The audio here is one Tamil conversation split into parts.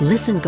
லிசன்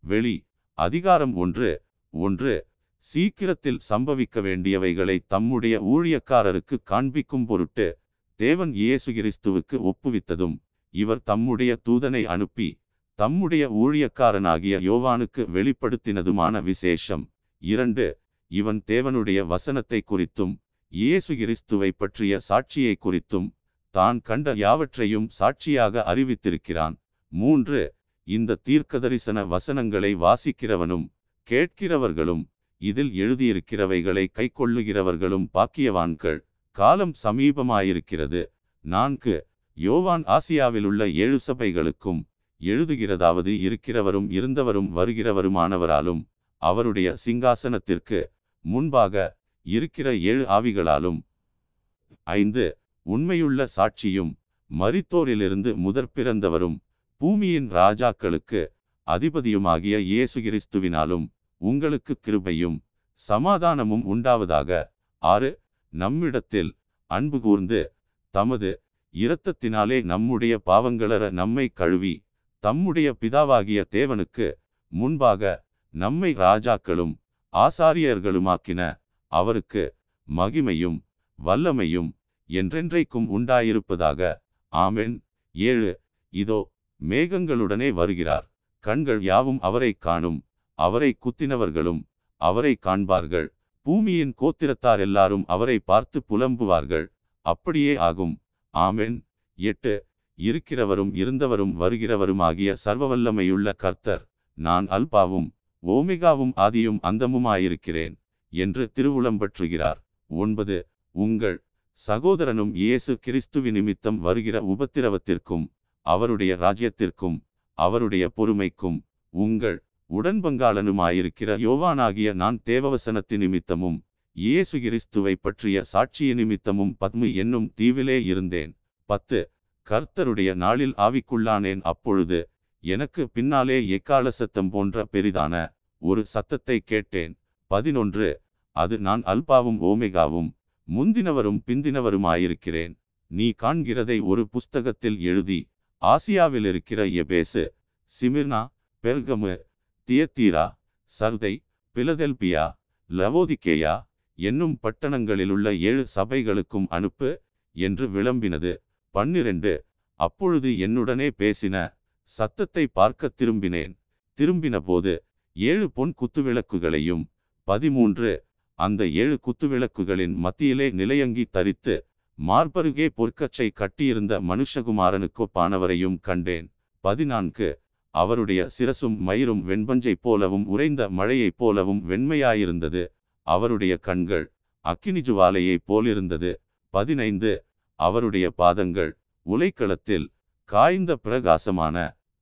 வெளி அதிகாரம் ஒன்று ஒன்று சீக்கிரத்தில் சம்பவிக்க வேண்டியவைகளை தம்முடைய ஊழியக்காரருக்கு காண்பிக்கும் பொருட்டு தேவன் இயேசு கிறிஸ்துவுக்கு ஒப்புவித்ததும் இவர் தம்முடைய தூதனை அனுப்பி தம்முடைய ஊழியக்காரனாகிய யோவானுக்கு வெளிப்படுத்தினதுமான விசேஷம். இரண்டு இவன் தேவனுடைய வசனத்தை குறித்தும் இயேசு கிறிஸ்துவை பற்றிய சாட்சியை குறித்தும் தான் கண்ட யாவற்றையும் சாட்சியாக அறிவித்திருக்கிறான். மூன்று இந்த தீர்க்கதரிசன வசனங்களை வாசிக்கிறவனும் கேட்கிறவர்களும் இதில் எழுதியிருக்கிறவைகளை கைக்கொள்ளுகிறவர்களும் பாக்கியவான்கள் காலம் சமீபமாயிருக்கிறது. நான்கு யோவான் ஆசியாவிலுள்ள ஏழு சபைகளுக்கும் எழுதுகிறதாவது இருக்கிறவரும் இருந்தவரும் வருகிறவருமானவராலும் அவருடைய சிங்காசனத்திற்கு முன்பாக இருக்கிற ஏழு ஆவிகளாலும். ஐந்து உண்மையுள்ள சாட்சியும் மரித்தோரிலிருந்து முதற் பிறந்தவரும் பூமியின் ராஜாக்களுக்கு அதிபதியுமாகிய இயேசு கிறிஸ்துவினாலும் உங்களுக்கு கிருபையும் சமாதானமும் உண்டாவதாக. ஆறு நம்மிடத்தில் அன்பு கூர்ந்து தமது இரத்தத்தினாலே நம்முடைய பாவங்களற நம்மை கழுவி தம்முடைய பிதாவாகிய தேவனுக்கு முன்பாக நம்மை ராஜாக்களும் ஆசாரியர்களுமாக்கின அவருக்கு மகிமையும் வல்லமையும் என்றென்றைக்கும் உண்டாயிருப்பதாக. ஆமென். ஏழு. இதோ மேகங்களுடனே வருகிறார். கண்கள் யாவும் அவரை காணும். அவரை குத்தினவர்களும் அவரை காண்பார்கள். பூமியின் கோத்திரத்தார் எல்லாரும் அவரை பார்த்து புலம்புவார்கள். அப்படியே ஆகும். ஆமென். எட்டு. இருக்கிறவரும் இருந்தவரும் வருகிறவருமாகிய சர்வவல்லமையுள்ள கர்த்தர். நான் அல்பாவும் ஓமிகாவும் ஆதியும் அந்தமுமாயிருக்கிறேன் என்று திருவுளம்பற்றுகிறார் ஒன்பது. உங்கள் சகோதரனும் இயேசு கிறிஸ்துவி நிமித்தம் வருகிற உபத்திரவத்திற்கும் அவருடைய ராஜ்யத்திற்கும் அவருடைய பொறுமைக்கும் உங்கள் உடன்பங்காளனுமாயிருக்கிற யோவானாகிய நான் தேவவசனத்தி நிமித்தமும் இயேசு கிறிஸ்துவை பற்றிய சாட்சிய நிமித்தமும் பத்மு என்னும் தீவிலே இருந்தேன். பத்து கர்த்தருடைய நாளில் ஆவிக்குள்ளானேன். அப்பொழுது எனக்கு பின்னாலே எக்கால சத்தம் போன்ற பெரிதான ஒரு சத்தத்தை கேட்டேன். பதினொன்று அது நான் அல்பாவும் ஓமெகாவும் முந்தினவரும் பிந்தினவருமாயிருக்கிறேன். நீ காண்கிறதை ஒரு புஸ்தகத்தில் எழுதி ஆசியாவில் இருக்கிற எபேசு சிமிர்னா பெர்கமு தியத்தீரா சர்தை பிலதெல்பியா லவோதிக்கேயா என்னும் பட்டணங்களிலுள்ள ஏழு சபைகளுக்கும் அனுப்பு என்று விளம்பினது. பன்னிரண்டு அப்பொழுது என்னுடனே பேசின சத்தத்தை பார்க்க திரும்பினேன். திரும்பின போது ஏழு பொன் குத்துவிளக்குகளையும் பதிமூன்று அந்த ஏழு குத்துவிளக்குகளின் மத்தியிலே நிலையங்கி தரித்து மார்பருகே பொற்கச்சை கட்டியிருந்த மனுஷகுமாரனுக்கொப்பானவரையும் கண்டேன். பதினான்கு. அவருடைய சிரசும் மயிரும் வெண்பஞ்சைப் போலவும் உறைந்த மழையைப் போலவும் வெண்மையாயிருந்தது. அவருடைய கண்கள் அக்கினிஜுவாலையைப் போலிருந்தது. பதினைந்து. அவருடைய பாதங்கள் உலைக்களத்தில் காய்ந்த பிரகாசமான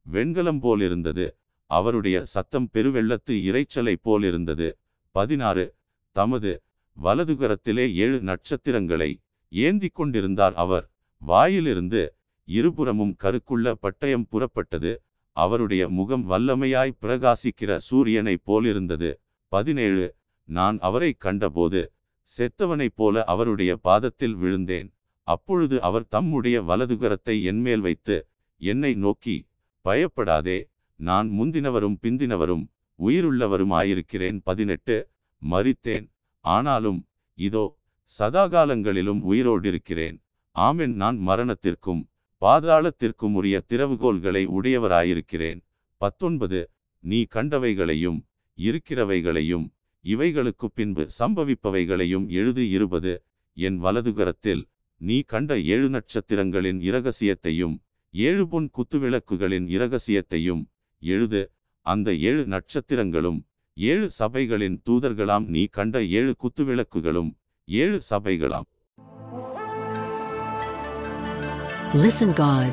வெண்கலம் போலிருந்தது. அவருடைய சத்தம் பெருவெள்ளத்து இரைச்சலை போலிருந்தது. பதினாறு. தமது வலதுகரத்திலே ஏழு நட்சத்திரங்களை ஏந்திக் கொண்டிருந்தார் அவர். வாயிலிருந்து இருபுறமும் கருக்குள்ள பட்டயம் புறப்பட்டது. அவருடைய முகம் வல்லமையாய் பிரகாசிக்கிற சூரியனைப் போலிருந்தது. பதினேழு நான் அவரை கண்டபோது செத்தவனைப் போல அவருடைய பாதத்தில் விழுந்தேன். அப்பொழுது அவர் தம்முடைய வலதுகரத்தை என்மேல் வைத்து என்னை நோக்கி பயப்படாதே நான் முந்தினவரும் பிந்தினவரும் உயிருள்ளவருமாயிருக்கிறேன். பதினெட்டு மறித்தேன். ஆனாலும் இதோ சதாகாலங்களிலும் உயிரோடிருக்கிறேன். ஆமென் நான் மரணத்திற்கும் பாதாளத்திற்கும் உரிய திறவுகோல்களை உடையவராயிருக்கிறேன். பத்தொன்பது நீ கண்டவைகளையும் இருக்கிறவைகளையும் இவைகளுக்கு பின்பு சம்பவிப்பவைகளையும் எழுது இருபது என் வலதுகரத்தில் நீ கண்ட ஏழு நட்சத்திரங்களின் இரகசியத்தையும் ஏழு பொன் குத்துவிளக்குகளின் இரகசியத்தையும் எழுது. அந்த ஏழு நட்சத்திரங்களும் ஏழு சபைகளின் தூதர்களாம் நீ கண்ட ஏழு குத்துவிளக்குகளும் ஏழு சபைகளாம் Listen God.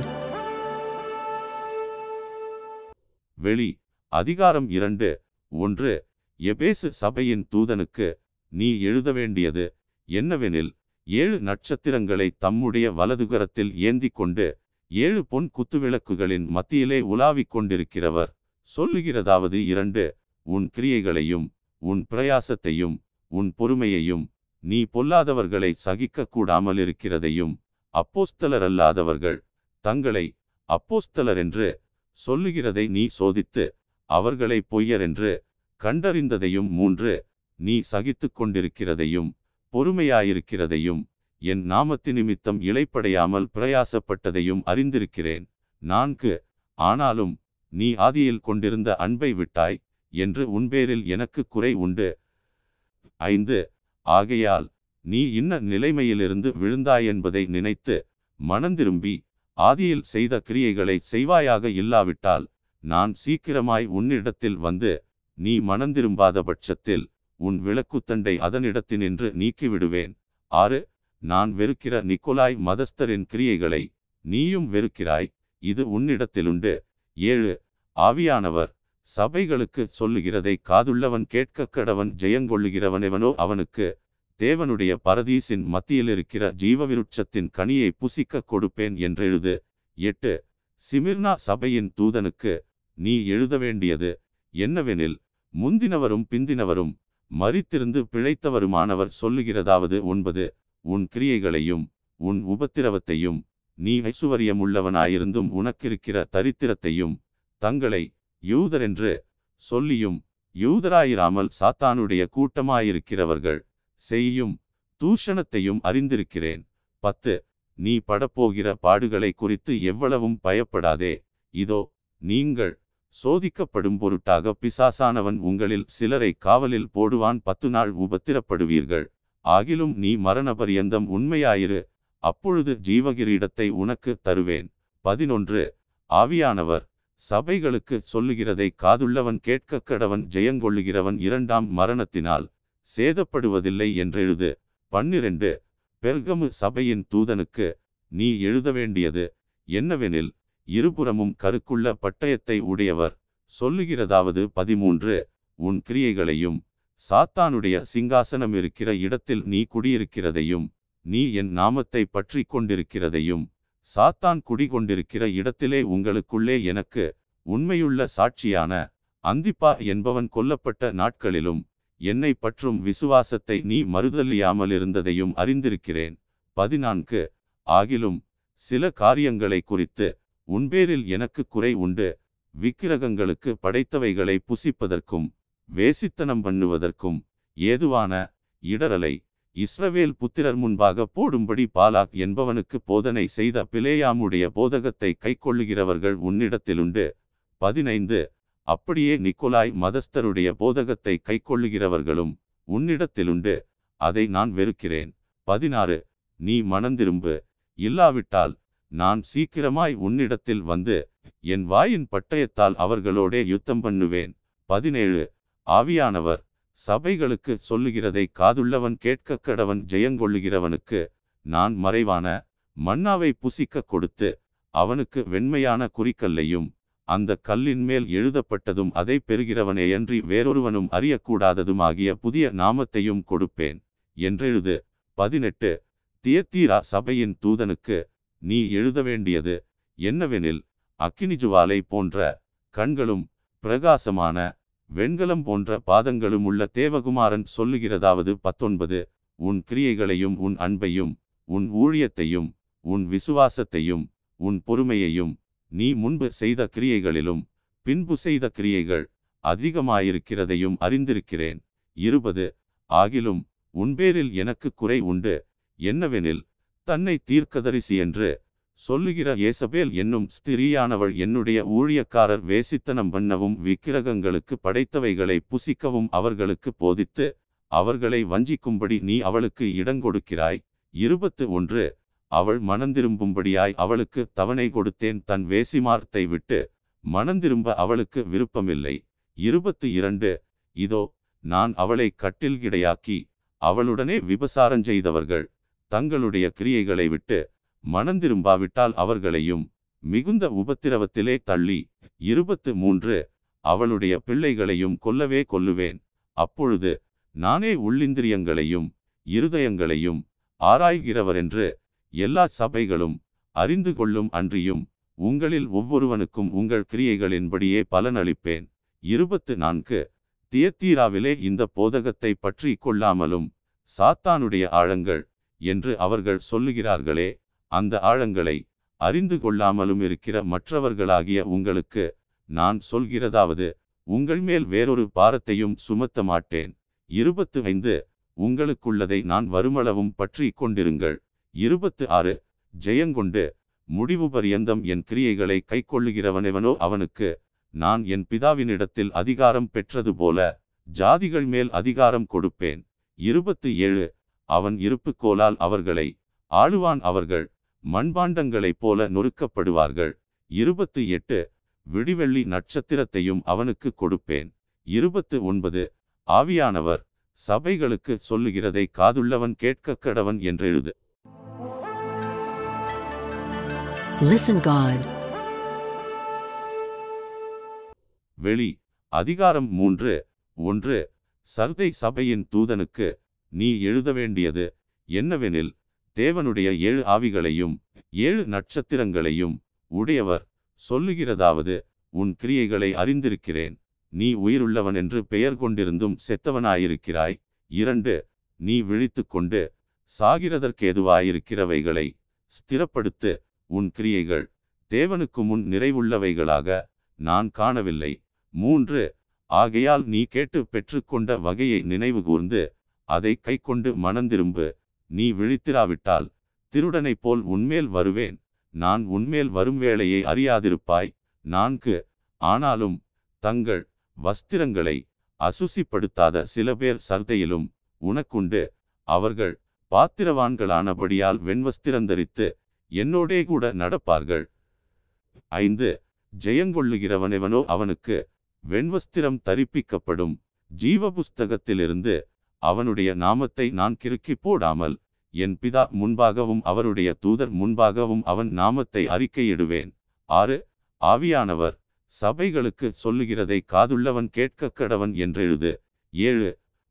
வெளி அதிகாரம் இரண்டு ஒன்று எபேசு சபையின் தூதனுக்கு நீ எழுத வேண்டியது என்னவெனில் ஏழு நட்சத்திரங்களை தம்முடைய வலதுகரத்தில் ஏந்திக் கொண்டு ஏழு பொன் குத்துவிளக்குகளின் மத்தியிலே உலாவிக் கொண்டிருக்கிறவர் சொல்லுகிறதாவது இரண்டு உன் கிரியைகளையும் உன் பிரயாசத்தையும் உன் பொறுமையையும் நீ பொல்லாதவர்களை சகிக்க கூடாமல் இருக்கிறதையும் அப்போஸ்தலரல்லாதவர்கள் தங்களை அப்போஸ்தலர் என்று சொல்லுகிறதை நீ சோதித்து அவர்களை பொய்யர் என்று கண்டறிந்ததையும் மூன்று நீ சகித்து கொண்டிருக்கிறதையும் பொறுமையாயிருக்கிறதையும் என் நாமத்து நிமித்தம் இழைப்படையாமல் பிரயாசப்பட்டதையும் அறிந்திருக்கிறேன். நான்கு ஆனாலும் நீ ஆதியில் கொண்டிருந்த அன்பை விட்டாய். என்று உன்பேரில் எனக்கு குறை உண்டு. ஐந்து ஆகையால் நீ இன்ன நிலைமையிலிருந்து விழுந்தாய் என்பதை நினைத்து மனந்திரும்பி ஆதியில் செய்த கிரியைகளை செய்வாயாக இல்லாவிட்டால் நான் சீக்கிரமாய் உன்னிடத்தில் வந்து நீ மனந்திரும்பாத பட்சத்தில் உன் விளக்குத்தண்டை அதனிடத்தினின்று நீக்கிவிடுவேன். ஆறு நான் வெறுக்கிற நிக்கோலாய் மதஸ்தரின் கிரியைகளை நீயும் வெறுக்கிறாய். இது உன்னிடத்திலுண்டு. ஏழு ஆவியானவர் சபைகளுக்கு சொல்லுகிறதை காதுள்ளவன் கேட்க கடவன் ஜெயங்கொள்ளுகிறவனெவனோ அவனுக்கு தேவனுடைய பரதீசின் மத்தியில் இருக்கிற ஜீவவிருட்சத்தின் கனியை புசிக்க கொடுப்பேன் என்றெழுது. எட்டு. சிமிர்னா சபையின் தூதனுக்கு நீ எழுத வேண்டியது என்னவெனில் முந்தினவரும் பிந்தினவரும் மறித்திருந்து பிழைத்தவருமானவர் சொல்லுகிறதாவது ஒன்பது. உன் கிரியைகளையும் உன் உபத்திரவத்தையும் நீ ஐசுவரியமுள்ளவனாயிருந்தும் உனக்கிருக்கிற தரித்திரத்தையும் தங்களை யூதரென்று சொல்லியும் யூதராயிராமல் சாத்தானுடைய கூட்டமாயிருக்கிறவர்கள் செய்யும் தூஷணத்தையும் அறிந்திருக்கிறேன். பத்து நீ படப்போகிற பாடுகளை குறித்து எவ்வளவும் பயப்படாதே. இதோ நீங்கள் சோதிக்கப்படும் பொருட்டாக பிசாசானவன் உங்களில் சிலரை காவலில் போடுவான் பத்து நாள் உபத்திரப்படுவீர்கள். ஆகிலும் நீ மரணபரியந்தம் உண்மையாயிரு. அப்பொழுது ஜீவகிரீடத்தை உனக்கு தருவேன். பதினொன்று ஆவியானவர் சபைகளுக்கு சொல்லுகிறதை காதுள்ளவன் கேட்க கடவன் ஜெயங்கொள்ளுகிறவன் இரண்டாம் மரணத்தினால் சேதப்படுவதில்லை என்றெழுது. பன்னிரண்டு. பெர்கமு சபையின் தூதனுக்கு நீ எழுத வேண்டியது என்னவெனில் இருபுறமும் கருக்குள்ள பட்டயத்தை உடையவர். சொல்லுகிறதாவது பதிமூன்று. உன் கிரியைகளையும் சாத்தானுடைய சிங்காசனம் இருக்கிற இடத்தில் நீ குடியிருக்கிறதையும் நீ என் நாமத்தை பற்றி கொண்டிருக்கிறதையும் சாத்தான் குடிகொண்டிருக்கிற இடத்திலே உங்களுக்குள்ளே எனக்கு உண்மையுள்ள சாட்சியான அந்திப்பா என்பவன் கொல்லப்பட்ட நாட்களிலும் என்னை பற்றும் விசுவாசத்தை நீ மறுதலியாமல் இருந்ததையும் அறிந்திருக்கிறேன். பதினான்கு. ஆகிலும் சில காரியங்களை குறித்து உன்பேரில் எனக்கு குறை உண்டு. விக்கிரகங்களுக்கு படைத்தவைகளை புசிப்பதற்கும் வேசித்தனம் பண்ணுவதற்கும் ஏதுவான இடரலை இஸ்ரவேல் புத்திரர் முன்பாக போடும்படி பாலாக் என்பவனுக்கு போதனை செய்த பிலேயாமுடைய போதகத்தை கைக்கொள்ளுகிறவர்கள் உன்னிடத்திலுண்டு. பதினைந்து. அப்படியே நிக்கோலாய் மதஸ்தருடைய போதகத்தை கைக்கொள்ளுகிறவர்களும் உன்னிடத்திலுண்டு. அதை நான் வெறுக்கிறேன். பதினாறு. நீ மனந்திரும்பு. இல்லாவிட்டால் நான் சீக்கிரமாய் உன்னிடத்தில் வந்து என் வாயின் பட்டயத்தால் அவர்களோடே யுத்தம் பண்ணுவேன். பதினேழு. ஆவியானவர் சபைகளுக்கு சொல்லுகிறதை காதுள்ளவன் கேட்க கடவன் ஜெயங்கொள்ளுகிறவனுக்கு நான் மறைவான மன்னாவை புசிக்க கொடுத்து அவனுக்கு வெண்மையான குறிக்கல்லையும் அந்த கல்லின் மேல் எழுதப்பட்டதும் அதை பெறுகிறவனேயன்றி வேறொருவனும் அறியக்கூடாததுமாகிய புதிய நாமத்தையும் கொடுப்பேன் என்றெழுது. பதினெட்டு. தியத்தீரா சபையின் தூதனுக்கு நீ எழுத வேண்டியது என்னவெனில் அக்கினிஜுவாலை போன்ற கண்களும் பிரகாசமான வெண்கலம் போன்ற பாதங்களும் உள்ள தேவகுமாரன் சொல்லுகிறதாவது பத்தொன்பது உன் கிரியைகளையும் உன் அன்பையும் உன் ஊழியத்தையும் உன் விசுவாசத்தையும் உன் பொறுமையையும் நீ முன்பு செய்த கிரியைகளிலும் பின்பு செய்த கிரியைகள் அதிகமாயிருக்கிறதையும் அறிந்திருக்கிறேன். இருபது ஆகிலும் உன்பேரில் எனக்கு குறை உண்டு. என்னவெனில் தன்னை தீர்க்கதரிசி என்று சொல்லுகிற ஏசபேல் என்னும் ஸ்திரீயானவள் என்னுடைய ஊழியக்காரர் வேசித்தனம் பண்ணவும் விக்கிரகங்களுக்கு படைத்தவைகளை புசிக்கவும் அவர்களுக்கு போதித்து அவர்களை வஞ்சிக்கும்படி நீ அவளுக்கு இடங்கொடுக்கிறாய் இருபத்து ஒன்று அவள் மனந்திரும்பும்படியாய் அவளுக்கு தவணை கொடுத்தேன். தன் வேசிமார்த்தை விட்டு மனந்திரும்ப அவளுக்கு விருப்பமில்லை. இருபத்து இரண்டு இதோ நான் அவளை கட்டில்கிடையாக்கி அவளுடனே விபசாரம் செய்தவர்கள் தங்களுடைய கிரியைகளை விட்டு மனந்திரும்பாவிட்டால் அவர்களையும் மிகுந்த உபத்திரவத்திலே தள்ளி இருபத்து மூன்று அவளுடைய பிள்ளைகளையும் கொல்லவே கொல்லுவேன். அப்பொழுது நானே உள்ளிந்திரியங்களையும் இருதயங்களையும் ஆராய்கிறவரென்று எல்லா சபைகளும் அறிந்து கொள்ளும் அன்றியும் உங்களில் ஒவ்வொருவனுக்கும் உங்கள் கிரியைகளின்படியே பலனளிப்பேன். இருபத்து நான்கு தியத்தீராவிலே இந்த போதகத்தை பற்றி கொள்ளாமலும் சாத்தானுடைய ஆழங்கள் என்று அவர்கள் சொல்லுகிறார்களே அந்த ஆழங்களை அறிந்து கொள்ளாமலும் இருக்கிற மற்றவர்களாகிய உங்களுக்கு நான் சொல்கிறதாவது உங்கள் மேல் வேறொரு பாரத்தையும் சுமத்த மாட்டேன். இருபத்து ஐந்து உங்களுக்குள்ளதை நான் வருமளவும் பற்றி கொண்டிருங்கள். இருபத்து ஆறு ஜெயங்கொண்டு முடிவு பரியந்தம் என் கிரியைகளை கைக்கொள்ளுகிறவனெவனோ அவனுக்கு நான் என் பிதாவினிடத்தில் அதிகாரம் பெற்றது போல ஜாதிகள் மேல் அதிகாரம் கொடுப்பேன். இருபத்து ஏழு அவன் இருப்புக்கோலால் அவர்களை ஆளுவான் அவர்கள். மண்பாண்டங்களைப் போல நொறுக்கப்படுவார்கள். இருபத்து எட்டு விடிவெள்ளி நட்சத்திரத்தையும் அவனுக்கு கொடுப்பேன். இருபத்து ஒன்பது ஆவியானவர் சபைகளுக்கு சொல்லுகிறதை காதுள்ளவன் கேட்க கடவன் என்றெழுது. Listen God. வெளி அதிகாரம் மூன்று ஒன்று சர்தை சபையின் தூதனுக்கு நீ எழுத வேண்டியது என்னவெனில் தேவனுடைய ஏழு ஆவிகளையும் ஏழு நட்சத்திரங்களையும் உடையவர். சொல்லுகிறதாவது உன் கிரியைகளை அறிந்திருக்கிறேன். நீ உயிருள்ளவன் என்று பெயர் கொண்டிருந்தும் செத்தவனாயிருக்கிறாய். இரண்டு நீ விழித்துக்கொண்டு சாகிறதற்கேதுவாயிருக்கிறவைகளை ஸ்திரப்படுத்து உன் கிரியைகள். தேவனுக்கு முன் நிறைவுள்ளவைகளாக நான் காணவில்லை. மூன்று ஆகையால் நீ கேட்டு பெற்றுக்கொண்ட வகையை நினைவு கூர்ந்து அதை கைக்கொண்டு மனந்திரும்பு. நீ விழித்திராவிட்டால் திருடனைப் போல் உன்மேல் வருவேன். நான் உன்மேல் வரும் வேளையை அறியாதிருப்பாய். நான்கு ஆனாலும் தங்கள் வஸ்திரங்களை அசுசிப்படுத்தாத சில பேர் சர்தையிலும் உனக்குண்டு. அவர்கள் பாத்திரவான்களானபடியால் வெண்வஸ்திரந்தரித்து என்னோடே கூட நடப்பார்கள். ஐந்து ஜெயங்கொள்ளுகிறவனெவனோ அவனுக்கு வெண்வஸ்திரம் தரிப்பிக்கப்படும். ஜீவ புஸ்தகத்திலிருந்து அவனுடைய நாமத்தை நான் கிறுக்கி போடாமல் என் பிதா முன்பாகவும் அவருடைய தூதர் முன்பாகவும் அவன் நாமத்தை அறிக்கையிடுவேன். ஆறு ஆவியானவர் சபைகளுக்கு சொல்லுகிறதை காதுள்ளவன் கேட்க கடவன் என்றெழுது. ஏழு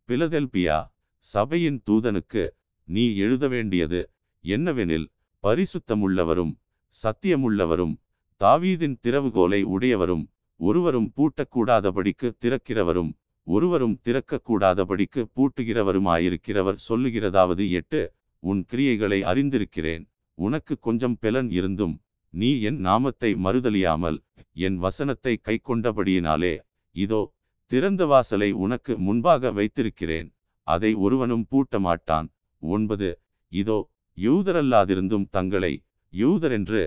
பிலதெல்பியா சபையின் தூதனுக்கு நீ எழுத வேண்டியது என்னவெனில் பரிசுத்தமுள்ளவரும் சத்தியமுள்ளவரும் தாவீதின் திறவுகோலை உடையவரும் ஒருவரும் பூட்டக்கூடாதபடிக்கு திறக்கிறவரும் ஒருவரும் திறக்கக்கூடாதபடிக்கு பூட்டுகிறவருமாயிருக்கிறவர் சொல்லுகிறதாவது எட்டு உன் கிரியைகளை அறிந்திருக்கிறேன். உனக்கு கொஞ்சம் பெலன் இருந்தும் நீ என் நாமத்தை மறுதலியாமல் என் வசனத்தை கைக்கொண்டபடியினாலே இதோ திறந்த வாசலை உனக்கு முன்பாக வைத்திருக்கிறேன். அதை ஒருவனும் பூட்ட மாட்டான் ஒன்பது இதோ யூதரல்லாதிருந்தும் தங்களை யூதரென்று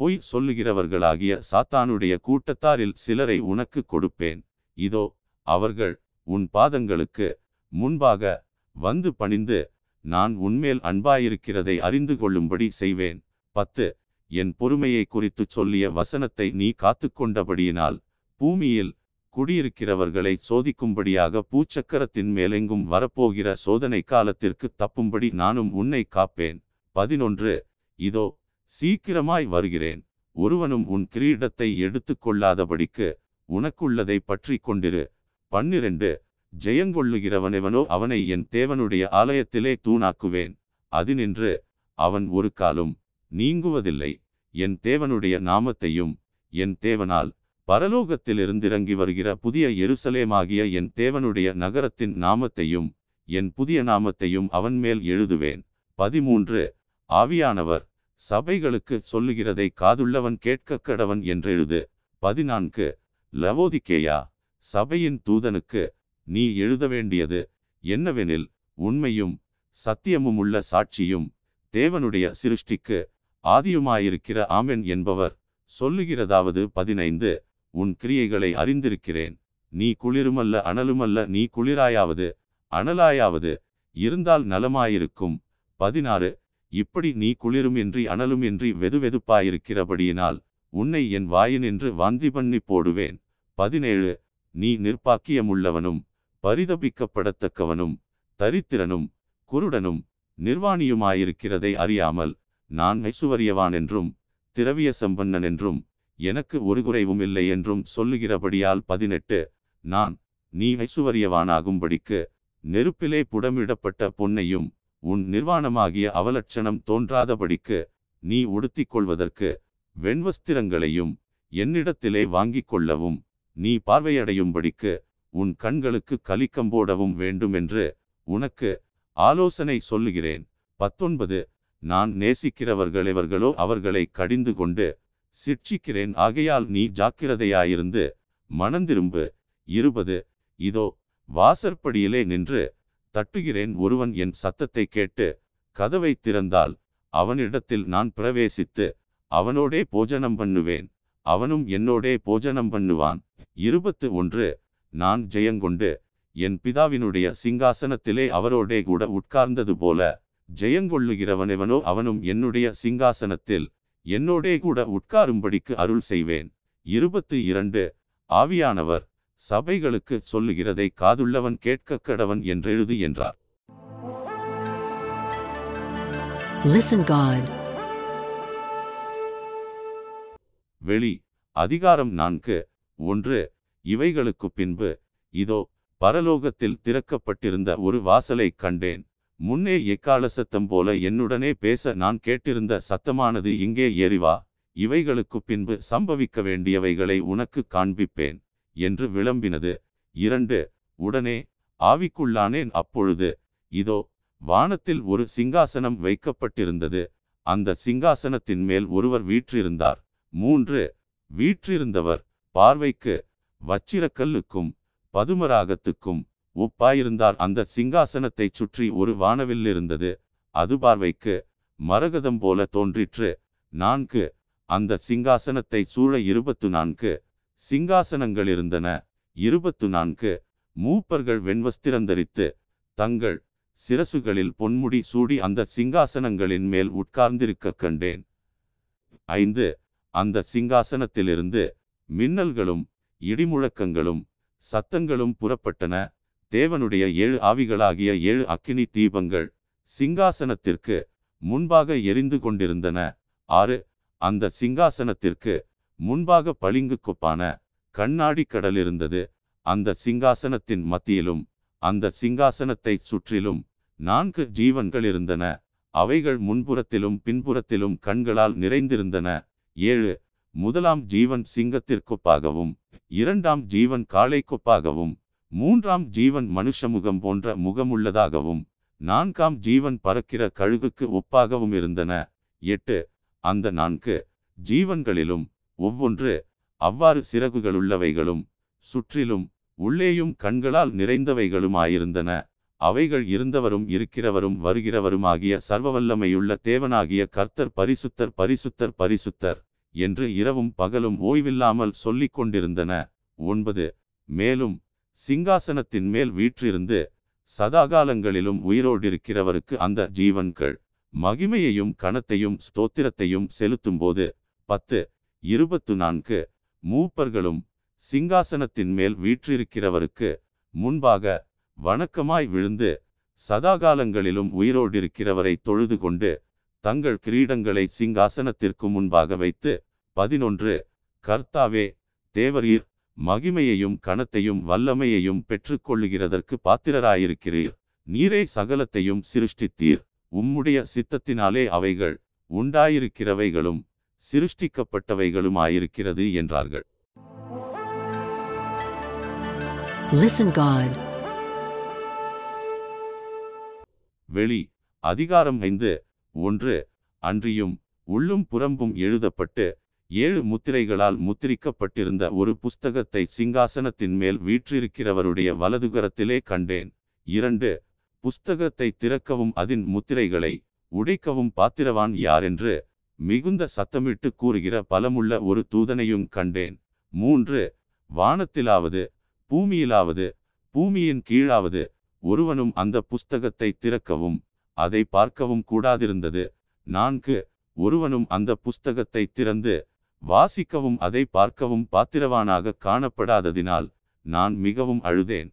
பொய் சொல்லுகிறவர்களாகிய சாத்தானுடைய கூட்டத்தாரில் சிலரை உனக்கு கொடுப்பேன். இதோ அவர்கள் உன் பாதங்களுக்கு முன்பாக வந்து பணிந்து நான் உன்மேல் அன்பாயிருக்கிறதை அறிந்து கொள்ளும்படி செய்வேன். பத்து என் பொறுமையை குறித்து சொல்லிய வசனத்தை நீ காத்துக்கொண்டபடியினால் பூமியில் குடியிருக்கிறவர்களை சோதிக்கும்படியாக பூச்சக்கரத்தின் மேலெங்கும் வரப்போகிற சோதனை காலத்திற்கு தப்பும்படி நானும் உன்னை காப்பேன். பதினொன்று இதோ சீக்கிரமாய் வருகிறேன். ஒருவனும் உன் கிரீடத்தை எடுத்து கொள்ளாதபடிக்கு உனக்குள்ளதை பற்றி கொண்டிரு. பன்னிரண்டு. ஜெயங்கொள்ளுகிறவனெவனோ அவனை என் தேவனுடைய ஆலயத்திலே தூணாக்குவேன். அதினின்று அவன் ஒரு காலும் நீங்குவதில்லை. என் தேவனுடைய நாமத்தையும் என் தேவனால் பரலோகத்திலிருந்திறங்கி வருகிற புதிய எருசலேமாகிய என் தேவனுடைய நகரத்தின் நாமத்தையும் என் புதிய நாமத்தையும் அவன் மேல் எழுதுவேன். பதிமூன்று. ஆவியானவர் சபைகளுக்கு சொல்லுகிறதை காதுள்ளவன் கேட்க கடவன் என்றெழுது. பதினான்கு. லவோதிக்கேயா சபையின் தூதனுக்கு நீ எழுத வேண்டியது என்னவெனில் உண்மையும் சத்தியமும் உள்ள சாட்சியும் தேவனுடைய சிருஷ்டிக்கு ஆதியுமாயிருக்கிற ஆமென் என்பவர் சொல்லுகிறதாவது பதினைந்து உன் கிரியைகளை அறிந்திருக்கிறேன். நீ குளிருமல்ல அனலுமல்ல நீ குளிராயாவது அனலாயாவது இருந்தால் நலமாயிருக்கும். பதினாறு இப்படி நீ குளிருமின்றி அனலுமின்றி வெதுவெதுப்பாயிருக்கிறபடியினால் உன்னை என் வாயினின்று வாந்தி பண்ணி போடுவேன். பதினேழு நீ நிர்பாக்கியமுள்ளவனும் பரிதபிக்கப்படத்தக்கவனும் தரித்திரனும் குருடனும் நிர்வாணியுமாயிருக்கிறதை அறியாமல் நான் ஐசுவரியவான் என்றும் திரவிய சம்பன்னன் என்றும் எனக்கு ஒரு குறைவும் இல்லை என்றும் சொல்லுகிறபடியால் பதினெட்டு நான் நீ ஐசுவரியவானாகும்படிக்கு நெருப்பிலே புடமிடப்பட்ட பொன்னையும் உன் நிர்வாணமாகிய அவலட்சணம் தோன்றாதபடிக்கு நீ உடுத்திக் கொள்வதற்கு வெண்வஸ்திரங்களையும் என்னிடத்திலே வாங்கிக் கொள்ளவும் நீ பார்வையடையும்படிக்கு உன் கண்களுக்கு கலிக்கம்போடவும் வேண்டுமென்று உனக்கு ஆலோசனை சொல்லுகிறேன். பத்தொன்பது. நான் நேசிக்கிறவர்களெவர்களோ அவர்களை கடிந்து கொண்டு சிட்சிக்கிறேன். ஆகையால் நீ ஜாக்கிரதையாயிருந்து மனந்திரும்பு. இருபது. இதோ வாசற்படியிலே நின்று தட்டுகிறேன். ஒருவன் என் சத்தத்தை கேட்டு கதவை திறந்தால் அவனிடத்தில் நான் பிரவேசித்து அவனோடே போஜனம் பண்ணுவேன். அவனும் என்னோடே போஜனம் பண்ணுவான். இருபத்து ஒன்று நான் ஜெயங்கொண்டு என் பிதாவினுடைய சிங்காசனத்திலே அவரோடே கூட உட்கார்ந்தது போல ஜெயங்கொள்ளுகிறவனெவனோ அவனும் என்னுடைய சிங்காசனத்தில் என்னோடே கூட உட்காரும்படிக்கு அருள் செய்வேன். இருபத்து இரண்டு ஆவியானவர் சபைகளுக்கு சொல்லுகிறதை காதுள்ளவன் கேட்க கடவன் என்றெழுது என்றார். Listen God. வெளி அதிகாரம் நான்கு ஒன்று இவைகளுக்கு பின்பு இதோ பரலோகத்தில் திறக்கப்பட்டிருந்த ஒரு வாசலைக் கண்டேன். முன்னே எக்கால சத்தம் போல என்னுடனே பேச நான் கேட்டிருந்த சத்தமானது இங்கே எரிவா இவைகளுக்கு பின்பு சம்பவிக்க வேண்டியவைகளை உனக்கு காண்பிப்பேன் என்று விளம்பினது. இரண்டு உடனே ஆவிக்குள்ளானேன் அப்பொழுது இதோ வானத்தில் ஒரு சிங்காசனம் வைக்கப்பட்டிருந்தது. அந்த சிங்காசனத்தின் மேல் ஒருவர் வீற்றிருந்தார். மூன்று வீற்றிருந்தவர் பார்வைக்கு வச்சிரக்கல்லுக்கும் பதுமராகத்துக்கும் ஒப்பாயிருந்தார். அந்த சிங்காசனத்தை சுற்றி ஒரு வானவில் இருந்தது. அது பார்வைக்கு மரகதம் போல தோன்றிற்று. நான்கு அந்த சிங்காசனத்தை சூழ இருபத்து நான்கு சிங்காசனங்கள் இருந்தன. இருபத்து நான்கு மூப்பர்கள் வெண்வஸ்திரந்தரித்து தங்கள் சிரசுகளில் பொன்முடி சூடி அந்த சிங்காசனங்களின் மேல் உட்கார்ந்திருக்க கண்டேன். ஐந்து அந்த சிங்காசனத்திலிருந்து மின்னல்களும் இடிமுழக்கங்களும் சத்தங்களும் புறப்பட்டன. தேவனுடைய ஏழு ஆவிகளாகிய ஏழு அக்கினி தீபங்கள் சிங்காசனத்திற்கு முன்பாக எரிந்து கொண்டிருந்தன. ஆறு அந்த சிங்காசனத்திற்கு முன்பாக பளிங்கு கொப்பான கண்ணாடி கடல் இருந்தது அந்த சிங்காசனத்தின் மத்தியிலும் அந்த சிங்காசனத்தை சுற்றிலும் நான்கு ஜீவன்கள் இருந்தன. அவைகள் முன்புறத்திலும் பின்புறத்திலும் கண்களால் நிறைந்திருந்தன. ஏழு முதலாம் ஜீவன் சிங்கத்திற்கொப்பாகவும் இரண்டாம் ஜீவன் காளைக்கொப்பாகவும் மூன்றாம் ஜீவன் மனுஷமுகம் போன்ற முகமுள்ளதாகவும் நான்காம் ஜீவன் பறக்கிற கழுகுக்கு ஒப்பாகவும் இருந்தன. எட்டு அந்த நான்கு ஜீவன்களிலும் ஒவ்வொன்று அவ்வாறு சிறகுகளுள்ளவைகளும் சுற்றிலும் உள்ளேயும் கண்களால் நிறைந்தவைகளுமாயிருந்தன. அவைகள் இருந்தவரும் இருக்கிறவரும் வருகிறவருமாகிய சர்வவல்லமையுள்ள தேவனாகிய கர்த்தர் பரிசுத்தர் பரிசுத்தர் பரிசுத்தர். என்று இரவும் பகலும் ஓய்வில்லாமல் சொல்லிக் கொண்டிருந்தன. ஒன்பது. மேலும் சிங்காசனத்தின் மேல் வீற்றிருந்து சதாகாலங்களிலும் உயிரோடிருக்கிறவருக்கு அந்த ஜீவன்கள் மகிமையையும் கணத்தையும் ஸ்தோத்திரத்தையும் செலுத்தும்போது பத்து. இருபத்து நான்கு. மூப்பர்களும் சிங்காசனத்தின் மேல் வீற்றிருக்கிறவருக்கு முன்பாக வணக்கமாய் விழுந்து சதாகாலங்களிலும் உயிரோடிருக்கிறவரை தொழுது கொண்டு தங்கள் கிரீடங்களை சிங்காசனத்திற்கு முன்பாக வைத்து பதினொன்று கர்த்தாவே தேவரீர் மகிமையையும் கனத்தையும் வல்லமையையும் பெற்றுக்கொள்ளுகிறதற்கு பாத்திரராயிருக்கிறீர். நீரே சகலத்தையும் சிருஷ்டித்தீர். உம்முடைய சித்தத்தினாலே அவைகள் உண்டாயிருக்கிறவைகளும் சிருஷ்டிக்கப்பட்டவைகளுமாயிருக்கிறது என்றார்கள். Listen God. வெளி அதிகாரம் ஐந்து ஒன்று அன்றியும் உள்ளும் புறம்பும் எழுதப்பட்டு ஏழு முத்திரைகளால் முத்திரிக்கப்பட்டிருந்த ஒரு புஸ்தகத்தை சிங்காசனத்தின் மேல் வீற்றிருக்கிறவருடைய வலதுகரத்திலே கண்டேன். இரண்டு புஸ்தகத்தை திறக்கவும் அதன் முத்திரைகளை உடைக்கவும் பாத்திரவான் யாரென்று மிகுந்த சத்தமிட்டு கூறுகிற பலமுள்ள ஒரு தூதனையும் கண்டேன். மூன்று வானத்திலாவது பூமியிலாவது பூமியின் கீழாவது ஒருவனும் அந்த புஸ்தகத்தை திறக்கவும் அதை பார்க்கவும் கூடாதிருந்தது. நான்கு ஒருவனும் அந்த புஸ்தகத்தை திறந்து வாசிக்கவும் அதை பார்க்கவும் பாத்திரவானாக காணப்படாததினால் நான் மிகவும் அழுதேன்.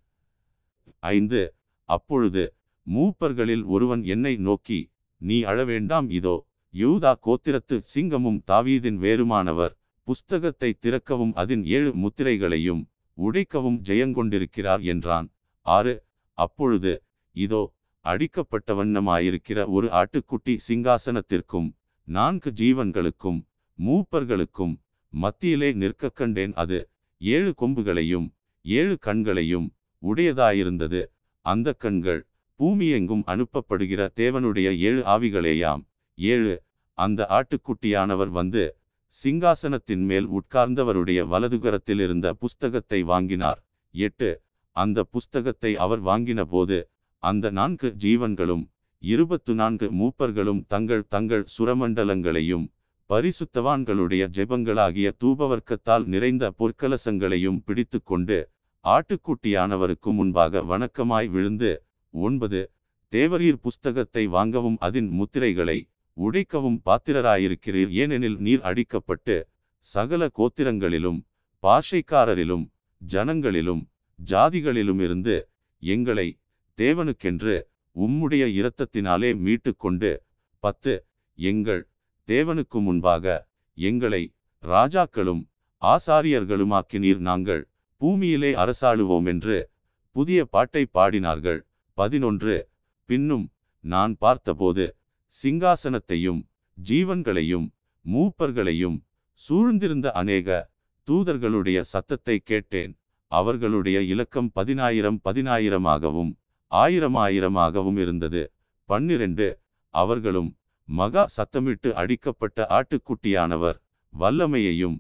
ஐந்து அப்பொழுது மூப்பர்களில் ஒருவன் என்னை நோக்கி நீ அழவேண்டாம் இதோ யூதா கோத்திரத்து சிங்கமும் தாவீதின் வேறுமானவர் புஸ்தகத்தை திறக்கவும் அதன் ஏழு முத்திரைகளையும் உடைக்கவும் ஜெயங்கொண்டிருக்கிறார் என்றான். ஆறு அப்பொழுது இதோ அடிக்கப்பட்ட வண்ணமாயிருக்கிற ஒரு ஆட்டுக்குட்டி சிங்காசனத்திற்கும் நான்கு ஜீவன்களுக்கும் மூப்பர்களுக்கும் மத்தியிலே நிற்க கண்டேன். அது ஏழு கொம்புகளையும் ஏழு கண்களையும் உடையதாயிருந்தது. அந்த கண்கள் பூமியெங்கும் அனுப்பப்படுகிற தேவனுடைய ஏழு ஆவிகளேயாம். ஏழு அந்த ஆட்டுக்குட்டியானவர் வந்து சிங்காசனத்தின் மேல் உட்கார்ந்தவருடைய வலதுகரத்தில் இருந்த புஸ்தகத்தை வாங்கினார். எட்டு அந்த புஸ்தகத்தை அவர் வாங்கின போது அந்த நான்கு ஜீவன்களும் இருபத்து நான்கு மூப்பர்களும் தங்கள் தங்கள் சுரமண்டலங்களையும் பரிசுத்தவான்களுடைய ஜெபங்களாகிய தூபவர்க்கத்தால் நிறைந்த பொற்கலசங்களையும் பிடித்து கொண்டு ஆட்டுக்குட்டியானவருக்கு முன்பாக வணக்கமாய் விழுந்து ஒன்பது தேவரீர் புஸ்தகத்தை வாங்கவும் அதன் முத்திரைகளை உடைக்கவும் பாத்திரராயிருக்கிறீர். ஏனெனில் நீர் அடிக்கப்பட்டு சகல கோத்திரங்களிலும் பாஷைக்காரரிலும் ஜனங்களிலும் ஜாதிகளிலுமிருந்து எங்களை தேவனுக்கென்று உம்முடைய இரத்தத்தினாலே மீட்டு கொண்டு பத்து எங்கள் தேவனுக்கு முன்பாக எங்களை ராஜாக்களும் ஆசாரியர்களுமாக்கினீர். நாங்கள் பூமியிலே அரசாளுவோம் என்று புதிய பாட்டை பாடினார்கள். பதினொன்று பின்னும் நான் பார்த்தபோது சிங்காசனத்தையும் ஜீவன்களையும் மூப்பர்களையும் சூழ்ந்திருந்த அநேக தூதர்களுடைய சத்தத்தை கேட்டேன். அவர்களுடைய இலக்கம் பதினாயிரம் பதினாயிரமாகவும் ஆயிரம் ஆயிரமாகவும் இருந்தது. பன்னிரண்டு அவர்களும் மகா சத்தமிட்டு அடிக்கப்பட்ட ஆட்டுக்குட்டியானவர். வல்லமையையும்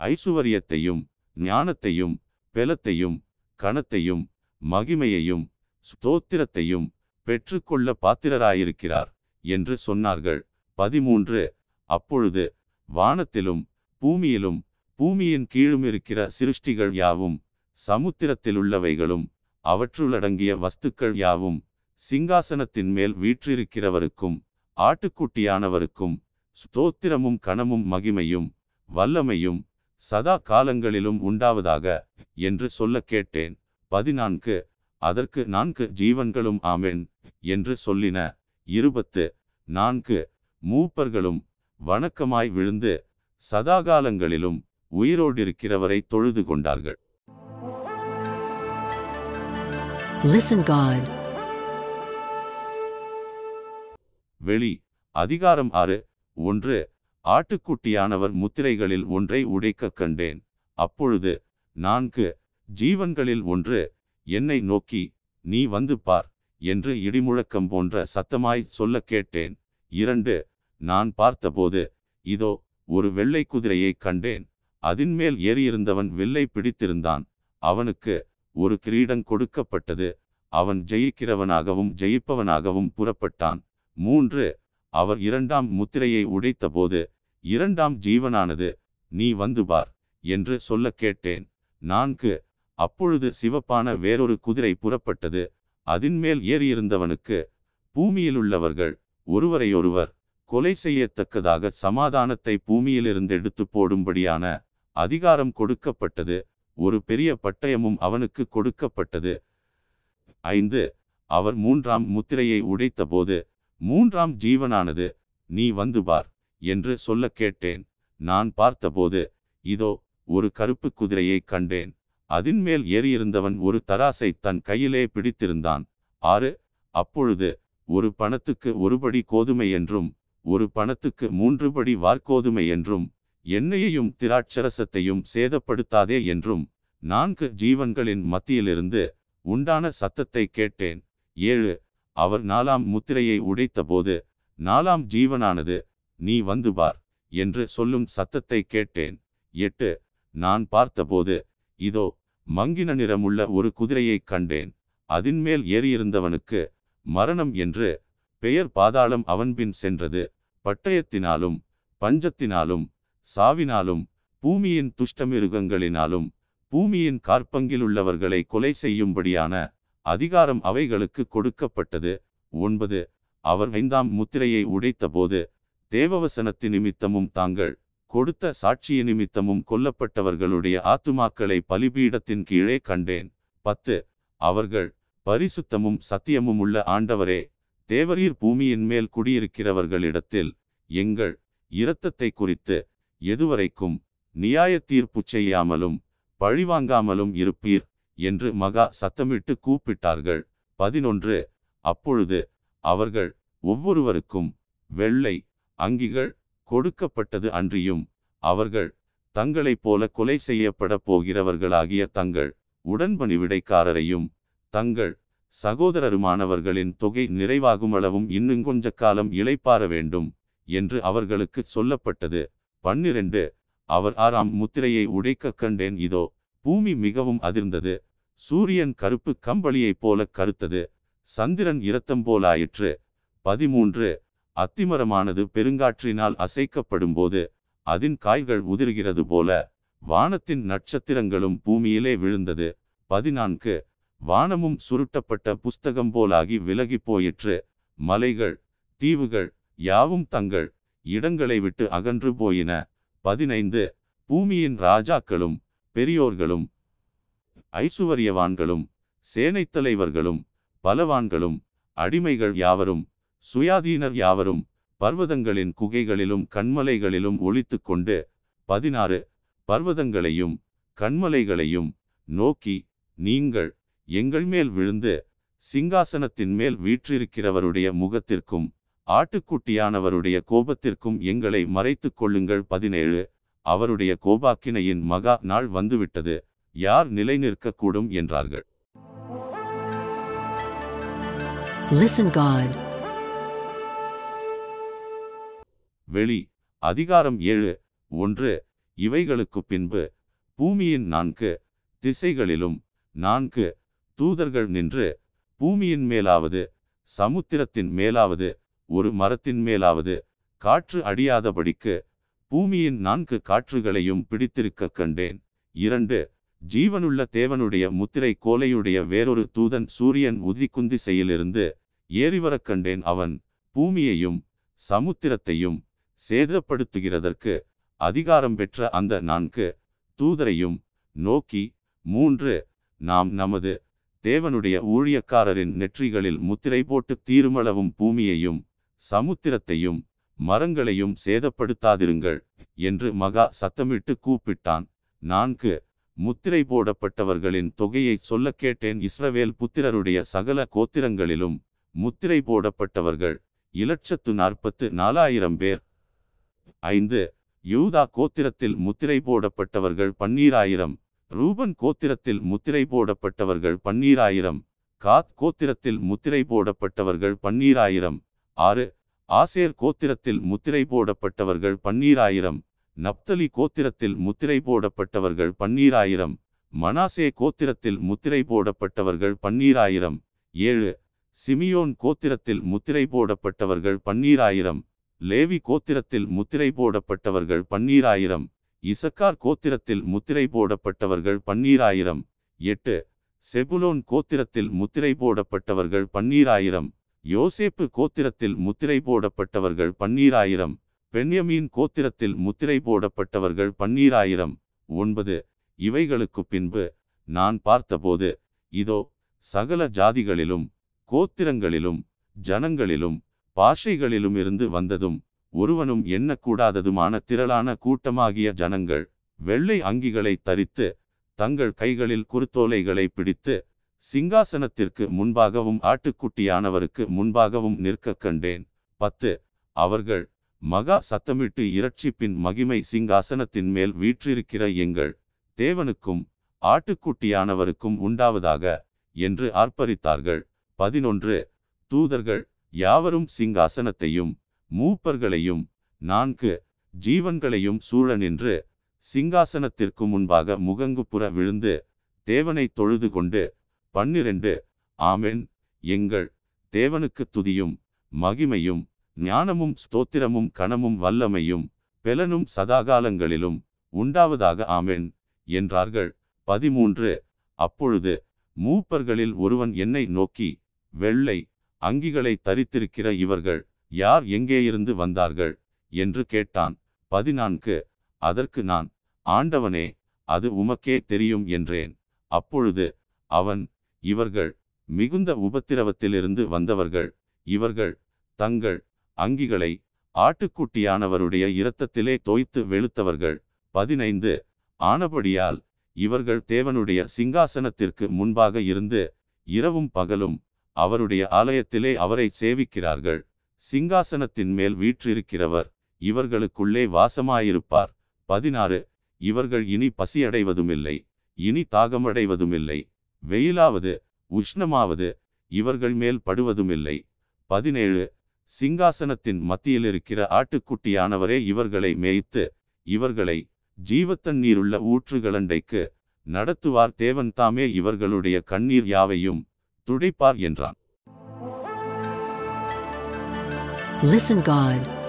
ஐசுவரியத்தையும் ஞானத்தையும் பெலத்தையும் கணத்தையும் மகிமையையும் ஸ்தோத்திரத்தையும் பெற்றுக்கொள்ள பாத்திரராயிருக்கிறார் என்று சொன்னார்கள். பதிமூன்று அப்பொழுது வானத்திலும் பூமியிலும் பூமியின் கீழும் இருக்கிற சிருஷ்டிகள் யாவும் சமுத்திரத்திலுள்ளவைகளும் அவற்றுள்ளடங்கிய வஸ்துக்கள் யாவும் சிங்காசனத்தின் மேல் வீற்றிருக்கிறவருக்கும் ஆட்டுக்குட்டியானவருக்கும் ஸ்தோத்திரமும் கணமும் மகிமையும் வல்லமையும் சதா காலங்களிலும் உண்டாவதாக என்று சொல்ல கேட்டேன். பதினான்கு. அதற்கு நான்கு ஜீவன்களும் ஆமென் என்று சொல்லின. இருபத்து. நான்கு. மூப்பர்களும் வணக்கமாய் விழுந்து சதாகாலங்களிலும் உயிரோடிருக்கிறவரை தொழுது கொண்டார்கள். Listen God. வெளி அதிகாரம் ஆறு ஒன்று ஆட்டுக்குட்டியானவர் முத்திரைகளில் ஒன்றை உடைக்கக் கண்டேன். அப்பொழுது நான்கு ஜீவன்களில் ஒன்று என்னை நோக்கி நீ வந்து பார் என்று இடிமுழக்கம் போன்ற சத்தமாய் சொல்ல கேட்டேன். இரண்டு நான் பார்த்தபோது இதோ ஒரு வெள்ளை குதிரையை கண்டேன். அதின்மேல் ஏறியிருந்தவன் வில்லை பிடித்திருந்தான். அவனுக்கு ஒரு கிரீடம் கொடுக்கப்பட்டது. அவன் ஜெயிக்கிறவனாகவும் ஜெயிப்பவனாகவும் புறப்பட்டான். மூன்று அவர் இரண்டாம் முத்திரையை உடைத்தபோது இரண்டாம் ஜீவனானது நீ வந்து பார் என்று சொல்ல கேட்டேன். நான்கு அப்பொழுது சிவப்பான வேறொரு குதிரை புறப்பட்டது. அதின்மேல் ஏறியிருந்தவனுக்கு பூமியிலுள்ளவர்கள் ஒருவரையொருவர் கொலை செய்யத்தக்கதாக சமாதானத்தை பூமியிலிருந்து எடுத்து போடும்படியான அதிகாரம் கொடுக்கப்பட்டது. ஒரு பெரிய பட்டயமும் அவனுக்கு கொடுக்கப்பட்டது. ஐந்து அவர் மூன்றாம் முத்திரையை உடைத்தபோது மூன்றாம் ஜீவனானது நீ வந்து பார் என்று சொல்ல கேட்டேன். நான் பார்த்தபோது இதோ ஒரு கருப்பு குதிரையை கண்டேன். அதின்மேல் ஏறியிருந்தவன் ஒரு தராசை தன் கையிலே பிடித்திருந்தான். ஆறு அப்பொழுது ஒரு பணத்துக்கு ஒருபடி கோதுமை என்றும் ஒரு பணத்துக்கு மூன்று படி வார்கோதுமை என்றும் எண்ணெயையும் திராட்சரசத்தையும் சேதப்படுத்தாதே என்றும் நான்கு ஜீவன்களின் மத்தியிலிருந்து உண்டான சத்தத்தை கேட்டேன். ஏழு அவர் நாலாம் முத்திரையை உடைத்தபோது நாலாம் ஜீவனானது நீ வந்து பார் என்று சொல்லும் சத்தத்தை கேட்டேன். எட்டு நான் பார்த்தபோது இதோ மங்கின நிறமுள்ள ஒரு குதிரையைக் கண்டேன். அதின்மேல் ஏறியிருந்தவனுக்கு மரணம் என்று பெயர் பாதாளம் அவன்பின் சென்றது. பட்டயத்தினாலும் பஞ்சத்தினாலும் சாவினாலும் பூமியின் துஷ்டமிருகங்களினாலும் பூமியின் கார்பங்கிலுள்ளவர்களை கொலை செய்யும்படியான அதிகாரம் அவைகளுக்கு கொடுக்கப்பட்டது. ஒன்பது. அவர் ஐந்தாம் முத்திரையை உடைத்தபோது தேவவசனத்து நிமித்தமும் தாங்கள் கொடுத்த சாட்சிய நிமித்தமும் கொல்லப்பட்டவர்களுடைய ஆத்துமாக்களை பலிபீடத்தின் கீழே கண்டேன். பத்து. அவர்கள் பரிசுத்தமும் சத்தியமும் உள்ள ஆண்டவரே தேவரீர் பூமியின் மேல் குடியிருக்கிறவர்களிடத்தில் எங்கள் இரத்தத்தை குறித்து எதுவரைக்கும் நியாய தீர்ப்பு செய்யாமலும் பழிவாங்காமலும் இருப்பீர் என்று மகா சத்தமிட்டு கூப்பிட்டார்கள். பதினொன்று. அப்பொழுது அவர்கள் ஒவ்வொருவருக்கும் வெள்ளை அங்கிகள் கொடுக்கப்பட்டது அன்றியும் அவர்கள் தங்களைப் போல கொலை செய்யப்பட போகிறவர்களாகிய தங்கள் உடன்பணிவிடைக்காரரையும் தங்கள் சகோதரருமானவர்களின் தொகை நிறைவாகுமளவும் இன்னும் கொஞ்ச காலம் இளைப்பார வேண்டும் என்று அவர்களுக்கு சொல்லப்பட்டது. பன்னிரண்டு. அவர் ஆறாம் முத்திரையை உடைக்க கண்டேன். இதோ பூமி மிகவும் அதிர்ந்தது. சூரியன் கருப்பு கம்பளியைப் போல கருத்தது. சந்திரன் இரத்தம் போலாயிற்று. பதிமூன்று. அத்திமரமானது பெருங்காற்றினால் அசைக்கப்படும்போது அதன் காய்கள் உதிர்கிறது போல வானத்தின் நட்சத்திரங்களும் பூமியிலே விழுந்தது. பதினான்கு. வானமும் சுருட்டப்பட்ட புஸ்தகம் போலாகி விலகி போயிற்று. மலைகள் தீவுகள் யாவும் தங்கள் இடங்களை விட்டு அகன்று போயின. பதினைந்து. பூமியின் ராஜாக்களும் பெரியோர்களும் ஐசுவரியவான்களும் சேனைத் தலைவர்களும் பலவான்களும் அடிமைகள் யாவரும் சுயாதீனர் யாவரும் பர்வதங்களின் குகைகளிலும் கண்மலைகளிலும் ஒழித்து கொண்டு பதினாறு. பர்வதங்களையும் கண்மலைகளையும் நோக்கி நீங்கள் எங்கள் மேல் விழுந்து சிங்காசனத்தின் மேல் வீற்றிருக்கிறவருடைய முகத்திற்கும் ஆட்டுக்குட்டியானவருடைய கோபத்திற்கும் எங்களை மறைத்துக் கொள்ளுங்கள். பதினேழு. அவருடைய கோபாக்கினையின் மகா நாள் வந்துவிட்டது. யார் நிலை நிற்கக்கூடும் என்றார்கள். Listen God. வெளி. அதிகாரம் ஏழு. ஒன்று. இவைகளுக்கு பின்பு பூமியின் நான்கு திசைகளிலும் நான்கு தூதர்கள் நின்று பூமியின் மேலாவது சமுத்திரத்தின் மேலாவது ஒரு மரத்தின் மேலாவது காற்று அடியாதபடிக்கு பூமியின் நான்கு காற்றுகளையும் பிடித்திருக்க கண்டேன். இரண்டு ஜீவனுள்ள தேவனுடைய முத்திரை கோலையுடைய வேறொரு தூதன் சூரியன் உதிக்குந்திசையிலிருந்து ஏறிவரக் கண்டேன். அவன் பூமியையும் சமுத்திரத்தையும் சேதப்படுத்துகிறதற்கு அதிகாரம் பெற்ற அந்த நான்கு தூதரையும் நோக்கி மூன்று நாம் நமது தேவனுடைய ஊழியக்காரரின் நெற்றிகளில் முத்திரை போட்டு தீருமளவும் பூமியையும் சமுத்திரத்தையும் மரங்களையும் சேதப்படுத்தாதிருங்கள் என்று மகா சத்தமிட்டு கூப்பிட்டான். நான்கு முத்திரை போடப்பட்டவர்களின் தொகையை சொல்ல கேட்டேன். இஸ்ரவேல் புத்திரருடைய சகல கோத்திரங்களிலும் முத்திரை போடப்பட்டவர்கள் இலட்சத்து நாற்பத்து நாலாயிரம் பேர். ஐந்து யூதா கோத்திரத்தில் முத்திரை போடப்பட்டவர்கள் பன்னீராயிரம் ரூபன் கோத்திரத்தில் முத்திரை போடப்பட்டவர்கள் பன்னீராயிரம் காத் கோத்திரத்தில் முத்திரை போடப்பட்டவர்கள் பன்னீராயிரம் ஆறு ஆசேர் கோத்திரத்தில் முத்திரை போடப்பட்டவர்கள் பன்னீராயிரம் நப்தலி கோத்திரத்தில் முத்திரை போடப்பட்டவர்கள் பன்னீராயிரம் மனாசே கோத்திரத்தில் முத்திரை போடப்பட்டவர்கள் பன்னீராயிரம். ஏழு சிமியோன் கோத்திரத்தில் முத்திரை போடப்பட்டவர்கள் பன்னீராயிரம் லேவி கோத்திரத்தில் முத்திரை போடப்பட்டவர்கள் பன்னீராயிரம் இசக்கார் கோத்திரத்தில் முத்திரை போடப்பட்டவர்கள் பன்னீராயிரம். எட்டு செபுலோன் கோத்திரத்தில் முத்திரை போடப்பட்டவர்கள் பன்னீராயிரம். யோசேப்பு கோத்திரத்தில் முத்திரை போடப்பட்டவர்கள் பன்னீராயிரம் பென்யமீன் கோத்திரத்தில் முத்திரை போடப்பட்டவர்கள் பன்னீராயிரம். ஒன்பது. இவைகளுக்கு பின்பு நான் பார்த்தபோது இதோ சகல ஜாதிகளிலும் கோத்திரங்களிலும் ஜனங்களிலும் பாஷைகளிலும் இருந்து வந்ததும் ஒருவனும் எண்ணக்கூடாததுமான திரளான கூட்டமாகிய ஜனங்கள் வெள்ளை அங்கிகளை தரித்து தங்கள் கைகளில் குறுத்தோலைகளை பிடித்து சிங்காசனத்திற்கு முன்பாகவும் ஆட்டுக்குட்டியானவருக்கு முன்பாகவும் நிற்க கண்டேன். பத்து. அவர்கள் மகா சத்தமிட்டு இரட்சிப்பின் மகிமை சிங்காசனத்தின் மேல் வீற்றிருக்கிற எங்கள் தேவனுக்கும் ஆட்டுக்குட்டியானவருக்கும் உண்டாவதாக என்று ஆர்ப்பரித்தார்கள். பதினொன்று. தூதர்கள் யாவரும் சிங்காசனத்தையும் மூப்பர்களையும் நான்கு ஜீவன்களையும் சூழ நின்று சிங்காசனத்திற்கு முன்பாக முகங்குப்புற விழுந்து தேவனை தொழுது கொண்டு பன்னிரண்டு. ஆமென். எங்கள் தேவனுக்கு துதியும் மகிமையும் ஞானமும் ஸ்தோத்திரமும் கணமும் வல்லமையும் பெலனும் சதாகாலங்களிலும் உண்டாவதாக ஆமென் என்றார்கள். பதிமூன்று. அப்பொழுது மூப்பர்களில் ஒருவன் என்னை நோக்கி வெள்ளை அங்கிகளை தரித்திருக்கிற இவர்கள் யார் எங்கே இருந்து வந்தார்கள்? என்று கேட்டான். பதினான்கு. அதற்கு நான் ஆண்டவனே அது உமக்கே தெரியும் என்றேன். அப்பொழுது அவன் இவர்கள் மிகுந்த உபத்திரவத்திலிருந்து வந்தவர்கள். இவர்கள் தங்கள் அங்கிகளை ஆட்டுக்குட்டியானவருடைய இரத்தத்திலே தோய்த்து வெளுத்தவர்கள். பதினைந்து. ஆனபடியால் இவர்கள் தேவனுடைய சிங்காசனத்திற்கு முன்பாக இருந்து இரவும் பகலும் அவருடைய ஆலயத்திலே அவரை சேவிக்கிறார்கள். சிங்காசனத்தின் மேல் வீற்றிருக்கிறவர் இவர்களுக்குள்ளே வாசமாயிருப்பார். பதினாறு. இவர்கள் இனி பசியடைவதுமில்லை. இனி தாகமடைவதுமில்லை. வெயிலாவது உஷ்ணமாவது இவர்கள் மேல் படுவதுமில்லை. பதினேழு சிங்காசனத்தின் மத்தியில் இருக்கிற ஆட்டுக்குட்டியானவரே இவர்களை மேய்த்து இவர்களை ஜீவத்தண்ணீருள்ள ஊற்றுகளண்டைக்கு நடத்துவார். தேவன் தாமே இவர்களுடைய கண்ணீர் யாவையும் துடைப்பார் என்றான். Listen God.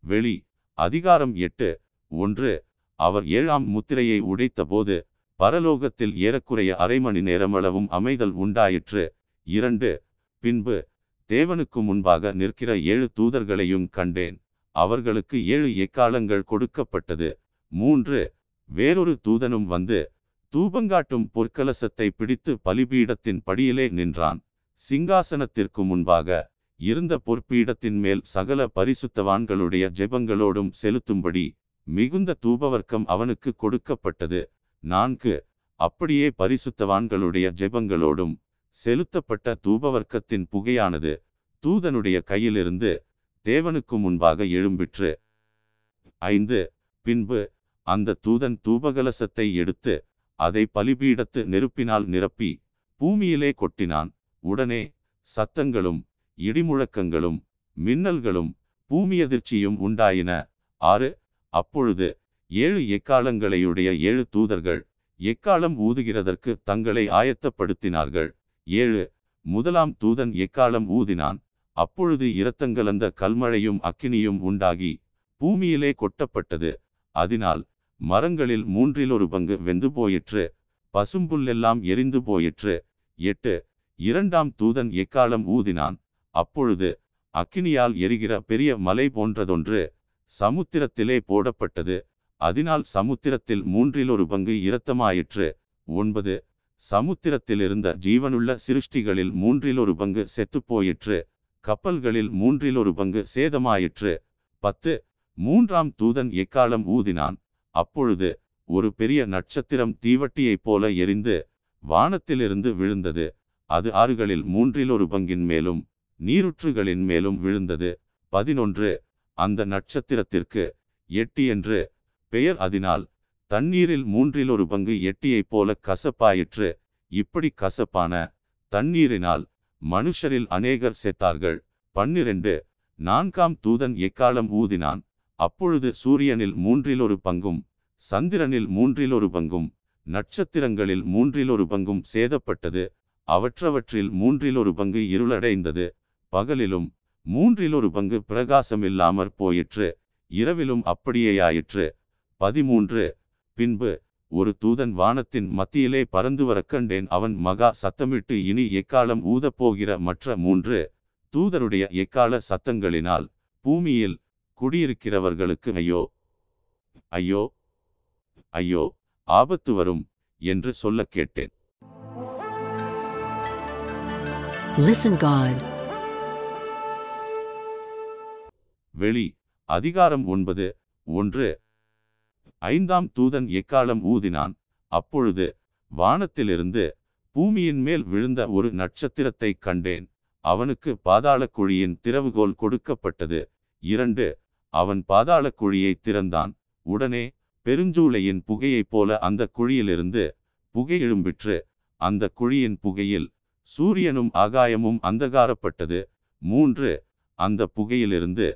வெளி அதிகாரம் எட்டு ஒன்று அவர் ஏழாம் முத்திரையை உடைத்தபோது பரலோகத்தில் ஏறக்குறைய அரை மணி நேரமளவும் அமைதல் உண்டாயிற்று. இரண்டு பின்பு தேவனுக்கு முன்பாக நிற்கிற ஏழு தூதர்களையும் கண்டேன். அவர்களுக்கு ஏழு எக்காலங்கள் கொடுக்கப்பட்டது. மூன்று வேறொரு தூதனும் வந்து தூபங்காட்டும் பொற்கலசத்தை பிடித்து பலிபீடத்தின் படியிலே நின்றான். சிங்காசனத்திற்கு முன்பாக இருந்த பொற்பீடத்தின் மேல் சகல பரிசுத்தவான்களுடைய ஜெபங்களோடும் செலுத்தும்படி மிகுந்த தூபவர்க்கம் அவனுக்கு கொடுக்கப்பட்டது. நான்கு அப்படியே பரிசுத்தவான்களுடைய ஜெபங்களோடும் செலுத்தப்பட்ட தூபவர்க்கத்தின் புகையானது தூதனுடைய கையிலிருந்து தேவனுக்கு முன்பாக எழும்பிற்று. ஐந்து பின்பு அந்த தூதன் தூபகலசத்தை எடுத்து அதை பலிபீடத்து நெருப்பினால் நிரப்பி பூமியிலே கொட்டினான். உடனே சத்தங்களும் இடிமுழக்கங்களும் மின்னல்களும் பூமியதிர்ச்சியும் உண்டாயின. ஆறு அப்பொழுது ஏழு எக்காலங்களையுடைய ஏழு தூதர்கள் எக்காலம் ஊதுகிறதற்கு தங்களை ஆயத்தப்படுத்தினார்கள். ஏழு முதலாம் தூதன் எக்காலம் ஊதினான். அப்பொழுது இரத்தங்கலந்த கல்மழையும் அக்கினியும் உண்டாகி பூமியிலே கொட்டப்பட்டது. அதனால் மரங்களில் மூன்றில் ஒரு பங்கு வெந்து போயிற்று பசும்புல்லெல்லாம் எரிந்து போயிற்று. எட்டு இரண்டாம் தூதன் எக்காலம் ஊதினான். அப்பொழுது அக்கினியால் எரிகிற பெரிய மலை போன்றதொன்று சமுத்திரத்திலே போடப்பட்டது. அதனால் சமுத்திரத்தில் மூன்றில் ஒரு பங்கு இரத்தமாயிற்று. ஒன்பது. சமுத்திரத்தில் இருந்த ஜீவனுள்ள சிருஷ்டிகளில் மூன்றில் ஒரு பங்கு செத்துப் போயிற்று கப்பல்களில் மூன்றிலொரு பங்கு சேதமாயிற்று. பத்து. மூன்றாம் தூதன் எக்காலம் ஊதினான்? அப்பொழுது ஒரு பெரிய நட்சத்திரம் தீவட்டியைப் போல எரிந்து வானத்திலிருந்து விழுந்தது. அது ஆறுகளில் மூன்றில் ஒரு பங்கின் மேலும் நீருற்றுகளின் மேலும் விழுந்தது. பதினொன்று. அந்த நட்சத்திரத்திற்கு எட்டி என்று பெயர் அதனால் தண்ணீரில் மூன்றில் ஒரு பங்கு எட்டியைப் போல கசப்பாயிற்று. இப்படி கசப்பான தண்ணீரினால் மனுஷரில் அநேகர் செத்தார்கள். பன்னிரண்டு நான்காம் தூதன் எக்காலம் ஊதினான்? அப்பொழுது சூரியனில் மூன்றில் ஒரு பங்கும் சந்திரனில் மூன்றில் ஒரு பங்கும் நட்சத்திரங்களில் மூன்றில் ஒரு பங்கும் சேதப்பட்டது. அவற்றவற்றில் மூன்றில் ஒரு பங்கு இருளடைந்தது. பகலிலும் மூன்றில் ஒரு பங்கு பிரகாசமில்லாமற் போயிற்று இரவிலும் அப்படியேயாயிற்று பதிமூன்று பின்பு ஒரு தூதன் வானத்தின் மத்தியிலே பறந்து வரக்கண்டேன் அவன் மகா சத்தமிட்டு இனி எக்காலம் ஊதப்போகிற மற்ற மூன்று தூதருடைய எக்கால சத்தங்களினால் பூமியில் குடியிருக்கிறவர்களுக்கு ஐயோ ஐயோ ஐயோ ஆபத்து வரும் என்று சொல்ல கேட்டேன் Listen God. வெளி அதிகாரம் ஒன்பது ஒன்று. ஐந்தாம் தூதன் எக்காலம் ஊதினான்? அப்பொழுது வானத்திலிருந்து பூமியின் மேல் விழுந்த ஒரு நட்சத்திரத்தை கண்டேன். அவனுக்கு பாதாள குழியின் திறவுகோல் கொடுக்கப்பட்டது. இரண்டு அவன் பாதாள குழியை திறந்தான். உடனே பெருஞ்சூளையின் புகையைப் போல அந்த குழியிலிருந்து புகை எழும்பிற்று. அந்த குழியின் புகையில் சூரியனும் ஆகாயமும் அந்தகாரப்பட்டது. மூன்று அந்த புகையிலிருந்து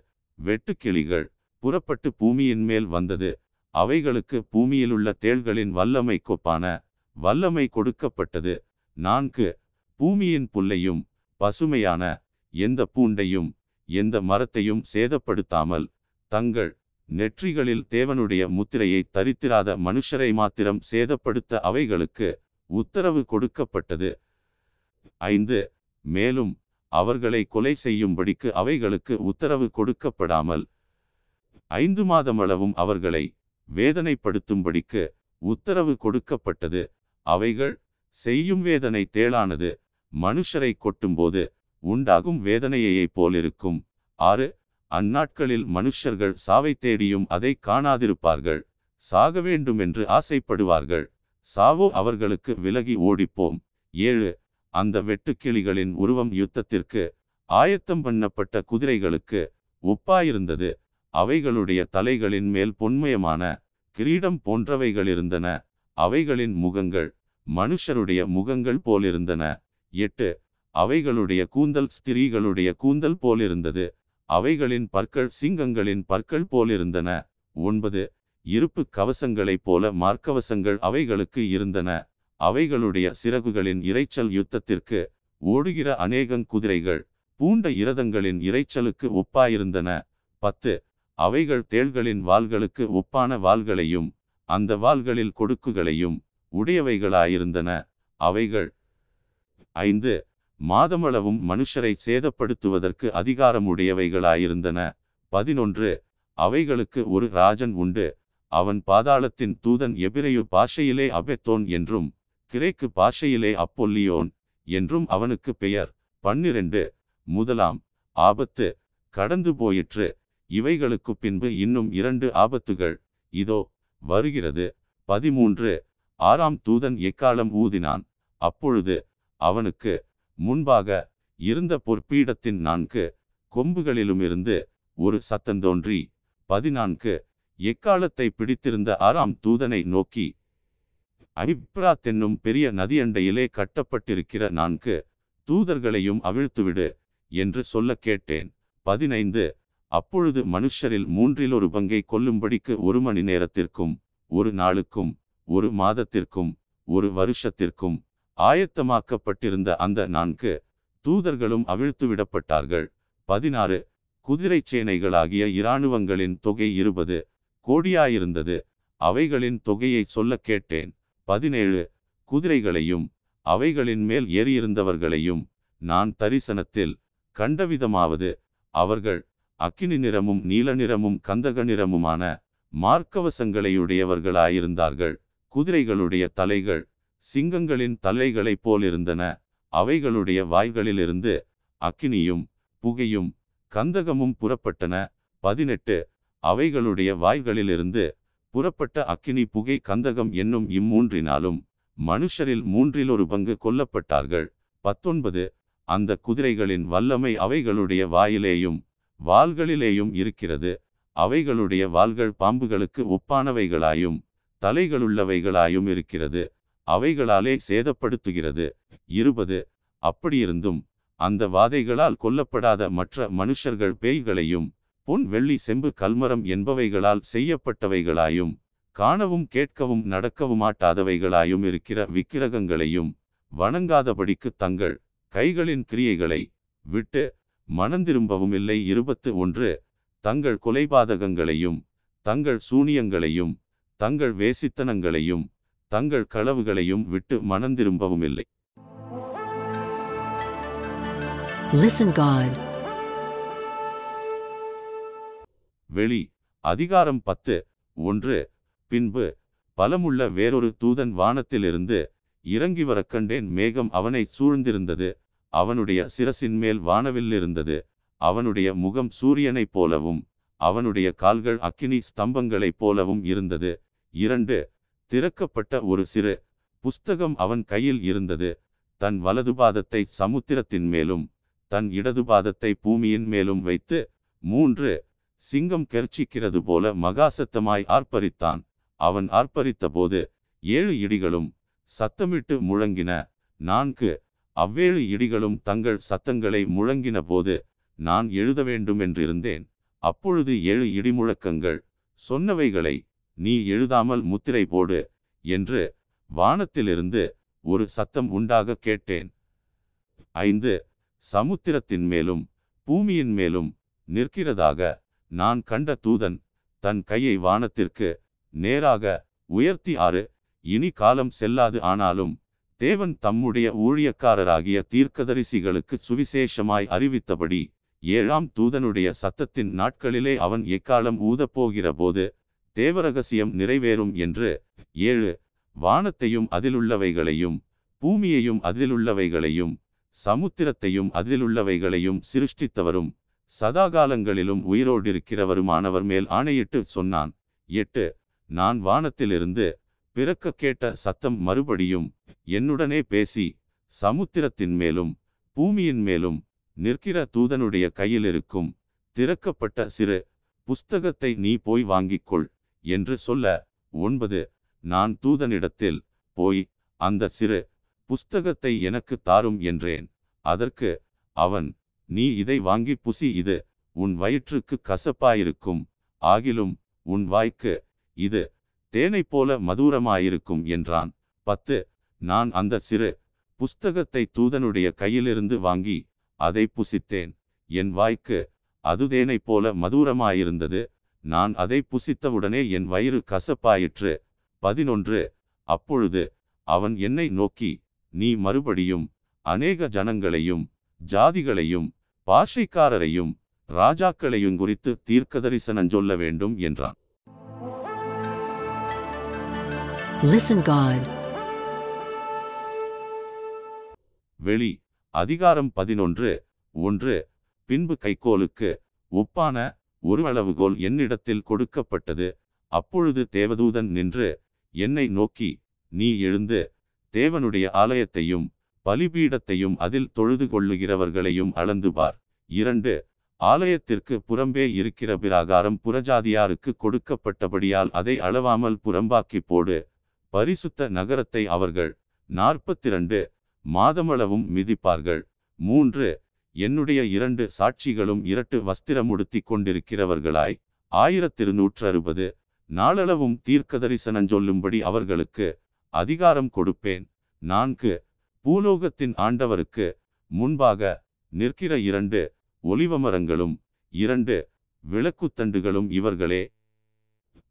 வெட்டுக்கிளிகள் புறப்பட்டு பூமியின் மேல் வந்தது. அவைகளுக்கு பூமியிலுள்ள தேள்களின் வல்லமை கொப்பான வல்லமை கொடுக்கப்பட்டது. நான்கு பூமியின் புல்லையும் பசுமையான எந்த பூண்டையும் எந்த மரத்தையும் சேதப்படுத்தாமல் தங்கள் நெற்றிகளில் தேவனுடைய முத்திரையை தரித்திராத மனுஷரை மாத்திரம் சேதப்படுத்த அவைகளுக்கு உத்தரவு கொடுக்கப்பட்டது. ஐந்து மேலும் அவர்களை கொலை செய்யும்படிக்கு அவைகளுக்கு உத்தரவு கொடுக்கப்படாமல் ஐந்து மாதமளவும் அவர்களை வேதனைப்படுத்தும்படிக்கு உத்தரவு கொடுக்கப்பட்டது. அவைகள் செய்யும் வேதனை தேளானது. மனுஷரை கொட்டும்போது உண்டாகும் வேதனையைப் போலிருக்கும். ஆறு அந்நாட்களில் மனுஷர்கள் சாவை தேடியும் அதை காணாதிருப்பார்கள். சாக வேண்டும் என்று ஆசைப்படுவார்கள். சாவோ அவர்களுக்கு விலகி ஓடிப்போம். ஏழு அந்த வெட்டுக்கிளிகளின் உருவம் யுத்தத்திற்கு ஆயத்தம் பண்ணப்பட்ட குதிரைகளுக்கு ஒப்பாயிருந்தது. அவைகளுடைய தலைகளின் மேல் பொன்மயமான கிரீடம் போன்றவைகள் இருந்தன அவைகளின் முகங்கள் மனுஷருடைய முகங்கள் போலிருந்தன. எட்டு அவைகளுடைய கூந்தல் ஸ்திரீகளுடைய கூந்தல் போலிருந்தது. அவைகளின் பற்கள் சிங்கங்களின் பற்கள் போலிருந்தன. ஒன்பது இருப்பு கவசங்களைப் போல மார்க்கவசங்கள் அவைகளுக்கு இருந்தன. அவைகளுடைய சிறகுகளின் இரைச்சல் யுத்தத்திற்கு ஓடுகிற அநேகங் குதிரைகள் பூண்ட இரதங்களின் இரைச்சலுக்கு ஒப்பாயிருந்தன. பத்து அவைகள் தேள்களின் வாள்களுக்கு ஒப்பான வாள்களையும் அந்த வாள்களில் கொடுக்குகளையும் உடையவைகளாயிருந்தன. அவைகள் ஐந்து மாதமளவும் மனுஷரை சேதப்படுத்துவதற்கு அதிகாரமுடையவைகளாயிருந்தன. பதினொன்று அவைகளுக்கு ஒரு ராஜன் உண்டு. அவன் பாதாளத்தின் தூதன் எபிரையு பாஷையிலே அபெத்தோன் என்றும் கிரேக்கு பாஷையிலே அப்பொல்லியோன் என்றும் அவனுக்கு பெயர். பன்னிரண்டு முதலாம் ஆபத்து. கடந்து போயிற்று. இவைகளுக்கு பின்பு இன்னும் இரண்டு ஆபத்துகள். இதோ வருகிறது. பதிமூன்று ஆறாம் தூதன் எக்காலம் ஊதினான்? அப்பொழுது அவனுக்கு முன்பாக இருந்த பொற்பீடத்தின் நான்கு கொம்புகளிலுமிருந்து ஒரு சத்தந்தோன்றி பதினான்கு எக்காலத்தை பிடித்திருந்த ஆறாம் தூதனை நோக்கி ஐப்ராத் என்னும் பெரிய நதியண்டையிலே கட்டப்பட்டிருக்கிற நான்கு தூதர்களையும் அவிழ்த்துவிடு என்று சொல்ல கேட்டேன். பதினைந்து. அப்பொழுது மனுஷரில் மூன்றில் ஒரு பங்கை கொல்லும்படிக்கு ஒரு மணி நேரத்திற்கும் ஒரு நாளுக்கும் ஒரு மாதத்திற்கும் ஒரு வருஷத்திற்கும் ஆயத்தமாக்கப்பட்டிருந்த அந்த நான்கு தூதர்களும் அவிழ்த்துவிடப்பட்டார்கள். பதினாறு. குதிரை சேனைகளாகிய இராணுவங்களின் தொகை இருபது கோடியாயிருந்தது. அவைகளின் தொகையை சொல்ல கேட்டேன். பதினேழு குதிரைகளையும் அவைகளின் மேல் ஏறியிருந்தவர்களையும் நான் தரிசனத்தில் கண்டவிதமாவது அவர்கள் அக்கினி நிறமும் நீல நிறமும் கந்தக நிறமுமான மார்க்கவசங்களையுடையவர்களாயிருந்தார்கள். குதிரைகளுடைய தலைகள் சிங்கங்களின் தலைகளைப் போலிருந்தன. அவைகளுடைய வாய்களிலிருந்து அக்கினியும் புகையும் கந்தகமும் புறப்பட்டன. பதினெட்டு அவைகளுடைய வாய்களிலிருந்து புறப்பட்ட அக்கினி புகை கந்தகம் என்னும் இம்மூன்றினாலும் மனுஷரில் மூன்றில் ஒரு பங்கு கொல்லப்பட்டார்கள். பத்தொன்பது. அந்த குதிரைகளின் வல்லமை அவைகளுடைய வாயிலேயும் வாள்களிலேயும் இருக்கிறது. அவைகளுடைய வாள்கள் பாம்புகளுக்கு ஒப்பானவைகளாயும் தலைகளுள்ளவைகளாயும் இருக்கிறது. அவைகளாலே சேதப்படுத்துகிறது. இருபது. அப்படியிருந்தும் அந்த வாதைகளால் கொல்லப்படாத மற்ற மனுஷர்கள் பேய்களையும் பொன் வெள்ளி செம்பு கல்மரம் என்பவைகளால் செய்யப்பட்டவைகளாயும் காணவும் கேட்கவும் நடக்கவுமாட்டாதவைகளாயும் இருக்கிற விக்கிரகங்களையும் வணங்காதபடிக்கு தங்கள் கைகளின் கிரியைகளை விட்டு மனந்திரும்பவும் இல்லை இருபத்து ஒன்று தங்கள் கொலைபாதகங்களையும் தங்கள் சூனியங்களையும் தங்கள் வேசித்தனங்களையும் தங்கள் களவுகளையும் விட்டு மனந்திரும்பவும் இல்லை Listen God. வெளி அதிகாரம் பத்து ஒன்று. பின்பு பலமுள்ள வேறொரு தூதன் வானத்திலிருந்து இறங்கி வரக் கண்டேன். மேகம் அவனை சூழ்ந்திருந்தது. அவனுடைய சிரசின் மேல் வானவில் இருந்தது. அவனுடைய முகம் சூரியனைப் போலவும் அவனுடைய கால்கள் அக்கினி ஸ்தம்பங்களைப் போலவும் இருந்தது. இரண்டு திறக்கப்பட்ட ஒரு சிறு புஸ்தகம் அவன் கையில் இருந்தது. தன் வலது பாதத்தை சமுத்திரத்தின் மேலும் தன் இடது பாதத்தை பூமியின் மேலும் வைத்து மூன்று சிங்கம் கெர்ச்சிக்கிறது போல மகாசத்தமாய் ஆர்ப்பரித்தான். அவன் ஆர்ப்பரித்த போது ஏழு இடிகளும் சத்தமிட்டு முழங்கின. நான்கு அவ்வேழு இடிகளும் தங்கள் சத்தங்களை முழங்கின போது நான் எழுத வேண்டும் என்றிருந்தேன் அப்பொழுது ஏழு இடிமுழக்கங்கள் சொன்னவைகளை நீ எழுதாமல் முத்திரை போடு என்று வானத்திலிருந்து ஒரு சத்தம் உண்டாக கேட்டேன். ஐந்து சமுத்திரத்தின் மேலும் பூமியின் மேலும் நிற்கிறதாக நான் கண்ட தூதன் தன் கையை வானத்திற்கு நேராக உயர்த்தி ஆறு. இனி காலம் செல்லாது ஆனாலும் தேவன் தம்முடைய ஊழியக்காரராகிய தீர்க்கதரிசிகளுக்கு சுவிசேஷமாய் அறிவித்தபடி ஏழாம் தூதனுடைய சத்தத்தின் நாட்களிலே அவன் எக்காலம் ஊதப்போகிற போது தேவரகசியம் நிறைவேறும் என்று ஏழு. வானத்தையும் அதிலுள்ளவைகளையும் பூமியையும் அதிலுள்ளவைகளையும் சமுத்திரத்தையும் அதிலுள்ளவைகளையும் சிருஷ்டித்தவரும் சதாகாலங்களிலும் உயிரோடிருக்கிறவருமானவர் மேல் ஆணையிட்டு சொன்னான். எட்டு நான் வானத்திலிருந்து பிறக்க கேட்ட சத்தம் மறுபடியும் என்னுடனே பேசி சமுத்திரத்தின் மேலும் பூமியின் மேலும் நிற்கிற தூதனுடைய கையில் இருக்கும் திறக்கப்பட்ட சிறு புஸ்தகத்தை நீ போய் வாங்கிக்கொள் என்று சொல்ல ஒன்பது நான் தூதனிடத்தில் போய் அந்த சிறு புஸ்தகத்தை எனக்கு தாரும் என்றேன். அதற்கு அவன் நீ இதை வாங்கி புசி இது உன் வயிற்றுக்கு கசப்பாயிருக்கும். ஆகிலும் உன் வாய்க்கு இது தேனைப் போல மதுரமாயிருக்கும் என்றான். பத்து நான் அந்த சிறு புஸ்தகத்தை தூதனுடைய கையிலிருந்து வாங்கி அதை புசித்தேன். என் வாய்க்கு அது தேனை போல மதுரமாயிருந்தது. நான் அதை புசித்தவுடனே என் வயிறு கசப்பாயிற்று. பதினொன்று அப்பொழுது அவன் என்னை நோக்கி நீ மறுபடியும் அநேக ஜனங்களையும் ஜாதிகளையும் பாஷைக்காரரையும் ராஜாக்களையும் குறித்து தீர்க்கதரிசனம் சொல்ல வேண்டும் என்றான் Listen God. வெளி அதிகாரம் பதினொன்று ஒன்று பின்பு கைக்கோலுக்கு ஒப்பான ஒரு அளவுகோல் என்னிடத்தில் கொடுக்கப்பட்டது அப்பொழுது தேவதூதன் நின்று என்னை நோக்கி நீ எழுந்து தேவனுடைய ஆலயத்தையும் பலிபீடத்தையும் அதில் தொழுது கொள்ளுகிறவர்களையும் அளந்து பார். இரண்டு ஆலயத்திற்கு புறம்பே இருக்கிற பிராகாரம் புறஜாதியாருக்கு கொடுக்கப்பட்டபடியால் அதை அளவாமல் புறம்பாக்கி போடு. பரிசுத்த நகரத்தை அவர்கள் நாற்பத்திரண்டு மாதமளவும் மிதிப்பார்கள். மூன்று என்னுடைய இரண்டு சாட்சிகளும் இரட்டு வஸ்திரமுடுத்தி கொண்டிருக்கிறவர்களாய். ஆயிரத்திருநூற்று அறுபது நாளளவும் தீர்க்கதரிசனம் சொல்லும்படி அவர்களுக்கு அதிகாரம் கொடுப்பேன். நான்கு பூலோகத்தின் ஆண்டவருக்கு முன்பாக நிற்கிற இரண்டு ஒலிவமரங்களும் இரண்டு விளக்குத்தண்டுகளும் இவர்களே.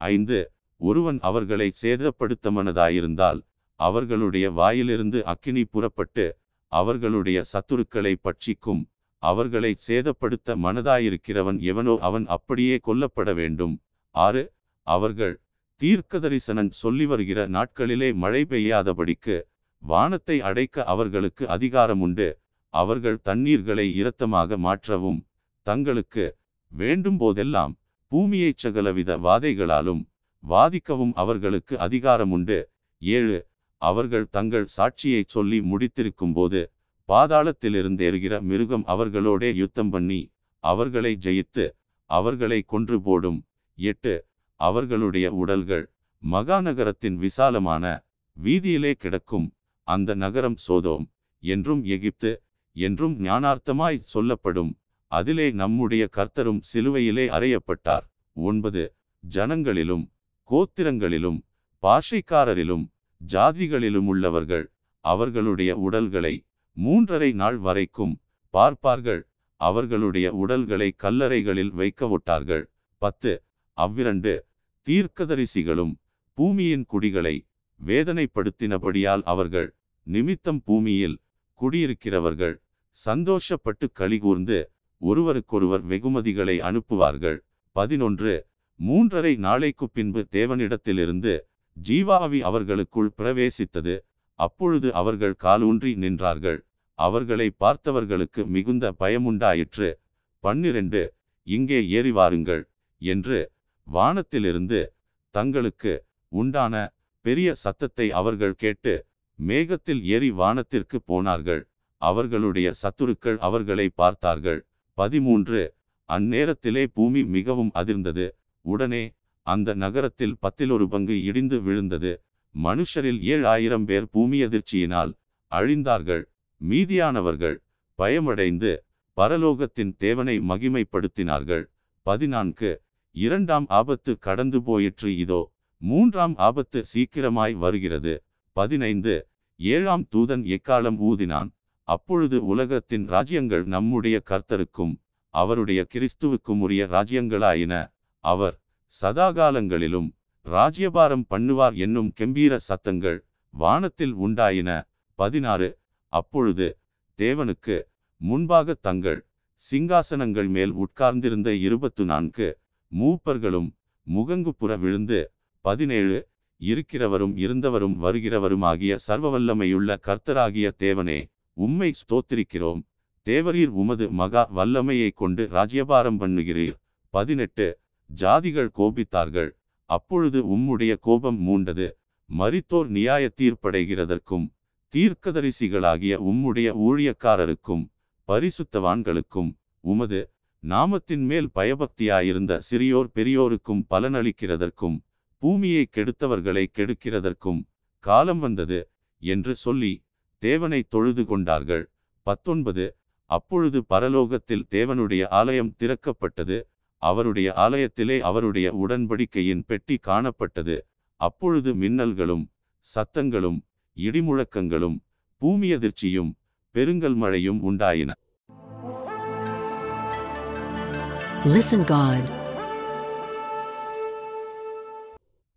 ஐந்து ஒருவன் அவர்களை சேதப்படுத்த மனதாயிருந்தால் அவர்களுடைய வாயிலிருந்து அக்கினி புறப்பட்டு அவர்களுடைய சத்துருக்களை பட்சிக்கும் அவர்களை சேதப்படுத்த மனதாயிருக்கிறவன் எவனோ அவன் அப்படியே கொல்லப்பட வேண்டும். ஆறு அவர்கள் தீர்க்கதரிசனன் சொல்லி வருகிற நாட்களிலே மழை பெய்யாதபடிக்கு வானத்தை அடைக்க அவர்களுக்கு அதிகாரம் உண்டு அவர்கள் தண்ணீர்களை இரத்தமாக மாற்றவும் தங்களுக்கு வேண்டும் போதெல்லாம் பூமியைச் சகலவித வாதைகளாலும் வாதிக்கவும் அவர்களுக்கு அதிகாரம் உண்டு ஏழு அவர்கள் தங்கள் சாட்சியை சொல்லி முடித்திருக்கும்போது பாதாளத்திலிருந்து எறுகிற மிருகம் அவர்களோடே யுத்தம் பண்ணி அவர்களை ஜெயித்து அவர்களை கொன்று போடும். எட்டு அவர்களுடைய உடல்கள் மகாநகரத்தின் விசாலமான வீதியிலே கிடக்கும். அந்த நகரம் சோதோம் என்றும் எகிப்து என்றும் ஞானார்த்தமாய் சொல்லப்படும். அதிலே நம்முடைய கர்த்தரும் சிலுவையிலே அறையப்பட்டார். ஒன்பது ஜனங்களிலும் கோத்திரங்களிலும் பாஷைக்காரரிலும் ஜாதிகளிலும் உள்ளவர்கள் அவர்களுடைய உடல்களை மூன்றரை நாள் வரைக்கும் பார்ப்பார்கள். அவர்களுடைய உடல்களை கல்லறைகளில் வைக்க விட்டார்கள் பத்து அவ்விரண்டு தீர்க்கதரிசிகளும் பூமியின் குடிகளை வேதனைப்படுத்தினபடியால் அவர்கள் நிமித்தம் பூமியில் குடியிருக்கிறவர்கள் சந்தோஷப்பட்டு கலிகூர்ந்து ஒருவருக்கொருவர் வெகுமதிகளை அனுப்புவார்கள். பதினொன்று மூன்றரை நாளைக்கு பின்பு தேவனிடத்திலிருந்து ஜீவாவி அவர்களுக்குள் பிரவேசித்தது. அப்பொழுது அவர்கள் காலூன்றி நின்றார்கள். அவர்களை பார்த்தவர்களுக்கு மிகுந்த பயமுண்டாயிற்று. பன்னிரண்டு இங்கே ஏறி வாருங்கள் என்று வானத்திலிருந்து தங்களுக்கு உண்டான பெரிய சத்தத்தை அவர்கள் கேட்டு மேகத்தில் ஏறி வானத்திற்கு போனார்கள். அவர்களுடைய சத்துருக்கள் அவர்களை பார்த்தார்கள். பதிமூன்று. அந்நேரத்திலே பூமி மிகவும் அதிர்ந்தது. உடனே அந்த நகரத்தில் பத்திலொரு பங்கு இடிந்து விழுந்தது. மனுஷரில் ஏழு ஆயிரம் பேர் பூமி அதிர்ச்சியினால் அழிந்தார்கள். மீதியானவர்கள் பயமடைந்து பரலோகத்தின் தேவனை மகிமைப்படுத்தினார்கள். பதினான்கு. இரண்டாம் ஆபத்து கடந்து போயிற்று. இதோ மூன்றாம் ஆபத்து சீக்கிரமாய் வருகிறது. பதினைந்து. ஏழாம் தூதன் எக்காலம் ஊதினான்? அப்பொழுது உலகத்தின் ராஜ்யங்கள் நம்முடைய கர்த்தருக்கும் அவருடைய கிறிஸ்துவுக்கும் உரிய ராஜ்யங்களாயின. அவர் சதாகாலங்களிலும் ராஜ்யபாரம் பண்ணுவார் என்னும் கெம்பீர சத்தங்கள் வானத்தில் உண்டாயின. பதினாறு. அப்பொழுது தேவனுக்கு முன்பாக தங்கள் சிங்காசனங்கள் மேல் உட்கார்ந்திருந்த இருபத்து நான்கு மூப்பர்களும் முகங்குப்புற விழுந்து பதினேழு. இருக்கிறவரும் இருந்தவரும் வருகிறவருமாகிய சர்வவல்லமையுள்ள கர்த்தராகிய தேவனே உம்மை ஸ்தோத்திரிக்கிறோம். தேவரீர் உமது மகா வல்லமையை கொண்டு ராஜ்யபாரம் பண்ணுகிறீர். பதினெட்டு ஜாதிகள் கோபித்தார்கள். அப்பொழுது உம்முடைய கோபம் மூண்டது. மரித்தோர் நியாய தீர்ப்படைகிறதற்கும் தீர்க்கதரிசிகளாகிய உம்முடைய ஊழியக்காரருக்கும் பரிசுத்தவான்களுக்கும் உமது நாமத்தின் மேல் பயபக்தியாயிருந்த சிறியோர் பெரியோருக்கும் பலனளிக்கிறதற்கும் பூமியை கெடுத்தவர்களை கெடுக்கிறதற்கும் காலம் வந்தது என்று சொல்லி தேவனை தொழுது கொண்டார்கள். பத்தொன்பது அப்பொழுது பரலோகத்தில் தேவனுடைய ஆலயம் திறக்கப்பட்டது. அவருடைய ஆலயத்திலே அவருடைய உடன்படிக்கையின் பெட்டி காணப்பட்டது. அப்பொழுது மின்னல்களும் சத்தங்களும் இடிமுழக்கங்களும் பூமியதிர்ச்சியும் பெருங்கல் மழையும் உண்டாயின. Listen God.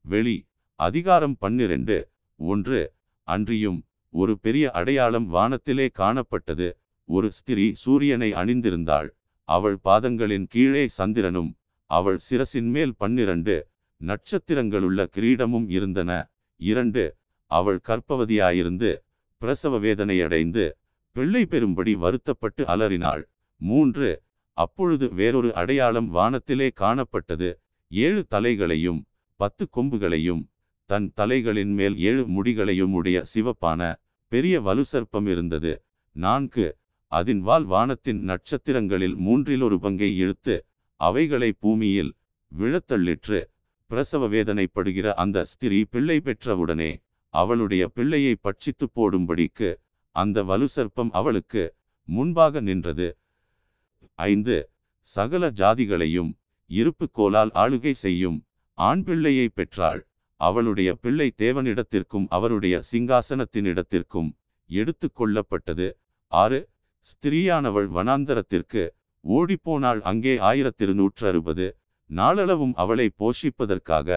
வெளி அதிகாரம் பன்னிரண்டு ஒன்று அன்றியும் ஒரு பெரிய அடையாளம் வானத்திலே காணப்பட்டது. ஒரு ஸ்திரீ சூரியனை அணிந்திருந்தாள். அவள் பாதங்களின் கீழே சந்திரனும் அவள் சிரசின் மேல் பன்னிரண்டு நட்சத்திரங்களுள்ள கிரீடமும் இருந்தன. இரண்டு அவள் கற்பவதியாயிருந்து பிரசவ வேதனையடைந்து பிள்ளை பெறும்படி வருத்தப்பட்டு அலறினாள். மூன்று அப்பொழுது வேறொரு அடையாளம் வானத்திலே காணப்பட்டது. ஏழு தலைகளையும் பத்து கொம்புகளையும் தன் தலைகளின் மேல் ஏழு முடிகளையும் உடைய சிவப்பான பெரிய வலுசர்ப்பம் இருந்தது. நான்கு அதன் வால் வானத்தின் நட்சத்திரங்களில் மூன்றில் ஒரு பங்கை இழுத்து அவைகளை பூமியில் விழத்தள்ளிற்று. பிரசவ வேதனைப்படுகிற அந்த ஸ்திரீ பிள்ளை பெற்றவுடனே அவளுடைய பிள்ளையை பட்சித்து போடும்படிக்கு அந்த வலுசர்ப்பம் அவளுக்கு முன்பாக நின்றது. ஐந்து சகல ஜாதிகளையும் இருப்பு கோலால் ஆளுகை செய்யும் ஆண் பிள்ளையை பெற்றாள். அவளுடைய பிள்ளை தேவனிடத்திற்கும் அவருடைய சிங்காசனத்தினிடத்திற்கும் எடுத்து கொள்ளப்பட்டது. ஆறு ஸ்திரீயானவள் வனாந்தரத்திற்கு ஓடிப்போனாள். அங்கே ஆயிரத்திருநூற்று அறுபது நாளளவும் அவளை போஷிப்பதற்காக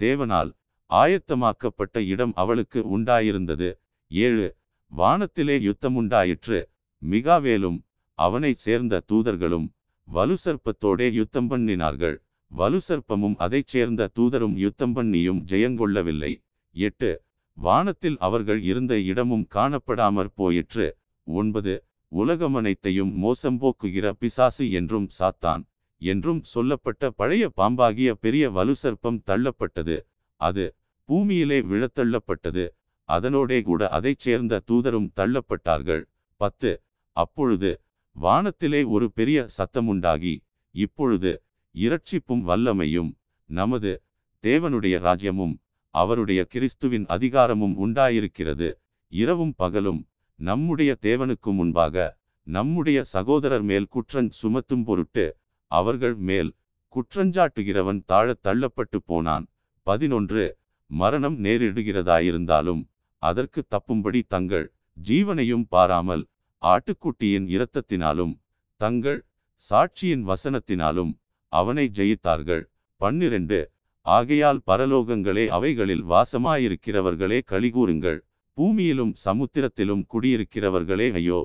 தேவனால் ஆயத்தமாக்கப்பட்ட இடம் அவளுக்கு உண்டாயிருந்தது. ஏழு வானத்திலே யுத்தமுண்டாயிற்று. மிகாவேலும் அவனைச் சேர்ந்த தூதர்களும் வலுசற்பத்தோடே யுத்தம் பண்ணினார்கள். வலுசற்பமும் அதைச் சேர்ந்த தூதரும் யுத்தம் பண்ணியும் ஜெயங்கொள்ளவில்லை. எட்டு வானத்தில் அவர்கள் இருந்த இடமும் காணப்படாமற் போயிற்று. ஒன்பது உலகமனைத்தையும் மோசம் போக்குகிற பிசாசு என்றும் சாத்தான். என்றும் சொல்லப்பட்ட பழைய பாம்பாகிய பெரிய வலுசற்பம் தள்ளப்பட்டது. அது பூமியிலே விழத்தள்ளப்பட்டது. அதனோடே கூட அதைச் சேர்ந்த தூதரும் தள்ளப்பட்டார்கள். பத்து அப்பொழுது வானத்திலே ஒரு பெரிய சத்தமுண்டாகி இப்பொழுது இரட்சிப்பும் வல்லமையும் நமது தேவனுடைய ராஜ்யமும் அவருடைய கிறிஸ்துவின் அதிகாரமும் உண்டாயிருக்கிறது. இரவும் பகலும் நம்முடைய தேவனுக்கு முன்பாக நம்முடைய சகோதரர் மேல் குற்றஞ் சுமத்தும் பொருட்டு அவர்கள் மேல் குற்றஞ்சாட்டுகிறவன் தாழத் தள்ளப்பட்டு போனான். பதினொன்று மரணம் நேரிடுகிறதாயிருந்தாலும் அதற்கு தப்பும்படி தங்கள் ஜீவனையும் பாராமல் ஆட்டுக்குட்டியின் இரத்தத்தினாலும் தங்கள் சாட்சியின் வசனத்தினாலும் அவனை ஜெயித்தார்கள். பன்னிரண்டு ஆகையால் பரலோகங்களே அவைகளில் வாசமாயிருக்கிறவர்களே கலிகூறுங்கள் பூமியிலும் சமுத்திரத்திலும் குடியிருக்கிறவர்களே ஐயோ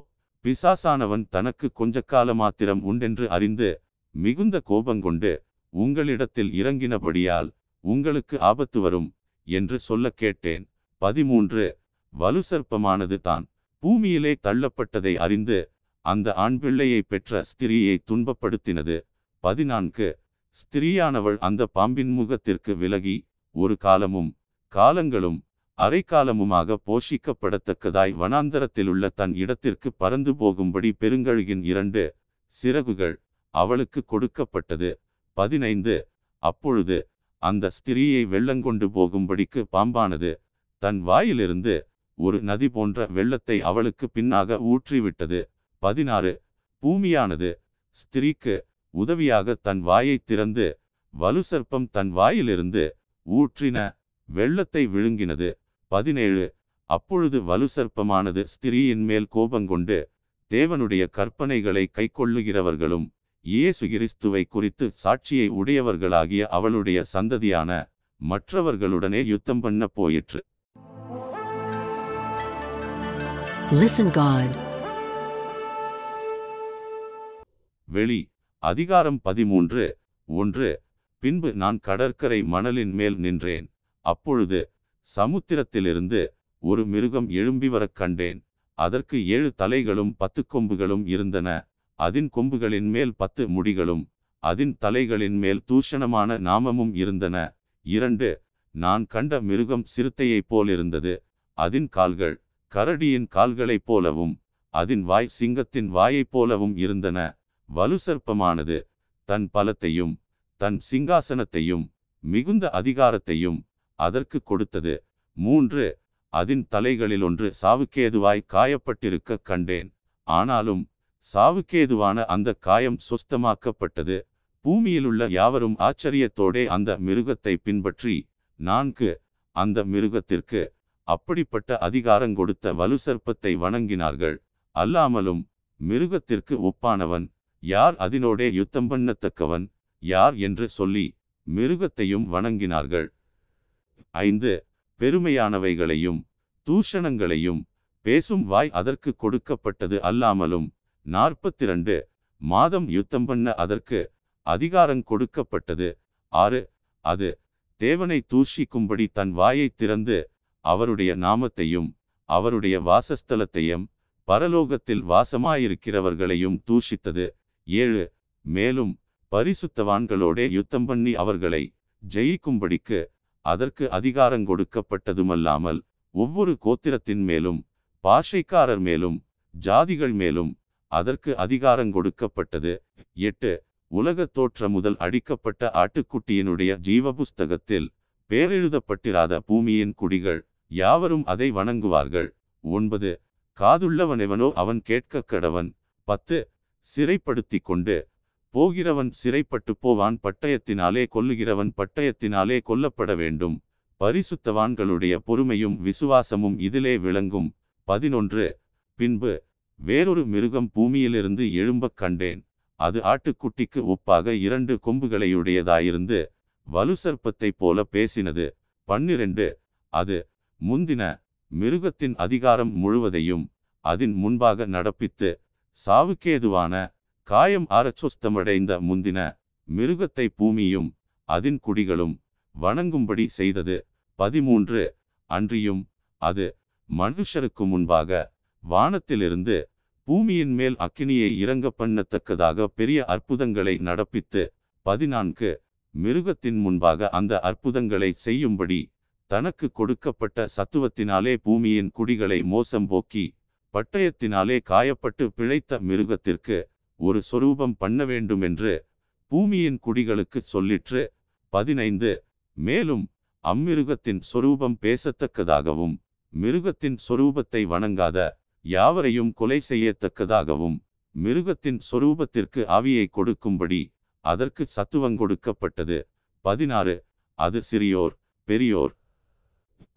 பிசாசானவன் தனக்கு கொஞ்ச காலமாத்திரம் உண்டென்று அறிந்து மிகுந்த கோபங்கொண்டு உங்களிடத்தில் இறங்கினபடியால் உங்களுக்கு ஆபத்து வரும் என்று சொல்ல கேட்டேன். பதிமூன்று வலுசர்ப்பமானது தான். பூமியிலே தள்ளப்பட்டதை அறிந்து அந்த ஆண் பிள்ளையை பெற்ற ஸ்திரியை துன்பப்படுத்தினது. பதினான்கு. ஸ்திரீயானவள் அந்த பாம்பின் முகத்திற்கு விலகி ஒரு காலமும் காலங்களும் அரைக்காலமுமாக போஷிக்கப்படத்தக்கதாய் வனாந்தரத்திலுள்ள தன் இடத்திற்கு பறந்து போகும்படி பெருங்கழுகின் இரண்டு சிறகுகள் அவளுக்கு கொடுக்கப்பட்டது. பதினைந்து. அப்பொழுது அந்த ஸ்திரீயை வெள்ளங்கொண்டு போகும்படிக்கு பாம்பானது தன் வாயிலிருந்து ஒரு நதி போன்ற வெள்ளத்தை அவளுக்கு பின்னாக ஊற்றிவிட்டது. பதினாறு. பூமியானது ஸ்திரீக்கு உதவியாக தன் வாயை திறந்து வலுசர்ப்பம் தன் வாயிலிருந்து ஊற்றின வெள்ளத்தை விழுங்கினது. பதினேழு. அப்பொழுது வலுசர்ப்பமானது ஸ்திரீயின் மேல் கோபங்கொண்டு தேவனுடைய கற்பனைகளை கைக்கொள்ளுகிறவர்களும் இயேசு கிறிஸ்துவை குறித்து சாட்சியை உடையவர்களாகிய அவளுடைய சந்ததியான மற்றவர்களுடனே யுத்தம் பண்ண போயிற்று. Listen God. வெளி. அதிகாரம் பதிமூன்று ஒன்று பின்பு நான் கடற்கரை மணலின் மேல் நின்றேன். அப்பொழுது சமுத்திரத்திலிருந்து ஒரு மிருகம் எழும்பி வரக் கண்டேன். அதற்கு ஏழு தலைகளும் பத்து கொம்புகளும் இருந்தன. அதின் கொம்புகளின் மேல் பத்து முடிகளும் அதின் தலைகளின் மேல் தூஷணமான நாமமும் இருந்தன. இரண்டு நான் கண்ட மிருகம் சிறுத்தையைப் போலிருந்தது. அதின் கால்கள் கரடியின் கால்களைப் போலவும் அதின் வாய் சிங்கத்தின் வாயைப் போலவும் இருந்தன. வலுசற்பமானது தன் பலத்தையும் தன் சிங்காசனத்தையும் மிகுந்த அதிகாரத்தையும் அதற்கு கொடுத்தது. மூன்று அதன் தலைகளில் ஒன்று சாவுக்கேதுவாய் காயப்பட்டிருக்க கண்டேன். ஆனாலும் சாவுக்கேதுவான அந்த காயம் சுஸ்தமாக்கப்பட்டது. பூமியிலுள்ள யாவரும் ஆச்சரியத்தோடே அந்த மிருகத்தை பின்பற்றி நான்கு அந்த மிருகத்திற்கு அப்படிப்பட்ட அதிகாரம் கொடுத்த வலுசற்பத்தை வணங்கினார்கள். அல்லாமலும் மிருகத்திற்கு ஒப்பானவன் யார் அதனோடே யுத்தம் பண்ணத்தக்கவன்? யார் என்று சொல்லி மிருகத்தையும் வணங்கினார்கள். ஐந்து பெருமையானவைகளையும் தூஷணங்களையும் பேசும் வாய் அதற்கு கொடுக்கப்பட்டது அல்லாமலும் நாற்பத்திரண்டு மாதம் யுத்தம் பண்ண அதற்கு அதிகாரம் கொடுக்கப்பட்டது. ஆறு அது தேவனை தூஷிக்கும்படி தன் வாயை திறந்து அவருடைய நாமத்தையும் அவருடைய வாசஸ்தலத்தையும் பரலோகத்தில் வாசமாயிருக்கிறவர்களையும் தூஷித்தது. ஏழு. மேலும் பரிசுத்தவான்களோடே யுத்தம் பண்ணி அவர்களை ஜெயிக்கும்படிக்கு அதற்கு அதிகாரம் கொடுக்கப்பட்டதுமல்லாமல் ஒவ்வொரு கோத்திரத்தின் மேலும் பாஷைக்காரர் மேலும் ஜாதிகள் மேலும் அதற்கு அதிகாரம் கொடுக்கப்பட்டது. எட்டு. உலக தோற்ற முதல் அடிக்கப்பட்ட ஆட்டுக்குட்டியினுடைய ஜீவ புஸ்தகத்தில் பேரெழுதப்பட்டிராத பூமியின் குடிகள் யாவரும் அதை வணங்குவார்கள். ஒன்பது. காதுள்ளவனெவனோ அவன் கேட்க கடவன் பத்து. சிறைப்படுத்தி கொண்டு போகிறவன் சிறைப்பட்டு போவான் பட்டயத்தினாலே கொல்லுகிறவன் பட்டயத்தினாலே கொல்லப்பட வேண்டும். பரிசுத்தவான்களுடைய பொறுமையும் விசுவாசமும் இதிலே விளங்கும். பதினொன்று. பின்பு வேறொரு மிருகம் பூமியிலிருந்து எழும்பக் கண்டேன். அது ஆட்டுக்குட்டிக்கு ஒப்பாக இரண்டு கொம்புகளையுடையதாயிருந்து வலுசர்ப்பத்தைப் போல பேசினது. பன்னிரண்டு. அது முந்தின மிருகத்தின் அதிகாரம் முழுவதையும் அதன் முன்பாக நடப்பித்து சாவுக்கேதுவான காயம் அறச்சொஸ்தமடைந்த முந்தின மிருகத்தை பூமியும் அதன் குடிகளும் வணங்கும்படி செய்தது பதிமூன்று. அன்றியும் அது மனுஷருக்கு முன்பாக வானத்திலிருந்து பூமியின் மேல் அக்கினியை இறங்க பண்ணத்தக்கதாக பெரிய அற்புதங்களை நடப்பித்து பதினான்கு. மிருகத்தின் முன்பாக அந்த அற்புதங்களை செய்யும்படி தனக்கு கொடுக்கப்பட்ட சத்துவத்தினாலே பூமியின் குடிகளை மோசம் போக்கி பட்டயத்தினாலே காயப்பட்டு பிழைத்த மிருகத்திற்கு ஒரு சொரூபம் பண்ண வேண்டுமென்று பூமியின் குடிகளுக்கு சொல்லிற்று. பதினைந்து. மேலும் அம்மிருகத்தின் சொரூபம் பேசத்தக்கதாகவும் மிருகத்தின் சொரூபத்தை வணங்காத யாவரையும் கொலை செய்யத்தக்கதாகவும் மிருகத்தின் சொரூபத்திற்கு ஆவியை கொடுக்கும்படி அதற்கு சத்துவங்கொடுக்கப்பட்டது பதினாறு. அது சிறியோர் பெரியோர்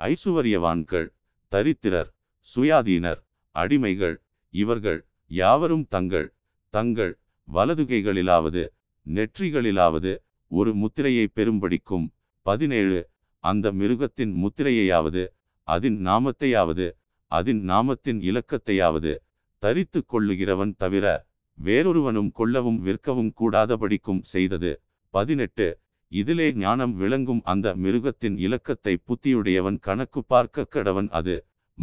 ஐசுவரியவான்கள் தரித்திரர் சுயாதீனர். அடிமைகள் இவர்கள் யாவரும் தங்கள் தங்கள் வலதுகைகளிலாவது நெற்றிகளிலாவது ஒரு முத்திரையை பெரும்படிக்கும் பதினேழு. அந்த மிருகத்தின் முத்திரையையாவது அதன் நாமத்தையாவது அதன் நாமத்தின் இலக்கத்தையாவது தரித்து கொள்ளுகிறவன் தவிர வேறொருவனும் கொள்ளவும் விற்கவும் கூடாதபடிக்கும் செய்தது. பதினெட்டு. இதிலே ஞானம் விளங்கும் அந்த மிருகத்தின் இலக்கத்தை புத்தியுடையவன் கணக்கு பார்க்க கடவன் அது.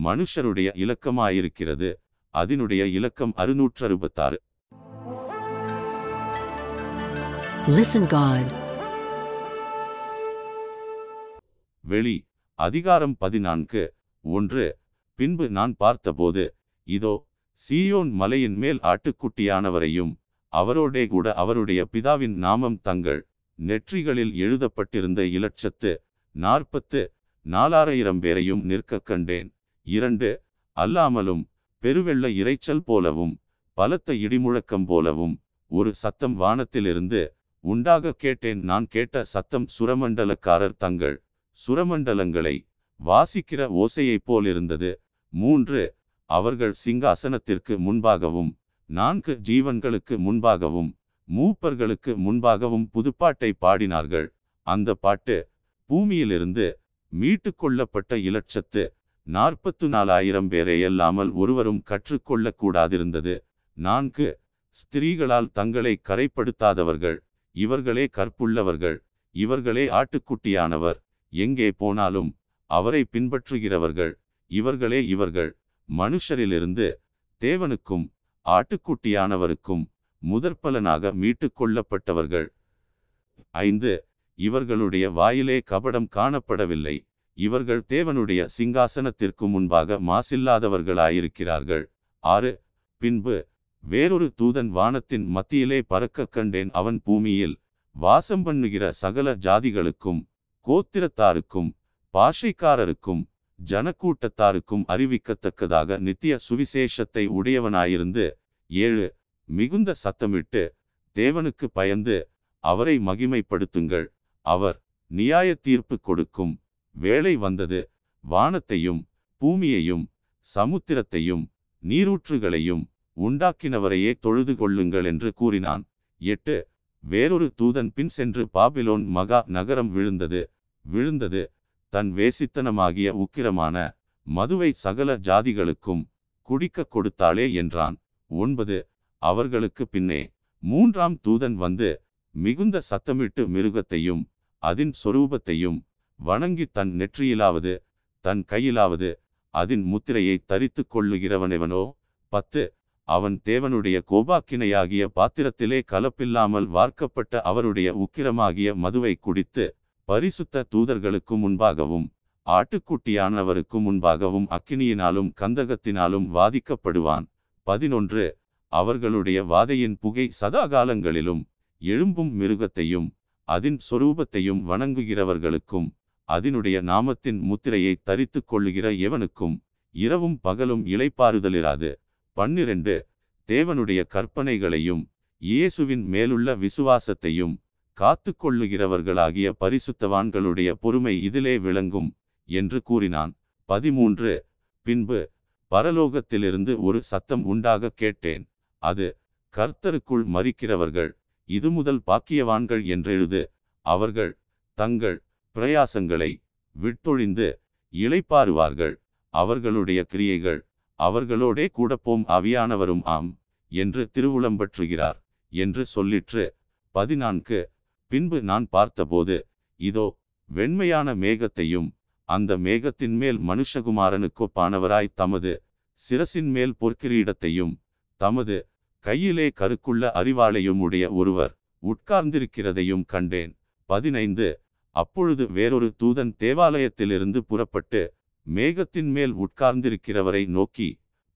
மனுஷருடைய இலக்கமாயிருக்கிறது. அதனுடைய இலக்கம் அறுநூற்று அறுபத்தாறு Listen God. வெளி அதிகாரம் பதினான்கு ஒன்று பின்பு நான் பார்த்தபோது இதோ சீயோன் மலையின் மேல் ஆட்டுக்குட்டியானவரையும் அவரோடே கூட அவருடைய பிதாவின் நாமம் தங்கள் நெற்றிகளில் எழுதப்பட்டிருந்த இலட்சத்து நாற்பத்து நாலாயிரம் பேரையும் நிற்க கண்டேன். இரண்டு அல்லாமலும் பெருவெள்ள இரைச்சல் போலவும் பலத்த இடிமுழக்கம் போலவும் ஒரு சத்தம் வானத்திலிருந்து உண்டாக கேட்டேன். நான் கேட்ட சத்தம் சுரமண்டலக்காரர் தங்கள் சுரமண்டலங்களை வாசிக்கிற ஓசையைப் போலிருந்தது. மூன்று அவர்கள் சிங்காசனத்திற்கு முன்பாகவும் நான்கு ஜீவன்களுக்கு முன்பாகவும் மூப்பர்களுக்கு முன்பாகவும் புதுப்பாட்டை பாடினார்கள். அந்த பாட்டு பூமியிலிருந்து மீட்டு கொள்ளப்பட்ட இலட்சத்து நாற்பத்து நாலாயிரம் பேரை அல்லாமல் ஒருவரும் கற்றுக்கொள்ளக் கூடாதிருந்தது நான்கு ஸ்திரீகளால் தங்களை கரைப்படுத்தாதவர்கள் இவர்களே கற்புள்ளவர்கள் இவர்களே ஆட்டுக்குட்டியானவர் எங்கே போனாலும் அவரை பின்பற்றுகிறவர்கள் இவர்களே இவர்கள். மனுஷரிலிருந்து தேவனுக்கும் ஆட்டுக்குட்டியானவருக்கும் முதற்பலனாக மீட்டு கொள்ளப்பட்டவர்கள். ஐந்து இவர்களுடைய வாயிலே கபடம் காணப்படவில்லை. இவர்கள் தேவனுடைய சிங்காசனத்திற்கு முன்பாக மாசில்லாதவர்களாயிருக்கிறார்கள். ஆறு பின்பு வேறொரு தூதன் வானத்தின் மத்தியிலே பறக்க கண்டேன். அவன் பூமியில் வாசம் பண்ணுகிற சகல ஜாதிகளுக்கும் கோத்திரத்தாருக்கும் பாஷைக்காரருக்கும் ஜனக்கூட்டத்தாருக்கும் அறிவிக்கத்தக்கதாக நித்திய சுவிசேஷத்தை உடையவனாயிருந்து. ஏழு மிகுந்த சத்தமிட்டு தேவனுக்கு பயந்து அவரை மகிமைப்படுத்துங்கள். அவர் நியாய தீர்ப்பு கொடுக்கும். வேளை வந்தது. வானத்தையும் பூமியையும் சமுத்திரத்தையும் நீரூற்றுகளையும் உண்டாக்கினவரையே தொழுது கொள்ளுங்கள் என்று கூறினான். எட்டு. வேறொரு தூதன் பின் சென்று பாபிலோன் மகா நகரம் விழுந்தது. விழுந்தது தன் வேசித்தனமாகிய உக்கிரமான மதுவை சகல ஜாதிகளுக்கும் குடிக்க கொடுத்தாளே என்றான். ஒன்பது. அவர்களுக்கு பின்னே மூன்றாம் தூதன் வந்து மிகுந்த சத்தமிட்டு மிருகத்தையும் அதன் சொரூபத்தையும் வணங்கி தன் நெற்றியிலாவது தன் கையிலாவது அதன் முத்திரையை தரித்து கொள்ளுகிறவனெவனோ? பத்து அவன் தேவனுடைய கோபாக்கினையாகிய பாத்திரத்திலே கலப்பில்லாமல் வார்க்கப்பட்ட அவருடைய உக்கிரமாகிய மதுவை குடித்து பரிசுத்த தூதர்களுக்கு முன்பாகவும் ஆட்டுக்குட்டியானவருக்கு முன்பாகவும் அக்கினியினாலும் கந்தகத்தினாலும் வாதிக்கப்படுவான். பதினொன்று அவர்களுடைய வாதையின் புகை சதாகாலங்களிலும் எழும்பும் மிருகத்தையும் அதன் சொரூபத்தையும் வணங்குகிறவர்களுக்கும் அதனுடைய நாமத்தின் முத்திரையை தரித்து கொள்ளுகிற எவனுக்கும் இரவும் பகலும் இளைப்பாறுதலிராது. பன்னிரண்டு தேவனுடைய கற்பனைகளையும் இயேசுவின் மேலுள்ள விசுவாசத்தையும் காத்து கொள்ளுகிறவர்களாகிய பரிசுத்தவான்களுடைய பொறுமை இதிலே விளங்கும் என்று கூறினான். பதிமூன்று பின்பு பரலோகத்திலிருந்து ஒரு சத்தம் உண்டாக கேட்டேன். அது கர்த்தருக்குள் மறிக்கிறவர்கள் இது முதல் பாக்கியவான்கள் என்றெழுது அவர்கள் தங்கள் பிரயாசங்களை விட்டொழிந்து இளைப்பாறுவார்கள். அவர்களுடைய கிரியைகள் அவர்களோடே கூடப்போம் அவியானவரும் ஆம் என்று திருவுளம்பற்றுகிறார் என்று சொல்லிற்று. பதினான்கு. பின்பு நான் பார்த்தபோது இதோ வெண்மையான மேகத்தையும் அந்த மேகத்தின் மேல் மனுஷகுமாரனுக்கொப்பானவராய் தமது சிரசின் மேல் பொற்கிரீடத்தையும் தமது கையிலே கருக்குள்ள அறிவாளையும் உடைய ஒருவர் உட்கார்ந்திருக்கிறதையும் கண்டேன். பதினைந்து. அப்பொழுது வேறொரு தூதன் தேவாலயத்திலிருந்து புறப்பட்டு மேகத்தின் மேல் உட்கார்ந்திருக்கிறவரை நோக்கி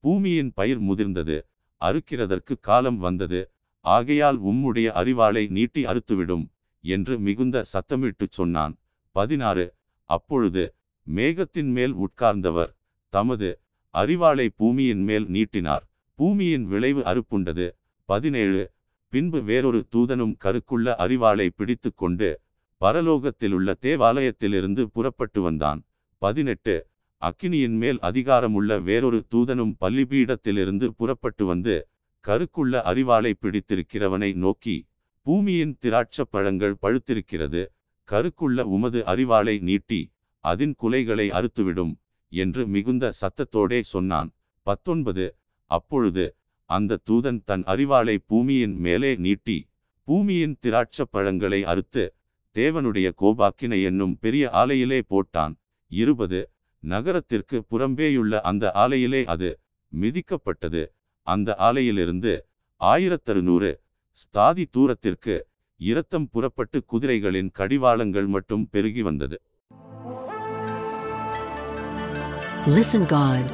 பூமியின் பயிர் முதிர்ந்தது அறுக்கிறதற்கு காலம் வந்தது ஆகையால் உம்முடைய அறிவாளை நீட்டி அறுத்துவிடும் என்று மிகுந்த சத்தமிட்டுச் சொன்னான். பதினாறு. அப்பொழுது மேகத்தின் மேல் உட்கார்ந்தவர் தமது அறிவாளை பூமியின் மேல் நீட்டினார். பூமியின் விளைவு அறுப்புண்டது. பதினேழு. பின்பு வேறொரு தூதனும் கருக்குள்ள அறிவாளை பிடித்து கொண்டு பரலோகத்திலுள்ள தேவாலயத்திலிருந்து புறப்பட்டு வந்தான். பதினெட்டு. அக்கினியின் மேல் அதிகாரமுள்ள வேறொரு தூதனும் பள்ளிபீடத்திலிருந்து புறப்பட்டு வந்து கருக்குள்ள அறிவாளை பிடித்திருக்கிறவனை நோக்கி பூமியின் திராட்சப் பழங்கள் பழுத்திருக்கிறது. கருக்குள்ள உமது அறிவாளை நீட்டி அதன் குலைகளை அறுத்துவிடும் என்று மிகுந்த சத்தத்தோடே சொன்னான். பத்தொன்பது. அப்பொழுது அந்த தூதன் தன் அறிவாளை பூமியின் மேலே நீட்டி பூமியின் திராட்சப் பழங்களை அறுத்து தேவனுடைய கோபாக்கினை என்னும் பெரிய ஆலையிலே போட்டான். இருபது. நகரத்திற்கு புறம்பேயுள்ள அந்த ஆலையிலே அது மிதிக்கப்பட்டது. அந்த ஆலையிலிருந்து ஆயிரத்தறுநூறு ஸ்தாதி தூரத்திற்கு இரத்தம் புறப்பட்டு குதிரைகளின் கடிவாளங்கள் மட்டும் பெருகி வந்தது. Listen God.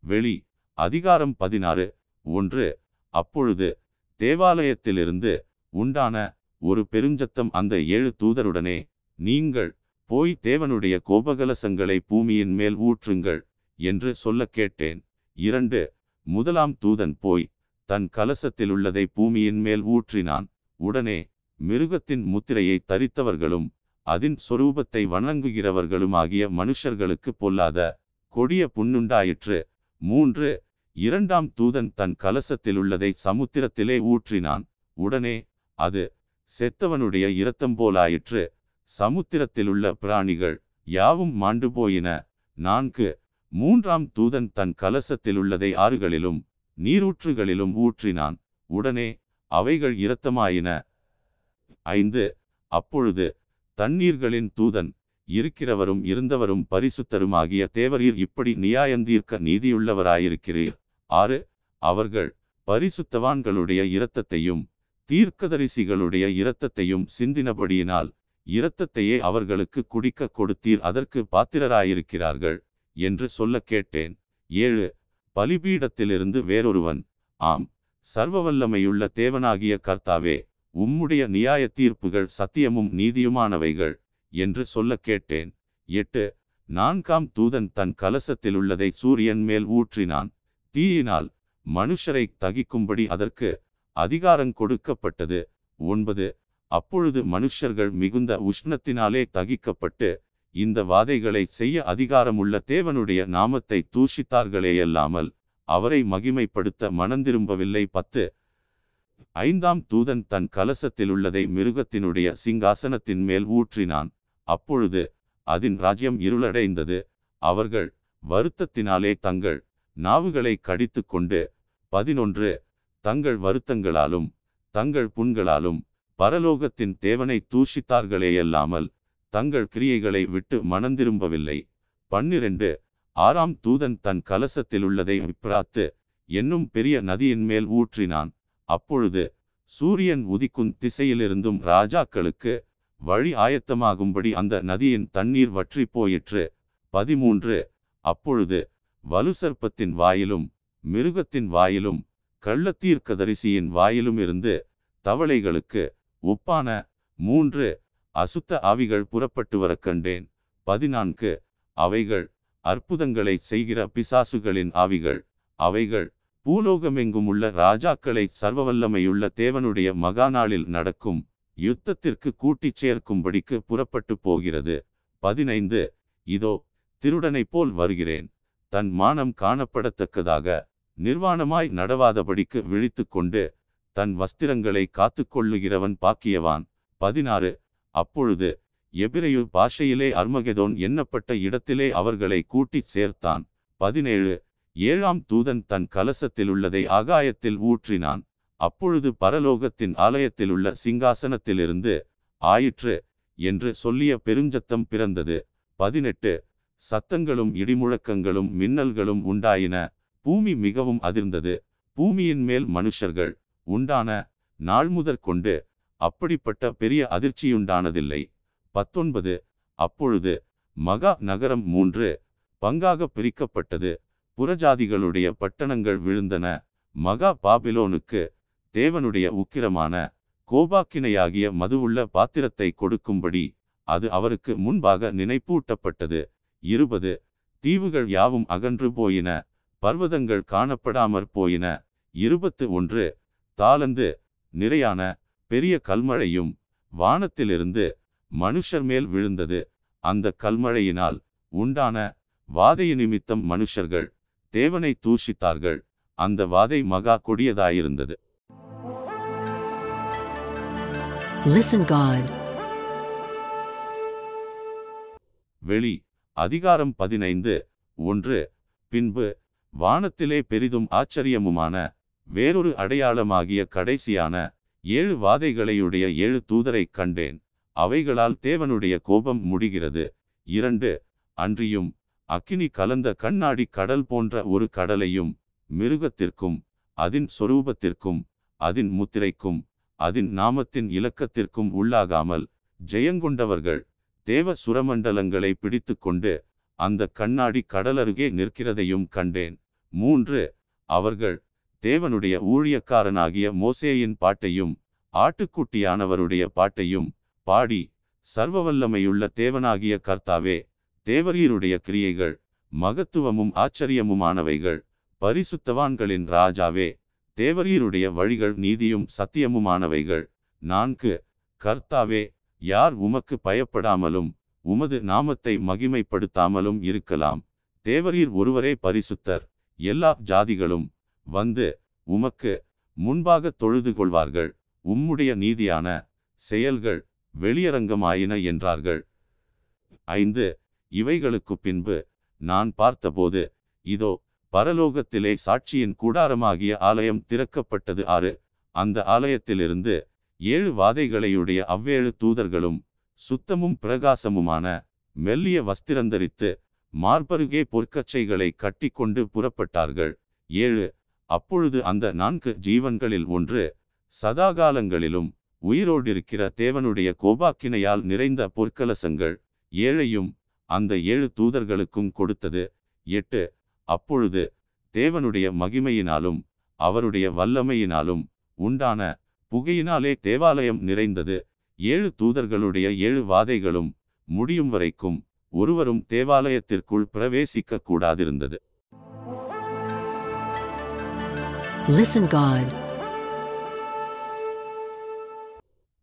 வெளி அதிகாரம் பதினாறு. ஒன்று. அப்பொழுது தேவாலயத்திலிருந்து உண்டான ஒரு பெருஞ்சத்தம் அந்த ஏழு தூதருடனே நீங்கள் போய் தேவனுடைய கோபகலசங்களை பூமியின் மேல் ஊற்றுங்கள் என்று சொல்ல கேட்டேன். இரண்டு முதலாம் தூதன் போய் தன் கலசத்திலுள்ளதை பூமியின் மேல் ஊற்றினான். உடனே மிருகத்தின் முத்திரையை தரித்தவர்களும் அதன் சொரூபத்தை வணங்குகிறவர்களுமாகிய மனுஷர்களுக்கு பொல்லாத கொடிய புண்ணுண்டாயிற்று. மூன்று இரண்டாம் தூதன் தன் கலசத்திலுள்ளதை சமுத்திரத்திலே ஊற்றினான். உடனே அது செத்தவனுடைய இரத்தம் போலாயிற்று. சமுத்திரத்திலுள்ள பிராணிகள் யாவும் மாண்டு போயின. நான்கு மூன்றாம் தூதன் தன் கலசத்திலுள்ளதை ஆறுகளிலும் நீரூற்றுகளிலும் ஊற்றினான். உடனே அவைகள் இரத்தமாயின. ஐந்து அப்பொழுது தண்ணீர்களின் தூதன் இருக்கிறவரும் இருந்தவரும் பரிசுத்தருமாகிய தேவரீர் இப்படி நியாயந்தீர்க்க நீதியுள்ளவராயிருக்கிறீர். ஆறு அவர்கள் பரிசுத்தவான்களுடைய இரத்தத்தையும் தீர்க்கதரிசிகளுடைய இரத்தத்தையும் சிந்தினபடியினால் இரத்தத்தையே அவர்களுக்கு குடிக்க கொடுத்தீர் அதற்கு பாத்திரராயிருக்கிறார்கள் என்று சொல்ல கேட்டேன். ஏழு. பலிபீடத்திலிருந்து வேறொருவன். ஆம். சர்வவல்லமையுள்ள தேவனாகிய கர்த்தாவே உம்முடைய நியாய தீர்ப்புகள் சத்தியமும் நீதியுமானவைகள் என்று சொல்ல கேட்டேன். எட்டு. நான்காம் தூதன் தன் கலசத்தில் உள்ளதை சூரியன் மேல் ஊற்றினான். தீயினால் மனுஷரை தகிக்கும்படி அதற்கு அதிகாரம் கொடுக்கப்பட்டது. ஒன்பது. அப்பொழுது மனுஷர்கள் மிகுந்த உஷ்ணத்தினாலே தகிக்கப்பட்டு இந்த வாதைகளை செய்ய அதிகாரமுள்ள தேவனுடைய நாமத்தை தூஷித்தார்களேயல்லாமல் அவரை மகிமைப்படுத்த மனந்திரும்பவில்லை. பத்து. ஐந்தாம் தூதன் தன் கலசத்தில் உள்ளதை மிருகத்தினுடைய சிங்காசனத்தின் மேல் ஊற்றினான். அப்பொழுது அதன் ராஜ்யம் இருளடைந்தது. அவர்கள் வருத்தத்தினாலே தங்கள் நாவுகளை கடித்து கொண்டு பதினொன்று. தங்கள் வருத்தங்களாலும் தங்கள் புண்களாலும் பரலோகத்தின் தேவனை தூஷித்தார்களேயல்லாமல் தங்கள் கிரியைகளை விட்டு மனந்திரும்பவில்லை. பன்னிரண்டு ஆறாம் தூதன் தன் கலசத்தில் உள்ளதை விப்ராத்து என்னும் பெரிய நதியின் மேல் ஊற்றினான். அப்பொழுது சூரியன் உதிக்கும் திசையிலிருந்தும் ராஜாக்களுக்கு வழி ஆயத்தமாகும்படி அந்த நதியின் தண்ணீர் வற்றி போயிற்று. பதிமூன்று அப்பொழுது வலுசர்ப்பத்தின் வாயிலும் மிருகத்தின் வாயிலும் கள்ளத்தீர்க்கதரிசியின் வாயிலும் இருந்து தவளைகளுக்கு ஒப்பான மூன்று அசுத்த ஆவிகள் புறப்பட்டு வர கண்டேன். பதினான்கு அவைகள் அற்புதங்களை செய்கிற பிசாசுகளின் ஆவிகள் அவைகள் பூலோகமெங்கும் உள்ள ராஜாக்களை சர்வவல்லமையுள்ள தேவனுடைய மகாநாளில் நடக்கும் யுத்தத்திற்கு கூட்டிச் சேர்க்கும்படிக்கு புறப்பட்டு போகிறது. பதினைந்து இதோ திருடனைப் போல் வருகிறேன். தன் மானம் காணப்படத்தக்கதாக நிர்வாணமாய் நடவாதபடிக்கு விழித்து கொண்டு தன் வஸ்திரங்களை காத்து கொள்ளுகிறவன் பாக்கியவான். பதினாறு. அப்பொழுது எபிரையு பாஷையிலே அர்மகெதோன் எண்ணப்பட்ட இடத்திலே அவர்களை கூட்டிச் சேர்த்தான். பதினேழு. ஏழாம் தூதன் தன் கலசத்தில் உள்ளதை ஆகாயத்தில் ஊற்றினான். அப்பொழுது பரலோகத்தின் ஆலயத்தில் உள்ள சிங்காசனத்திலிருந்து ஆயிற்று என்று சொல்லிய பெருஞ்சத்தம் பிறந்தது. பதினெட்டு. சத்தங்களும் இடிமுழக்கங்களும் மின்னல்களும் உண்டாயின. பூமி மிகவும் அதிர்ந்தது. பூமியின் மேல் மனுஷர்கள் உண்டான நாள் முதற் கொண்டு அப்படிப்பட்ட பெரிய அதிர்ச்சியுண்டானதில்லை. பத்தொன்பது அப்பொழுது மகா நகரம் மூன்று பங்காக பிரிக்கப்பட்டது. புறஜாதிகளுடைய பட்டணங்கள் விழுந்தன. மகா பாபிலோனுக்கு தேவனுடைய உக்கிரமான கோபாக்கினையாகிய மதுவுள்ள பாத்திரத்தை கொடுக்கும்படி அது அவருக்கு முன்பாக நினைப்பூட்டப்பட்டது. இருபது தீவுகள் யாவும் அகன்று போயின. பர்வதங்கள் காணப்படாமற் போயின. இருபத்து ஒன்று தாளந்து நிறையான பெரிய கல்மழையும் வானத்திலிருந்து மனுஷர் மேல் விழுந்தது. அந்த கல்மழையினால் உண்டான வாதை நிமித்தம் மனுஷர்கள் தேவனை தூஷித்தார்கள். அந்த வாதை மகா கொடியதாயிருந்தது. Listen God. வெளி அதிகாரம் பதினைந்து ஒன்று பின்பு வானத்திலே பெரிதும் ஆச்சரியமுமான வேறொரு அடையாளமாகிய கடைசியான ஏழு வாதைகளையுடைய ஏழு தூதரைக் கண்டேன். அவைகளால் தேவனுடைய கோபம் முடிகிறது. இரண்டு அன்றியும் அக்கினி கலந்த கண்ணாடி கடல் போன்ற ஒரு கடலையும் மிருகத்திற்கும் அதின் சொரூபத்திற்கும் அதின் முத்திரைக்கும் அதன் நாமத்தின் இலக்கத்திற்கும் உள்ளாகாமல் ஜெயங்கொண்டவர்கள் தேவ சுரமண்டலங்களை பிடித்து கொண்டு அந்த கண்ணாடி கடலருகே நிற்கிறதையும் கண்டேன். மூன்று அவர்கள் தேவனுடைய ஊழியக்காரனாகிய மோசேயின் பாட்டையும் ஆட்டுக்குட்டியானவருடைய பாட்டையும் பாடி சர்வவல்லமையுள்ள தேவனாகிய கர்த்தாவே தேவரீருடைய கிரியைகள் மகத்துவமும் ஆச்சரியமுமானவைகள் பரிசுத்தவான்களின் ராஜாவே தேவரீருடைய வழிகள் நீதியும் சத்தியமுமானவைகள். நான்கு கர்த்தாவே யார் உமக்கு பயப்படாமலும் உமது நாமத்தை மகிமைப்படுத்தாமலும் இருக்கலாம். தேவரீர் ஒருவரே பரிசுத்தர். எல்லா ஜாதிகளும் வந்து உமக்கு முன்பாக தொழுது கொள்வார்கள். உம்முடைய நீதியான செயல்கள் வெளியரங்கமாயின என்றார்கள். ஐந்து இவைகளுக்கு பின்பு நான் பார்த்தபோது இதோ பரலோகத்திலே சாட்சியின் கூடாரமாகிய ஆலயம் திறக்கப்பட்டது. ஆறு அந்த ஆலயத்திலிருந்து ஏழு வாதைகளையுடைய அவ்வேழு தூதர்களும் சுத்தமும் பிரகாசமுமான மெல்லிய வஸ்திரந்தரித்து மார்பருகே பொற்கச்சைகளை கட்டிக்கொண்டு புறப்பட்டார்கள். ஏழு. அப்பொழுது அந்த நான்கு ஜீவன்களில் ஒன்று சதாகாலங்களிலும் உயிரோடிருக்கிற தேவனுடைய கோபாக்கினையால் நிறைந்த பொற்கலசங்கள். ஏழையும் அந்த ஏழு தூதர்களுக்கும் கொடுத்தது. எட்டு. அப்பொழுது தேவனுடைய மகிமையினாலும் அவருடைய வல்லமையினாலும் உண்டான புகையினாலே தேவாலயம் நிறைந்தது. ஏழு தூதர்களுடைய ஏழு வாதைகளும் முடியும் வரைக்கும் ஒருவரும் தேவாலயத்திற்குள் பிரவேசிக்க கூடாதிருந்தது Listen God.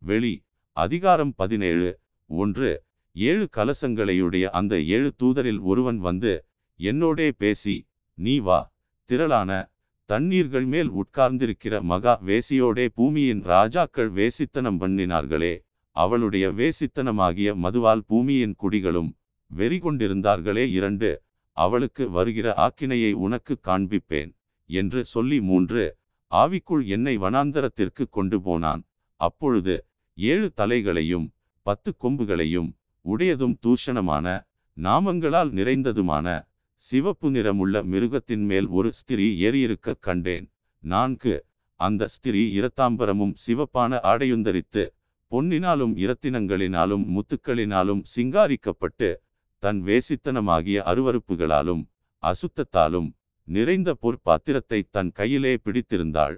வெளி அதிகாரம் பதினேழு ஒன்று ஏழு கலசங்களையுடைய அந்த ஏழு தூதரில் ஒருவன் வந்து என்னோடே பேசி நீ வா திரளான தண்ணீர்கள் மேல் உட்கார்ந்திருக்கிற மகா வேசியோடே பூமியின் ராஜாக்கள் வேசித்தனம் பண்ணினார்களே அவளுடைய வேசித்தனமாகிய மதுவால் பூமியின் குடிகளும் வெறி கொண்டிருந்தார்களே இரண்டு அவளுக்கு வருகிற ஆக்கினையை உனக்கு காண்பிப்பேன் என்று சொல்லி மூன்று ஆவிக்குள் என்னை வனாந்தரத்திற்கு கொண்டு போனான். அப்பொழுது ஏழு தலைகளையும் பத்து கொம்புகளையும் உடையதும் தூஷணமான நாமங்களால் நிறைந்ததுமான சிவப்பு நிறமுள்ள மிருகத்தின் மேல் ஒரு ஸ்திரீ ஏறியிருக்க கண்டேன். நான்கு அந்த ஸ்திரீ இரத்தாம்பரமும் சிவப்பான ஆடையுந்தரித்து பொன்னினாலும் இரத்தினங்களினாலும் முத்துக்களினாலும் சிங்காரிக்கப்பட்டு தன் வேசித்தனமாகிய அருவருப்புகளாலும் அசுத்தத்தாலும் நிறைந்த பொற்பாத்திரத்தை தன் கையிலே பிடித்திருந்தாள்.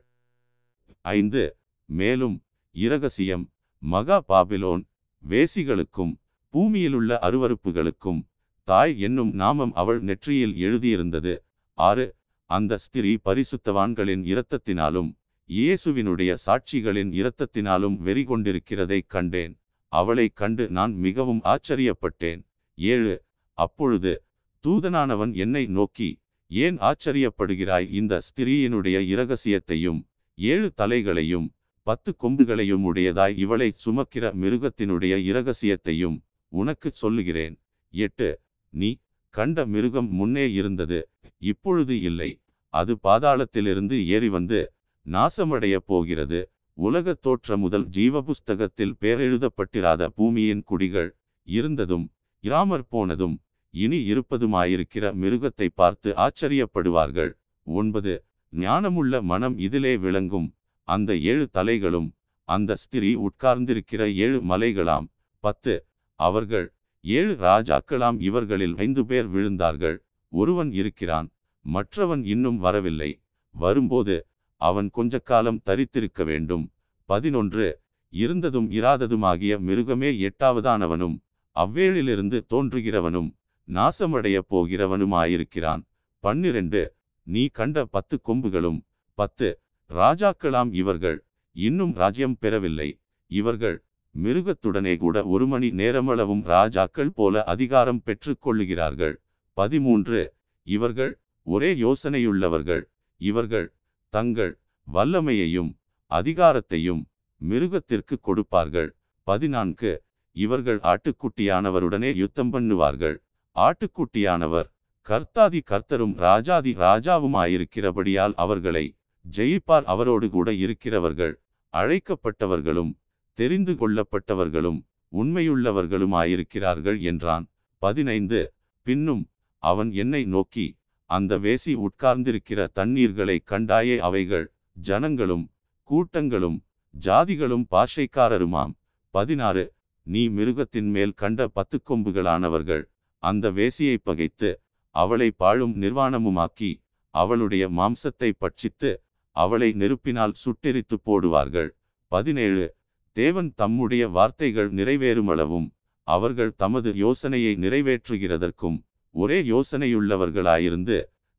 ஐந்து. மேலும் இரகசியம் மகா பாபிலோன் வேசிகளுக்கும் பூமியிலுள்ள அருவருப்புகளுக்கும் தாய் என்னும் நாமம் அவள் நெற்றியில் எழுதியிருந்தது. ஆறு. அந்த ஸ்திரீ பரிசுத்தவான்களின் இரத்தத்தினாலும் இயேசுவினுடைய சாட்சிகளின் இரத்தத்தினாலும் வெறி கொண்டிருக்கிறதைக் கண்டேன். அவளை கண்டு நான் மிகவும் ஆச்சரியப்பட்டேன். ஏழு. அப்பொழுது தூதனானவன் என்னை நோக்கி ஏன் ஆச்சரியப்படுகிறாய்? இந்த ஸ்திரீயினுடைய இரகசியத்தையும் ஏழு தலைகளையும் பத்து கொம்புகளையும் உடையதாய் இவளை சுமக்கிற மிருகத்தினுடைய இரகசியத்தையும் உனக்கு சொல்லுகிறேன். எட்டு. நீ கண்ட மிருகம் முன்னே இருந்தது இப்பொழுது இல்லை. அது பாதாளத்திலிருந்து ஏறி வந்து நாசமடைய போகிறது. உலகத் தோற்ற முதல் ஜீவ புஸ்தகத்தில் பேரெழுதப்பட்டிராத பூமியின் குடிகள் இருந்ததும் இராமற் போனதும் இனி இருப்பதுமாயிருக்கிற மிருகத்தை பார்த்து ஆச்சரியப்படுவார்கள். ஒன்பது. ஞானமுள்ள மனம் இதிலே விளங்கும். அந்த ஏழு தலைகளும் அந்த ஸ்திரீ உட்கார்ந்திருக்கிற ஏழு மலைகளாம். பத்து. அவர்கள் ஏழு ராஜாக்களாம் இவர்களில் ஐந்து பேர் விழுந்தார்கள். ஒருவன் இருக்கிறான் மற்றவன் இன்னும் வரவில்லை. வரும்போது அவன் கொஞ்ச காலம் தரித்திருக்க வேண்டும். பதினொன்று. இருந்ததும் இராததுமாகிய மிருகமே எட்டாவதானவனும் அவ்வேளிலிருந்து தோன்றுகிறவனும் நாசமடைய போகிறவனுமாயிருக்கிறான். பன்னிரண்டு. நீ கண்ட பத்து கொம்புகளும் பத்து. ராஜாக்களாம் இவர்கள் இன்னும் ராஜ்யம் பெறவில்லை. இவர்கள் மிருகத்துடனே கூட ஒரு மணி நேரமளவும் ராஜாக்கள் போல அதிகாரம் பெற்றுக்கொள்ளுகிறார்கள் பதிமூன்று. இவர்கள் ஒரே யோசனையுள்ளவர்கள். இவர்கள் தங்கள் வல்லமையையும் அதிகாரத்தையும் மிருகத்திற்கு கொடுப்பார்கள். பதினான்கு. இவர்கள் ஆட்டுக்குட்டியானவருடனே யுத்தம் பண்ணுவார்கள். ஆட்டுக்குட்டியானவர் கர்த்தாதி கர்த்தரும் ராஜாதி ராஜாவுமாயிருக்கிறபடியால் அவர்களை ஜெயிப்பார். அவரோடு கூட இருக்கிறவர்கள் அழைக்கப்பட்டவர்களும் தெரிந்து கொள்ளப்பட்டவர்களும் உண்மையுள்ளவர்களுமாயிருக்கிறார்கள் என்றான். பதினைந்து. பின்னும் அவன் என்னை நோக்கி அந்த வேசி உட்கார்ந்திருக்கிற தண்ணீர்களை கண்டாயே அவைகள் ஜனங்களும் கூட்டங்களும் ஜாதிகளும் பாஷைக்காரருமாம். பதினாறு. நீ மிருகத்தின் மேல் கண்ட பத்து கொம்புகளானவர்கள். அந்த வேசியை பகைத்து அவளை பாழும் நிர்வாணமுமாக்கி அவளுடைய மாம்சத்தை பட்சித்து அவளை நெருப்பினால் சுட்டெரித்து போடுவார்கள். பதினேழு. தேவன் தம்முடைய வார்த்தைகள் நிறைவேறுமளவும் அவர்கள் தமது யோசனையை நிறைவேற்றுகிறதற்கும் ஒரே யோசனையுள்ளவர்களாயிருந்து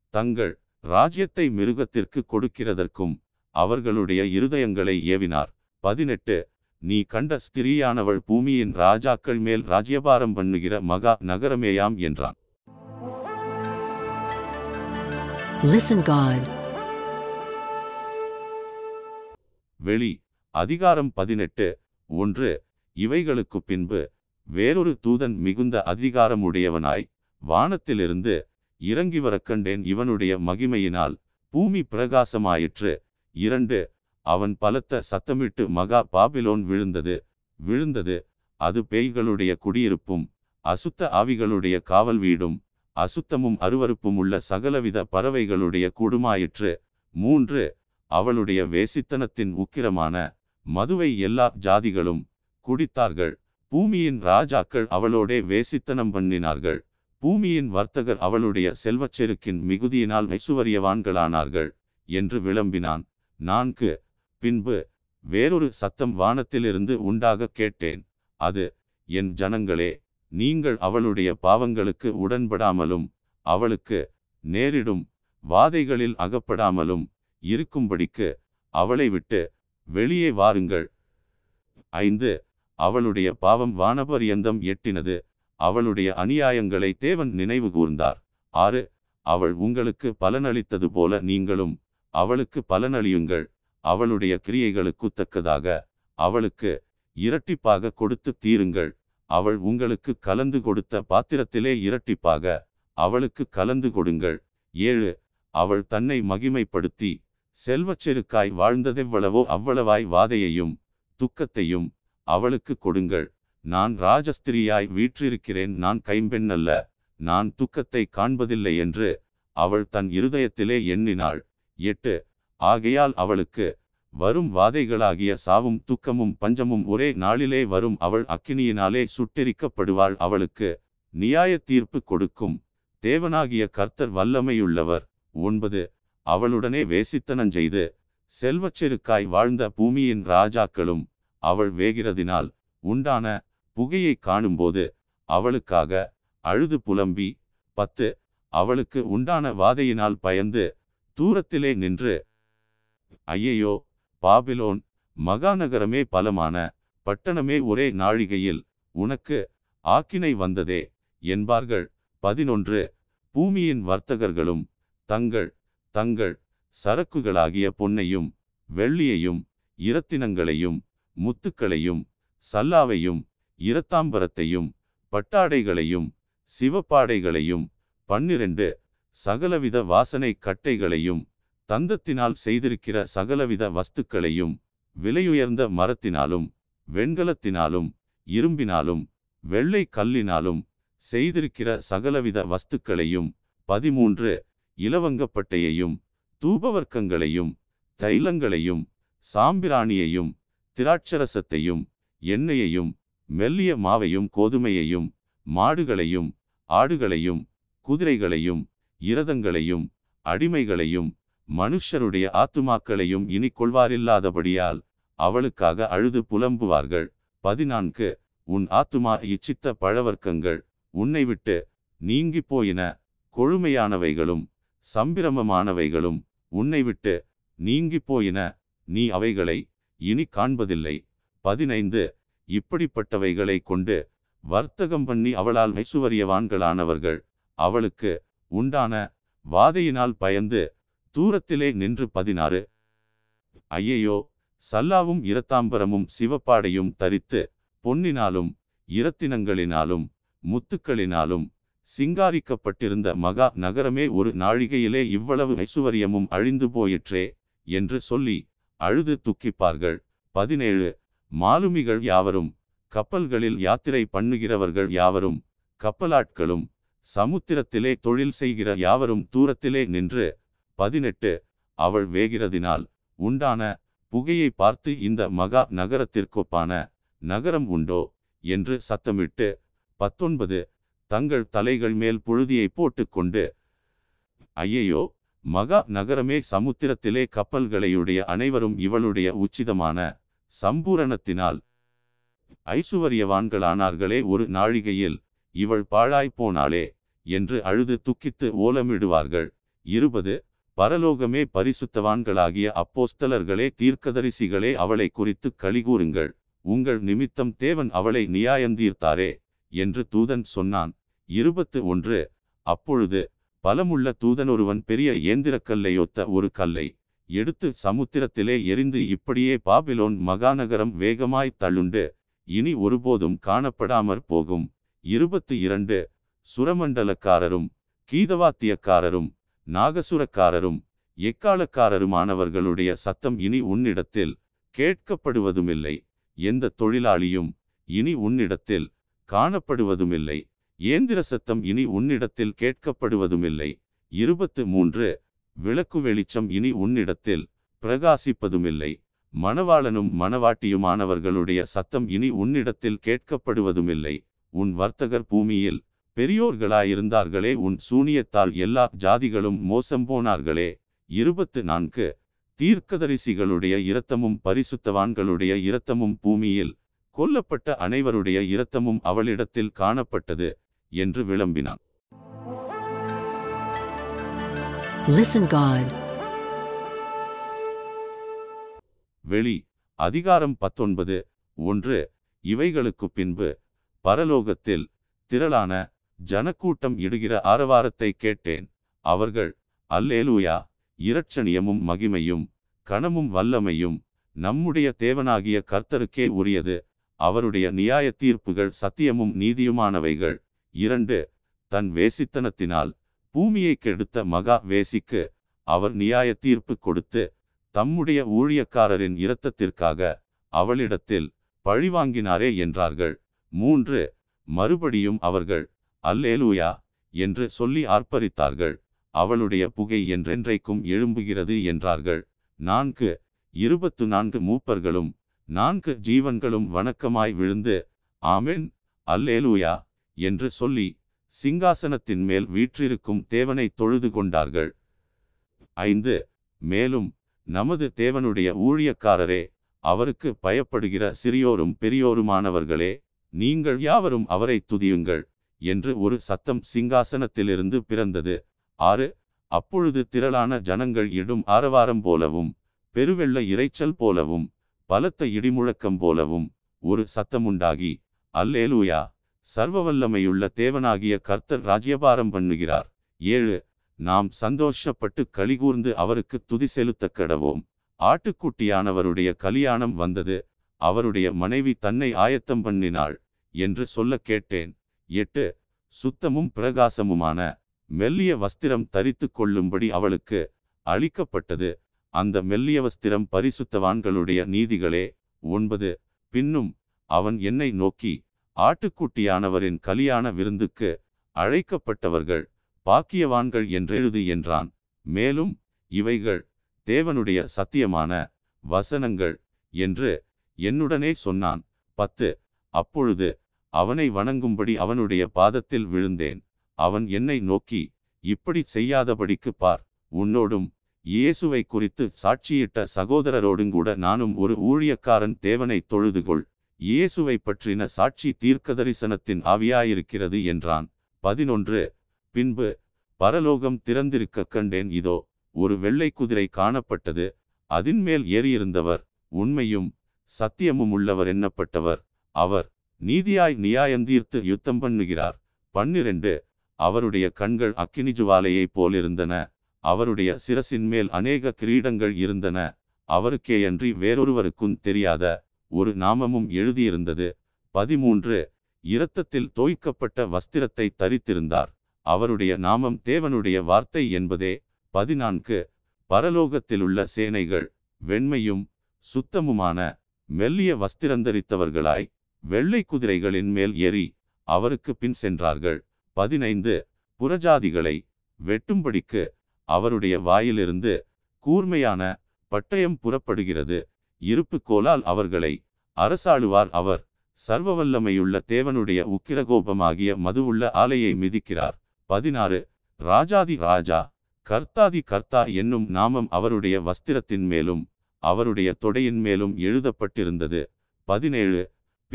தங்கள் ராஜ்யத்தை மிருகத்திற்கு கொடுக்கிறதற்கும் அவர்களுடைய இருதயங்களை ஏவினார். பதினெட்டு. நீ கண்ட ஸ்திரீயானவள் பூமியின் ராஜாக்கள் மேல் ராஜ்யபாரம் பண்ணுகிற மகா நகரமேயாம் என்றான். Listen God. வெளி அதிகாரம் பதினெட்டு ஒன்று இவைகளுக்கு பின்பு வேறொரு தூதன் மிகுந்த அதிகாரமுடையவனாய் வானத்திலிருந்து இறங்கி வரக் கண்டேன். இவனுடைய மகிமையினால் பூமி பிரகாசமாயிற்று. இரண்டு அவன் பலத்த சத்தமிட்டு மகா பாபிலோன் விழுந்தது. விழுந்தது. அது பேய்களுடைய குடியிருப்பும் அசுத்த ஆவிகளுடைய காவல் வீடும் அசுத்தமும் அருவருப்பும் உள்ள சகலவித பறவைகளுடைய கூடுமாயிற்று. மூன்று அவளுடைய வேசித்தனத்தின் உக்கிரமான மதுவை எல்லா ஜாதிகளும் குடித்தார்கள். பூமியின் ராஜாக்கள் அவளோடே வேசித்தனம் பண்ணினார்கள். பூமியின் வர்த்தகர் அவளுடைய செல்வச் செருக்கின் மிகுதியினால் ஐசுவரியவான்களானார்கள் என்று விளம்பினான். நான்கு பின்பு வேறொரு சத்தம் வானத்திலிருந்து உண்டாக கேட்டேன் அது என் ஜனங்களே நீங்கள் அவளுடைய பாவங்களுக்கு உடன்படாமலும் அவளுக்கு நேரிடும் வாதைகளில் அகப்படாமலும் இருக்கும்படிக்கு அவளை விட்டு வெளியே வாருங்கள். ஐந்து அவளுடைய பாவம் வானபரியந்தம் எட்டினது அவளுடைய அநியாயங்களை தேவன் நினைவு கூர்ந்தார். ஆறு அவள் உங்களுக்கு பலனளித்தது போல நீங்களும் அவளுக்கு பலனளியுங்கள். அவளுடைய கிரியைகளுக்கு தக்கதாக அவளுக்கு இரட்டிப்பாக கொடுத்து தீருங்கள். அவள் உங்களுக்கு கலந்து கொடுத்த பாத்திரத்திலே இரட்டிப்பாக அவளுக்கு கலந்து கொடுங்கள். ஏழு அவள் தன்னை மகிமைப்படுத்தி செல்வச்செருக்காய் வாழ்ந்ததெவ்வளவோ அவ்வளவாய் வாதையையும் துக்கத்தையும் அவளுக்கு கொடுங்கள். நான் ராஜஸ்திரியாய் வீற்றிருக்கிறேன் நான் கைம்பெண் அல்ல நான் துக்கத்தை காண்பதில்லை என்று அவள் தன் இருதயத்திலே எண்ணினாள். எட்டு ஆகையால் அவளுக்கு வரும் வாதைகளாகிய சாவும் துக்கமும் பஞ்சமும் ஒரே நாளிலே வரும். அவள் அக்கினியினாலே சுட்டெரிக்கப்படுவாள். அவளுக்கு நியாய தீர்ப்பு கொடுக்கும். தேவனாகிய கர்த்தர் வல்லமையுள்ளவர். ஒன்பது. அவளுடனே வேசித்தனஞ்செய்து செல்வச்செருக்காய் வாழ்ந்த பூமியின் ராஜாக்களும் அவள் வேகிறதினால் உண்டான புகையை காணும்போது அவளுக்காக அழுது புலம்பி. பத்து. அவளுக்கு உண்டான வாதையினால் பயந்து தூரத்திலே நின்று ஐயையோ பாபிலோன் மகாநகரமே பலமான பட்டணமே ஒரே நாழிகையில் உனக்கு ஆக்கினை வந்ததே என்பார்கள். பதினொன்று. பூமியின் வர்த்தகர்களும் தங்கள் தங்கள் சரக்குகளாகிய பொன்னையும் வெள்ளியையும் இரத்தினங்களையும் முத்துக்களையும் சல்லாவையும் இரத்தாம்பரத்தையும் பட்டாடைகளையும் சிவப்பாடைகளையும் பன்னிரண்டு சகலவித வாசனை கட்டைகளையும் தந்தத்தினால் செய்திருக்கிற சகலவித வஸ்துக்களையும் விலையுயர்ந்த மரத்தினாலும் வெண்கலத்தினாலும் இரும்பினாலும் வெள்ளை கல்லினாலும் செய்திருக்கிற சகலவித வஸ்துக்களையும் பதிமூன்று இலவங்கப்பட்டையையும் தூபவர்க்கங்களையும் தைலங்களையும் சாம்பிராணியையும் திராட்சரசத்தையும் எண்ணெயையும் மெல்லிய மாவையும் கோதுமையையும் மாடுகளையும் ஆடுகளையும் குதிரைகளையும் இரதங்களையும் அடிமைகளையும் மனுஷருடைய ஆத்துமாக்களையும் இனி கொள்வாரில்லாதபடியால் அவளுக்காக அழுது புலம்புவார்கள். பதினான்கு. உன் ஆத்துமா இச்சித்த பழவர்க்கங்கள் உன்னை விட்டு நீங்கி போயின கொழுமையானவைகளும் சம்பிரமமானவைகளும் உன்னை விட்டு நீங்கி போயின நீ அவைகளை இனி காண்பதில்லை. பதினைந்து. இப்படிப்பட்டவைகளை கொண்டு வர்த்தகம் பண்ணி அவளால் ஐசுவரியவான்களானவர்கள் அவளுக்கு உண்டான வாதையினால் பயந்து தூரத்திலே நின்று பதினாறு. ஐயையோ சல்லாவும் இரத்தாம்பரமும் சிவப்பாடையும் தரித்து பொன்னினாலும் இரத்தினங்களினாலும் முத்துக்களினாலும் சிங்காரிக்கப்பட்டிருந்த மகா நகரமே ஒரு நாழிகையிலே இவ்வளவு ஐசுவரியமும் அழிந்து போயிற்றே என்று சொல்லி அழுது துக்கிப்பார்கள். பதினேழு. மாலுமிகள் யாவரும் கப்பல்களில் யாத்திரை பண்ணுகிறவர்கள் யாவரும் கப்பலாட்களும் சமுத்திரத்திலே தொழில் செய்கிற யாவரும் தூரத்திலே நின்று பதினெட்டு. அவள் வேகிறதினால் உண்டான புகையை பார்த்து இந்த மகா நகரத்திற்கொப்பான நகரம் உண்டோ என்று சத்தமிட்டு பத்தொன்பது. தங்கள் தலைகள் மேல் புழுதியை போட்டுக்கொண்டு ஐயையோ மகா நகரமே சமுத்திரத்திலே கப்பல்களையுடைய அனைவரும் இவளுடைய உச்சிதமான சம்பூரணத்தினால் ஐசுவரியவான்களானார்களே ஒரு நாழிகையில் இவள் பாழாய்ப்போனாளே என்று அழுது துக்கித்து ஓலமிடுவார்கள். இருபது. பரலோகமே பரிசுத்தவான்களாகிய அப்போஸ்தலர்களே தீர்க்கதரிசிகளே அவளை குறித்து கலிகூறுங்கள் உங்கள் நிமித்தம் தேவன் அவளை நியாயந்தீர்த்தாரே என்று தூதன் சொன்னான். இருபத்து ஒன்று அப்பொழுது பலமுள்ள தூதனொருவன் பெரிய இயந்திரக்கல்லையொத்த ஒரு கல்லை எடுத்து சமுத்திரத்திலே எரிந்து இப்படியே பாபிலோன் மகாநகரம் வேகமாய் தள்ளுண்டு. இனி ஒருபோதும் காணப்படாமற் போகும். இருபத்து இரண்டு. சுரமண்டலக்காரரும் கீதவாத்தியக்காரரும் நாகசுரக்காரரும் எக்காலக்காரருமானவர்களுடைய சத்தம் இனி உன்னிடத்தில் கேட்கப்படுவதுமில்லை. எந்த தொழிலாளியும் இனி உன்னிடத்தில் காணப்படுவதுமில்லை. ஏந்திர சத்தம் இனி உன்னிடத்தில் கேட்கப்படுவதுமில்லை. இருபத்து மூன்று விளக்கு வெளிச்சம் இனி உன்னிடத்தில் பிரகாசிப்பதுமில்லை. மணவாளனும் மணவாட்டியுமானவர்களுடைய சத்தம் இனி உன்னிடத்தில் கேட்கப்படுவதுமில்லை. உன் வர்த்தகர் பூமியில் பெரியோர்களாயிருந்தார்களே உன் சூனியத்தால் எல்லா ஜாதிகளும் மோசம் போனார்களே. இருபத்து நான்கு தீர்க்கதரிசிகளுடைய இரத்தமும் பரிசுத்தவான்களுடைய இரத்தமும் பூமியில் கொல்லப்பட்ட அனைவருடைய இரத்தமும் அவளிடத்தில் காணப்பட்டது என்று விளம்பினான். Listen God. வெளி அதிகாரம் பத்தொன்பது. ஒன்று. இவைகளுக்கு பின்பு பரலோகத்தில் திரளான ஜனக்கூட்டம் இடுகிற ஆரவாரத்தை கேட்டேன். அவர்கள் அல்லேலூயா! இரட்சணியமும் மகிமையும் கணமும் வல்லமையும் நம்முடைய தேவனாகிய கர்த்தருக்கே உரியது. அவருடைய நியாய தீர்ப்புகள் சத்தியமும் நீதியுமானவைகள். இரண்டு தன் வேசித்தனத்தினால் பூமியை கெடுத்த மகா வேசிக்கு அவர் நியாய தீர்ப்பு கொடுத்து தம்முடைய ஊழியக்காரரின் இரத்தத்திற்காக அவளிடத்தில் பழிவாங்கினாரே என்றார்கள். மூன்று மறுபடியும் அவர்கள் அல்லேலூயா என்று சொல்லி ஆர்ப்பரித்தார்கள். அவளுடைய புகை என்றென்றைக்கும் எழும்புகிறது என்றார்கள். நான்கு இருபத்து நான்கு மூப்பர்களும் நான்கு ஜீவன்களும் வணக்கமாய் விழுந்து ஆமென் அல்லேலூயா என்று சொல்லி சிங்காசனத்தின் மேல் வீற்றிருக்கும் தேவனை தொழுது கொண்டார்கள். ஐந்து மேலும் நமது தேவனுடைய ஊழியக்காரரே அவருக்கு பயப்படுகிற சிறியோரும் பெரியோருமானவர்களே நீங்கள் யாவரும் அவரை துதியுங்கள். என்று ஒரு சத்தம் சிங்காசனத்திலிருந்து பிறந்தது. ஆறு அப்பொழுது திரளான ஜனங்கள் இடும் ஆரவாரம் போலவும் பெருவெள்ள இரைச்சல் போலவும் பலத்த இடிமுழக்கம் போலவும் ஒரு சத்தமுண்டாகி அல்லேலூயா சர்வவல்லமையுள்ள தேவனாகிய கர்த்தர் ராஜ்யபாரம் பண்ணுகிறார். ஏழு நாம் சந்தோஷப்பட்டு கலிகூர்ந்து அவருக்கு துதி செலுத்த கடவோம். ஆட்டுக்குட்டியானவருடைய கலியாணம் வந்தது. அவருடைய மனைவி தன்னை ஆயத்தம் பண்ணினாள் என்று சொல்ல கேட்டேன். எட்டு சுத்தமும் பிரகாசமுமான மெல்லிய வஸ்திரம் தரித்து கொள்ளும்படி அவளுக்கு அளிக்கப்பட்டது. அந்த மெல்லிய வஸ்திரம் பரிசுத்தவான்களுடைய நீதிகளே. ஒன்பது பின்னும் அவன் என்னை நோக்கி ஆட்டுக்குட்டியானவரின் கலியான விருந்துக்கு அழைக்கப்பட்டவர்கள் பாக்கியவான்கள் என்றெழுது என்றான். மேலும் இவைகள் தேவனுடைய சத்தியமான வசனங்கள் என்று என்னுடனே சொன்னான். பத்து அப்பொழுது அவனை வணங்கும்படி அவனுடைய பாதத்தில் விழுந்தேன். அவன் என்னை நோக்கி இப்படி செய்யாதபடிக்கு பார். உன்னோடும் இயேசுவை குறித்து சாட்சியிட்ட சகோதரரோடுங்கூட நானும் ஒரு ஊழியக்காரன் தேவனை தொழுதுகொள். இயேசுவை பற்றின சாட்சி தீர்க்கதரிசனத்தின் ஆவியாயிருக்கிறது என்றான். பதினொன்று. பின்பு பரலோகம் திறந்திருக்க கண்டேன். இதோ ஒரு வெள்ளை குதிரை காணப்பட்டது. அதின்மேல் ஏறியிருந்தவர். உண்மையும் சத்தியமும் உள்ளவர் எண்ணப்பட்டவர் அவர் நீதியாய் நியாயந்தீர்த்து யுத்தம் பண்ணுகிறார். பன்னிரண்டு. அவருடைய கண்கள் அக்கினி ஜுவாலையைப் போலிருந்தன. அவருடைய சிரசின் மேல் அநேக கிரீடங்கள் இருந்தன. அவருக்கேயன்றி வேறொருவருக்கும் தெரியாத ஒரு நாமமும் எழுதியிருந்தது. பதிமூன்று. இரத்தத்தில் தோய்க்கப்பட்ட வஸ்திரத்தை தரித்திருந்தார். அவருடைய நாமம் தேவனுடைய வார்த்தை என்பதே. பதினான்கு. பரலோகத்திலுள்ள சேனைகள் வெண்மையும் சுத்தமுமான மெல்லிய வஸ்திரந்தரித்தவர்களாய் வெள்ளை குதிரைகளின் மேல் ஏறி அவருக்கு பின் சென்றார்கள். பதினைந்து புறஜாதிகளை வெட்டும்படிக்கு அவருடைய வாயிலிருந்து கூர்மையான பட்டயம் புறப்படுகிறது. இருப்பு கோலால் அவர்களை அரசாளுவார். அவர் சர்வவல்லமையுள்ள தேவனுடைய உக்கிரகோபமாகிய மதுவுள்ள ஆலையை மிதிக்கிறார். பதினாறு ராஜாதி ராஜா கர்த்தாதி கர்த்தா என்னும் நாமம் அவருடைய வஸ்திரத்தின் மேலும் அவருடைய தொடையின் மேலும் எழுதப்பட்டிருந்தது. பதினேழு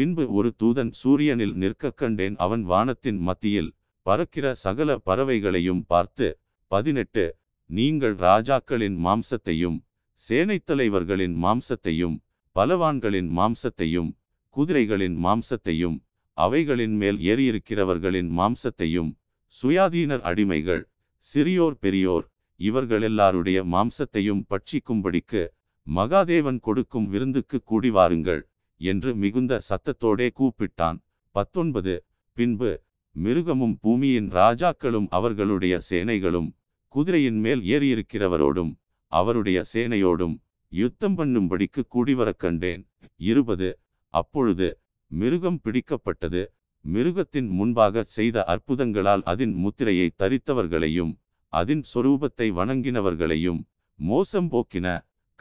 பின்பு ஒரு தூதன் சூரியனில் நிற்க கண்டேன் அவன் வானத்தின் மத்தியில் பறக்கிற சகல பறவைகளையும் பார்த்து பதினெட்டு நீங்கள் ராஜாக்களின் மாம்சத்தையும் சேனைத் தலைவர்களின் மாம்சத்தையும் பலவான்களின் மாம்சத்தையும் குதிரைகளின் மாம்சத்தையும் அவைகளின் மேல் ஏறியிருக்கிறவர்களின் மாம்சத்தையும் சுயாதீனர் அடிமைகள் சிறியோர் பெரியோர் இவர்களெல்லாருடைய மாம்சத்தையும் பட்சிக்கும்படிக்கு மகாதேவன் கொடுக்கும் விருந்துக்கு கூடி வாருங்கள். என்று மிகுந்த சத்தத்தோடே கூப்பிட்டான். பத்தொன்பது. பின்பு மிருகமும் பூமியின் ராஜாக்களும் அவர்களுடைய சேனைகளும் குதிரையின் மேல் ஏறியிருக்கிறவரோடும் அவருடைய சேனையோடும் யுத்தம் பண்ணும்படிக்கு கூடிவரக் கண்டேன். இருபது. அப்பொழுது மிருகம் பிடிக்கப்பட்டது. மிருகத்தின் முன்பாக செய்த அற்புதங்களால் அதன் முத்திரையை தரித்தவர்களையும் அதன் சொரூபத்தை வணங்கினவர்களையும் மோசம் போக்கின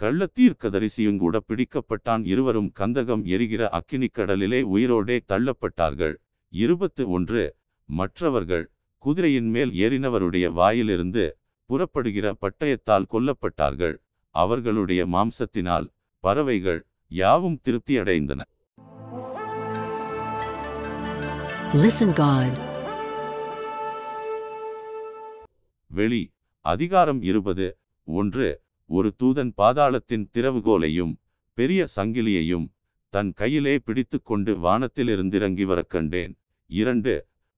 கள்ளத்தீர்க்கதரிசியுங்கூட பிடிக்கப்பட்டான். இருவரும் கந்தகம் எரிகிற அக்கினிக் கடலிலே உயிரோடே தள்ளப்பட்டார்கள். இருபத்து ஒன்று மற்றவர்கள் குதிரையின் மேல் ஏறினவருடைய வாயிலிருந்து புறப்படுகிற பட்டயத்தால் கொல்லப்பட்டார்கள். அவர்களுடைய மாம்சத்தினால் பறவைகள் யாவும் Listen God. வெளி அதிகாரம் இருபது. ஒன்று. ஒரு தூதன் பாதாளத்தின் திறவுகோலையும் பெரிய சங்கிலியையும் தன் கையிலே பிடித்துக்கொண்டு வானத்திலிருந்திறங்கி வரக் கண்டேன். இரண்டு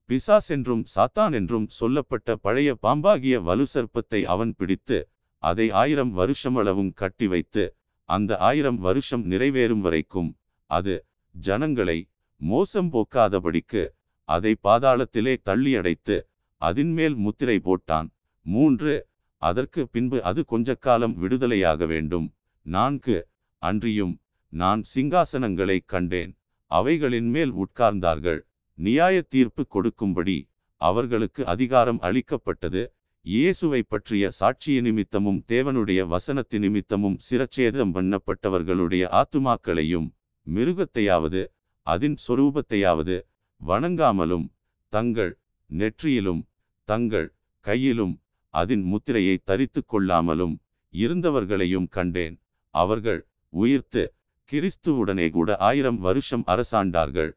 பிசாஸ் என்றும் சாத்தான் என்றும் சொல்லப்பட்ட பழைய பாம்பாகிய வலு சர்ப்பத்தை அவன் பிடித்து அதை ஆயிரம் வருஷமளவும் கட்டி வைத்து அந்த ஆயிரம் வருஷம் நிறைவேறும் வரைக்கும் அது ஜனங்களை மோசம் போக்காதபடிக்கு அதை பாதாளத்திலே தள்ளியடைத்து அதின்மேல் முத்திரை போட்டான். மூன்று அதற்கு பின்பு அது கொஞ்ச காலம் விடுதலையாக வேண்டும். நான்கு அன்றியும் நான் சிங்காசனங்களை கண்டேன். அவைகளின் மேல் உட்கார்ந்தார்கள். நியாய தீர்ப்பு கொடுக்கும்படி அவர்களுக்கு அதிகாரம் அளிக்கப்பட்டது. இயேசுவை பற்றிய சாட்சிய நிமித்தமும் தேவனுடைய வசனத்து நிமித்தமும் சிரச்சேதம் பண்ணப்பட்டவர்களுடைய ஆத்துமாக்களையும் மிருகத்தையாவது அதன் சொரூபத்தையாவது வணங்காமலும் தங்கள் நெற்றியிலும் தங்கள் கையிலும் அதன் முத்திரையை தரித்து கொள்ளாமலும் இருந்தவர்களையும் கண்டேன். அவர்கள் உயிர்த்து கிறிஸ்துவுடனே கூட ஆயிரம் வருஷம் அரசாண்டார்கள்.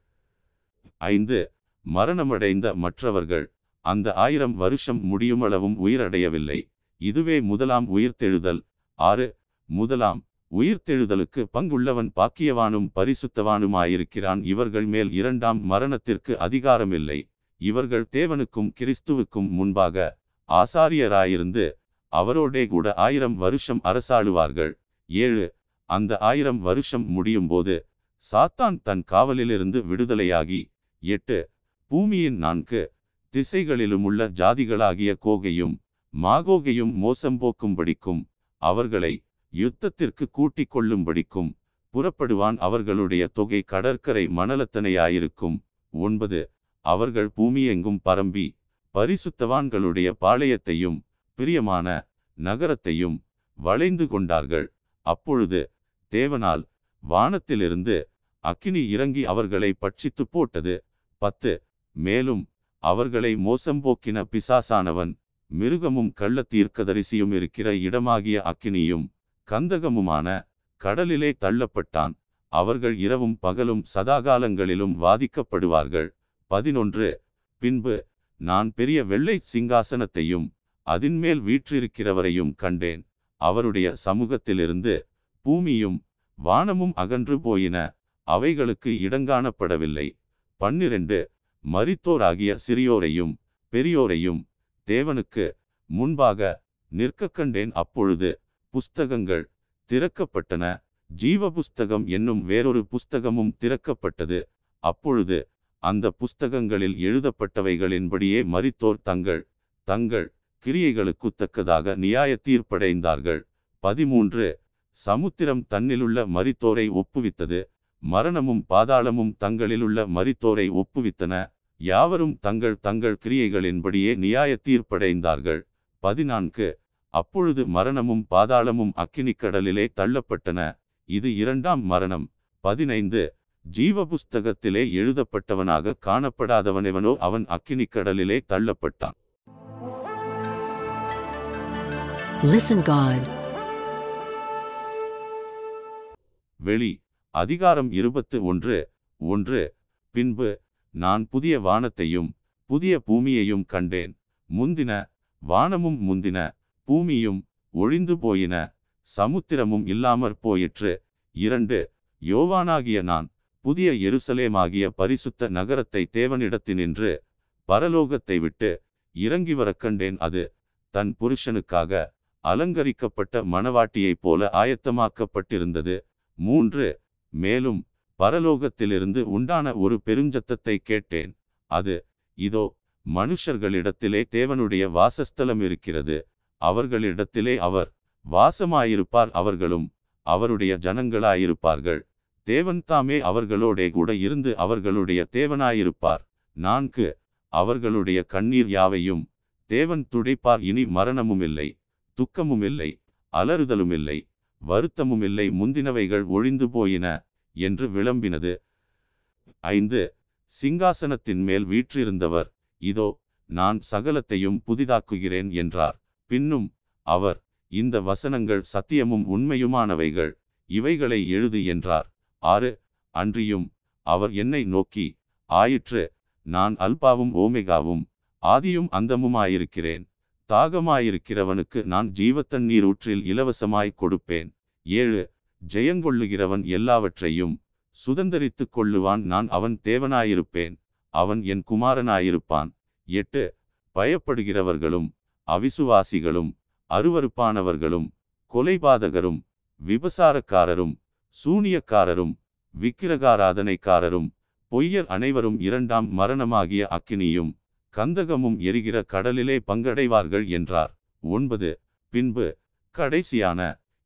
ஐந்து மரணமடைந்த மற்றவர்கள் அந்த ஆயிரம் வருஷம் முடியுமளவும் உயிரடையவில்லை. இதுவே முதலாம் உயிர்த்தெழுதல். ஆறு முதலாம் உயிர்த்தெழுதலுக்கு பங்குள்ளவன் பாக்கியவானும் பரிசுத்தவானுமாயிருக்கிறான். இவர்கள் மேல் இரண்டாம் மரணத்திற்கு அதிகாரமில்லை. இவர்கள் தேவனுக்கும் கிறிஸ்துவுக்கும் முன்பாக ஆசாரியராயிருந்து அவரோடே கூட ஆயிரம் வருஷம் அரசாளுவார்கள். ஏழு அந்த ஆயிரம் வருஷம் முடியும் போது சாத்தான் தன் காவலிலிருந்து விடுதலையாகி எட்டு பூமியின் நான்கு திசைகளிலும் உள்ள ஜாதிகளாகிய கோகையும் மாகோகையும் மோசம் போக்கும்படிக்கும் அவர்களை யுத்தத்திற்கு கூட்டிக் கொள்ளும்படிக்கும் புறப்படுவான் அவர்களுடைய தொகை கடற்கரை மணலத்தனையாயிருக்கும். ஒன்பது அவர்கள் பூமியெங்கும் பரம்பி பரிசுத்தவான்களுடைய பாளையத்தையும் பிரியமான நகரத்தையும் வளைந்து கொண்டார்கள். அப்பொழுது தேவனால் வானத்திலிருந்து அக்கினி இறங்கி அவர்களை பட்சித்து போட்டது. பத்து மேலும் அவர்களை மோசம்போக்கின பிசாசானவன் மிருகமும் கள்ள தீர்க்கதரிசியும் இருக்கிற இடமாகிய அக்கினியும் கந்தகமுமான கடலிலே தள்ளப்பட்டான். அவர்கள் இரவும் பகலும் சதாகாலங்களிலும் வாதிக்கப்படுவார்கள். பதினொன்று பின்பு நான் பெரிய வெள்ளை சிங்காசனத்தையும் அதின்மேல் வீற்றிருக்கிறவரையும் கண்டேன். அவருடைய சமூகத்திலிருந்து பூமியும் வானமும் அகன்று போயின. அவைகளுக்கு இடங்காணப்படவில்லை பன்னிரண்டு மரித்தோராகிய சிறியோரையும் பெரியோரையும் தேவனுக்கு முன்பாக நிற்க கண்டேன். அப்பொழுது புஸ்தகங்கள் திறக்கப்பட்டன. ஜீவ புஸ்தகம் என்னும் வேறொரு புஸ்தகமும் திறக்கப்பட்டது. அப்பொழுது அந்த புஸ்தகங்களில் எழுதப்பட்டவைகளின்படியே மரித்தோர் தங்கள் தங்கள் கிரியைகளுக்கு தக்கதாக நியாய தீர்ப்படைந்தார்கள் பதிமூன்று. சமுத்திரம் தன்னிலுள்ள மரித்தோரை ஒப்புவித்தது. மரணமும் பாதாளமும் தங்களிலுள்ள மரித்தோரை ஒப்புவித்தன. யாவரும் தங்கள் தங்கள் கிரியைகளின்படியே நியாய தீர்ப்படைந்தார்கள் பதினான்கு. அப்பொழுது மரணமும் பாதாளமும் அக்கினிக்கடலிலே தள்ளப்பட்டன. இது இரண்டாம் மரணம். பதினைந்து. ஜீவ புஸ்தகத்திலே எழுதப்பட்டவனாக காணப்படாதவனெவனோ அவன் அக்கினிக்கடலிலே தள்ளப்பட்டான். Listen God. வெளி அதிகாரம் இருபத்து ஒன்று ஒன்று பின்பு நான் புதிய வானத்தையும் புதிய பூமியையும் கண்டேன். முந்தின வானமும் முந்தின பூமியும் ஒழிந்து போயின சமுத்திரமும் இல்லாமற் போயிற்று. இரண்டு யோவானாகிய நான் புதிய எருசலேமாகிய பரிசுத்த நகரத்தை தேவனிடத்தினின்று பரலோகத்தை விட்டு இறங்கி வரக் கண்டேன். அது தன் புருஷனுக்காக அலங்கரிக்கப்பட்ட மணவாட்டியைப் போல ஆயத்தமாக்கப்பட்டிருந்தது. மூன்று மேலும் பரலோகத்திலிருந்து உண்டான ஒரு பெருஞ்சத்தத்தை கேட்டேன். அது இதோ மனுஷர்களிடத்திலே தேவனுடைய வாசஸ்தலம் இருக்கிறது. அவர்களிடத்திலே அவர் வாசமாயிருப்பார். அவர்களும் அவருடைய ஜனங்களாயிருப்பார்கள். தேவன் தாமே அவர்களோடே கூட இருந்து அவர்களுடைய தேவனாயிருப்பார். நான்கு அவர்களுடைய கண்ணீர் யாவையும் தேவன் துடைப்பார். இனி மரணமும் இல்லை துக்கமும் இல்லை அலறுதலும் இல்லை வருத்தமும் இல்லை முந்தினவைகள் ஒழிந்து போயின என்று விளம்பினது. ஐந்து சிங்காசனத்தின் மேல் வீற்றிருந்தவர் இதோ நான் சகலத்தையும் புதிதாக்குகிறேன் என்றார். பின்னும் அவர் இந்த வசனங்கள் சத்தியமும் உண்மையுமானவைகள் இவைகளை எழுது என்றார். ஆறு அன்றியும் அவர் என்னை நோக்கி ஆயிற்று நான் அல்பாவும் ஓமெகாவும் ஆதியும் அந்தமுமாயிருக்கிறேன் தாகமாயிருக்கிறவனுக்கு நான் ஜீவத்தண்ணீர் ஊற்றில் இலவசமாய் கொடுப்பேன் ஏழு ஜெயங்கொள்ளுகிறவன் எல்லாவற்றையும் சுதந்தரித்துக் கொள்ளுவான் நான் அவன் தேவனாயிருப்பேன் அவன் என் குமாரனாயிருப்பான் எட்டு பயப்படுகிறவர்களும் அவிசுவாசிகளும் அருவருப்பானவர்களும் கொலைபாதகரும் விபசாரக்காரரும் சூனியக்காரரும் விக்கிரகாராதனைக்காரரும் பொய்யர் அனைவரும் இரண்டாம் மரணமாகிய அக்கினியும் கந்தகமும் எரிகிற கடலிலே பங்கடைவார்கள் என்றார். ஒன்பது. பின்பு கடைசியான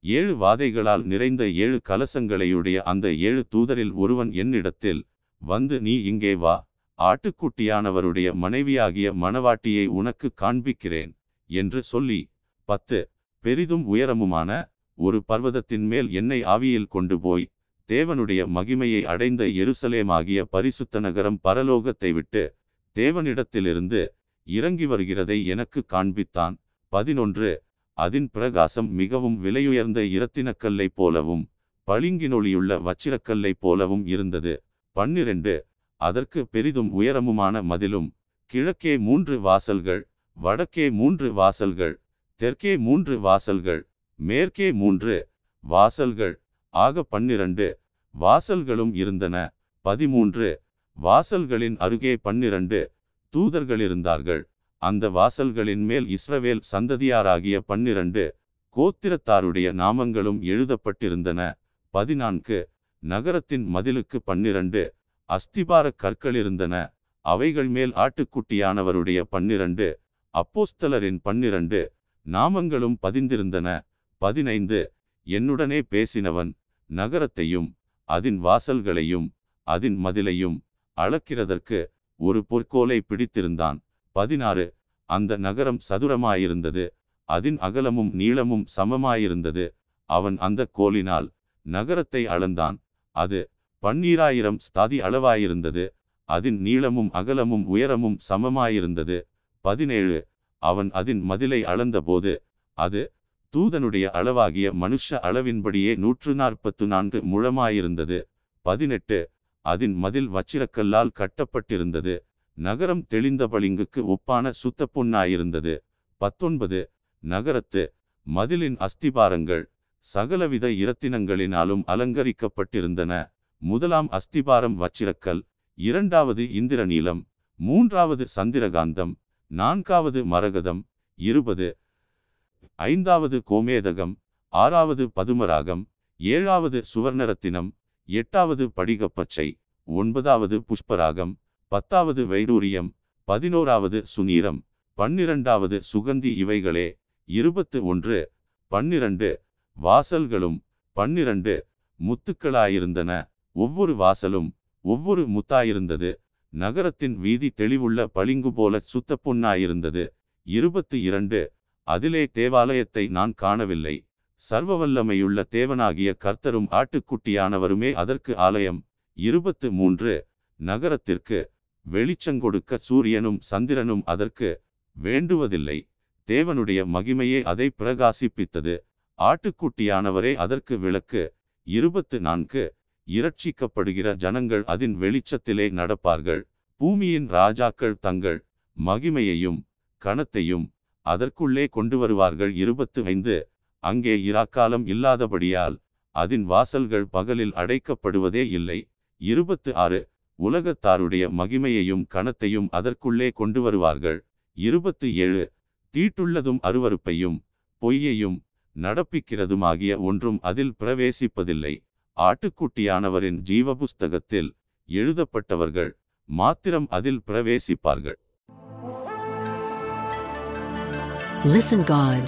ஏழு வாதைகளால் நிறைந்த ஏழு கலசங்களையுடைய அந்த ஏழு தூதரில் ஒருவன் என்னிடத்தில் வந்து நீ இங்கே வா. ஆட்டுக்குட்டியானவருடைய மனைவியாகிய மணவாட்டியை உனக்கு காண்பிக்கிறேன் என்று சொல்லி பத்து. பெரிதும் உயரமுமான ஒரு பர்வதத்தின் மேல் என்னை ஆவியில் கொண்டு போய் தேவனுடைய மகிமையை அடைந்த எருசலேமாகிய பரிசுத்த நகரம் பரலோகத்தை விட்டு தேவனிடத்திலிருந்து இறங்கி வருகிறதை எனக்கு காண்பித்தான். பதினொன்று. அதின் பிரகாசம் மிகவும் விலையுயர்ந்த இரத்தினக்கல்லை போலவும் பளிங்கினொளியுள்ள வச்சிரக்கல்லை போலவும் இருந்தது. பன்னிரண்டு. அதற்கு பெரிதும் உயரமுமான மதிலும் கிழக்கே மூன்று வாசல்கள் வடக்கே மூன்று வாசல்கள் தெற்கே மூன்று வாசல்கள் மேற்கே மூன்று வாசல்கள் ஆக பன்னிரண்டு வாசல்களும் இருந்தன. பதிமூன்று வாசல்களின் அருகே பன்னிரண்டு தூதர்கள் இருந்தார்கள். அந்த வாசல்களின் மேல் இஸ்ரவேல் சந்ததியாராகிய பன்னிரண்டு கோத்திரத்தாருடைய நாமங்களும் எழுதப்பட்டிருந்தன. பதினான்கு நகரத்தின் மதிலுக்கு பன்னிரண்டு அஸ்திபார கற்கள் இருந்தன. அவைகள் மேல் ஆட்டுக்குட்டியானவருடைய பன்னிரண்டு அப்போஸ்தலரின் பன்னிரண்டு நாமங்களும் பதிந்திருந்தன. பதினைந்து. என்னுடனே பேசினவன் நகரத்தையும் அதின் வாசல்களையும் அதின் மதிலையும் அளக்கிறதற்கு ஒரு பொற்கோலை பிடித்திருந்தான். பதினாறு. அந்த நகரம் சதுரமாயிருந்தது. அதன் அகலமும் நீளமும் சமமாயிருந்தது. அவன் அந்த கோலினால் நகரத்தை அளந்தான். அது பன்னீராயிரம் ஸ்தாதி அளவாயிருந்தது. அதன் நீளமும் அகலமும் உயரமும் சமமாயிருந்தது. பதினேழு. அவன் அதன் மதிலை அளந்தபோது அது தூதனுடைய அளவாகிய மனுஷ அளவின்படியே நூற்று நாற்பத்து நான்கு முழமாயிருந்தது. பதினெட்டு அதன் மதில் வச்சிரக்கல்லால் கட்டப்பட்டிருந்தது. நகரம் தெளிந்த பளிங்குக்கு ஒப்பான சுத்த பொன்னாயிருந்தது. பத்தொன்பது நகரத்து மதிலின் அஸ்திபாரங்கள் சகலவித இரத்தினங்களினாலும் அலங்கரிக்கப்பட்டிருந்தன. முதலாம் அஸ்திபாரம் வச்சிரக்கல் இரண்டாவது இந்திரநீலம் மூன்றாவது சந்திரகாந்தம் நான்காவது மரகதம் இருபது ஐந்தாவது கோமேதகம் ஆறாவது பதுமராகம் ஏழாவது சுவர்ணரத்தினம் எட்டாவது படிகப்பச்சை ஒன்பதாவது புஷ்பராகம் பத்தாவது வைடூரியம் பதினோராவது சுனீரம் பன்னிரண்டாவது சுகந்தி இவைகளே இருபத்து ஒன்று பன்னிரண்டு வாசல்களும் பன்னிரண்டு முத்துக்களாயிருந்தன. ஒவ்வொரு வாசலும் ஒவ்வொரு முத்தாயிருந்தது. நகரத்தின் வீதி தெளிவுள்ள பளிங்கு போல சுத்த பொன்னாயிருந்தது. இருபத்து இரண்டு அதிலே தேவாலயத்தை நான் காணவில்லை. சர்வவல்லமையுள்ள தேவனாகிய கர்த்தரும் ஆட்டுக்குட்டியானவருமே அதற்கு ஆலயம். இருபத்து மூன்று. நகரத்திற்கு வெளிச்சங்கொடுக்க சூரியனும் சந்திரனும் அதற்கு வேண்டுவதில்லை. தேவனுடைய மகிமையே அதை பிரகாசிப்பித்தது. ஆட்டுக்குட்டியானவரே அதற்கு விளக்கு. இருபத்து நான்கு. இரட்சிக்கப்படுகிற ஜனங்கள் அதன் வெளிச்சத்திலே நடப்பார்கள். பூமியின் ராஜாக்கள் தங்கள் மகிமையையும் கணத்தையும் அதற்குள்ளே கொண்டு வருவார்கள். இருபத்து ஐந்து. அங்கே இராக்காலம் இல்லாதபடியால் அதன் வாசல்கள் பகலில் அடைக்கப்படுவதே இல்லை. இருபத்து ஆறு. உலகத்தாருடைய மகிமையையும் கணத்தையும் அதற்குள்ளே கொண்டு வருவார்கள். இருபத்து ஏழு. தீட்டுள்ளதும் அருவருப்பையும் பொய்யையும் நடப்பிக்கிறதுமாகிய ஒன்றும் அதில் பிரவேசிப்பதில்லை. ஆட்டுக்குட்டியானவரின் ஜீவ புஸ்தகத்தில் எழுதப்பட்டவர்கள் மாத்திரம் அதில் பிரவேசிப்பார்கள். Listen God.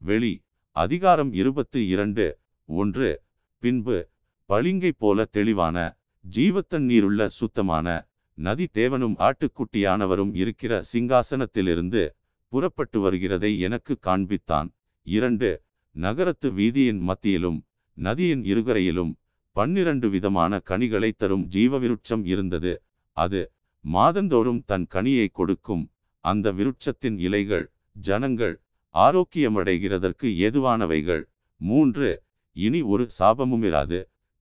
வெளி அதிகாரம் இருபத்து இரண்டு ஒன்று பின்பு பளிங்கை போல தெளிவான ஜீவத்தண்ணீருள்ள சுத்தமான நதி தேவனும் ஆட்டுக்குட்டியானவரும் இருக்கிற சிங்காசனத்திலிருந்து புறப்பட்டு வருகிறதை எனக்கு காண்பித்தான் இரண்டு நகரத்து வீதியின் மத்தியிலும் நதியின் இருகரையிலும் பன்னிரண்டு விதமான கனிகளை தரும் ஜீவவிருட்சம் இருந்தது அது மாதந்தோறும் தன் கனியை கொடுக்கும் அந்த விருட்சத்தின் இலைகள் ஜனங்கள் ஆரோக்கியமடைகிறதற்கு ஏதுவானவைகள். மூன்று இனி ஒரு சாபமுமிராது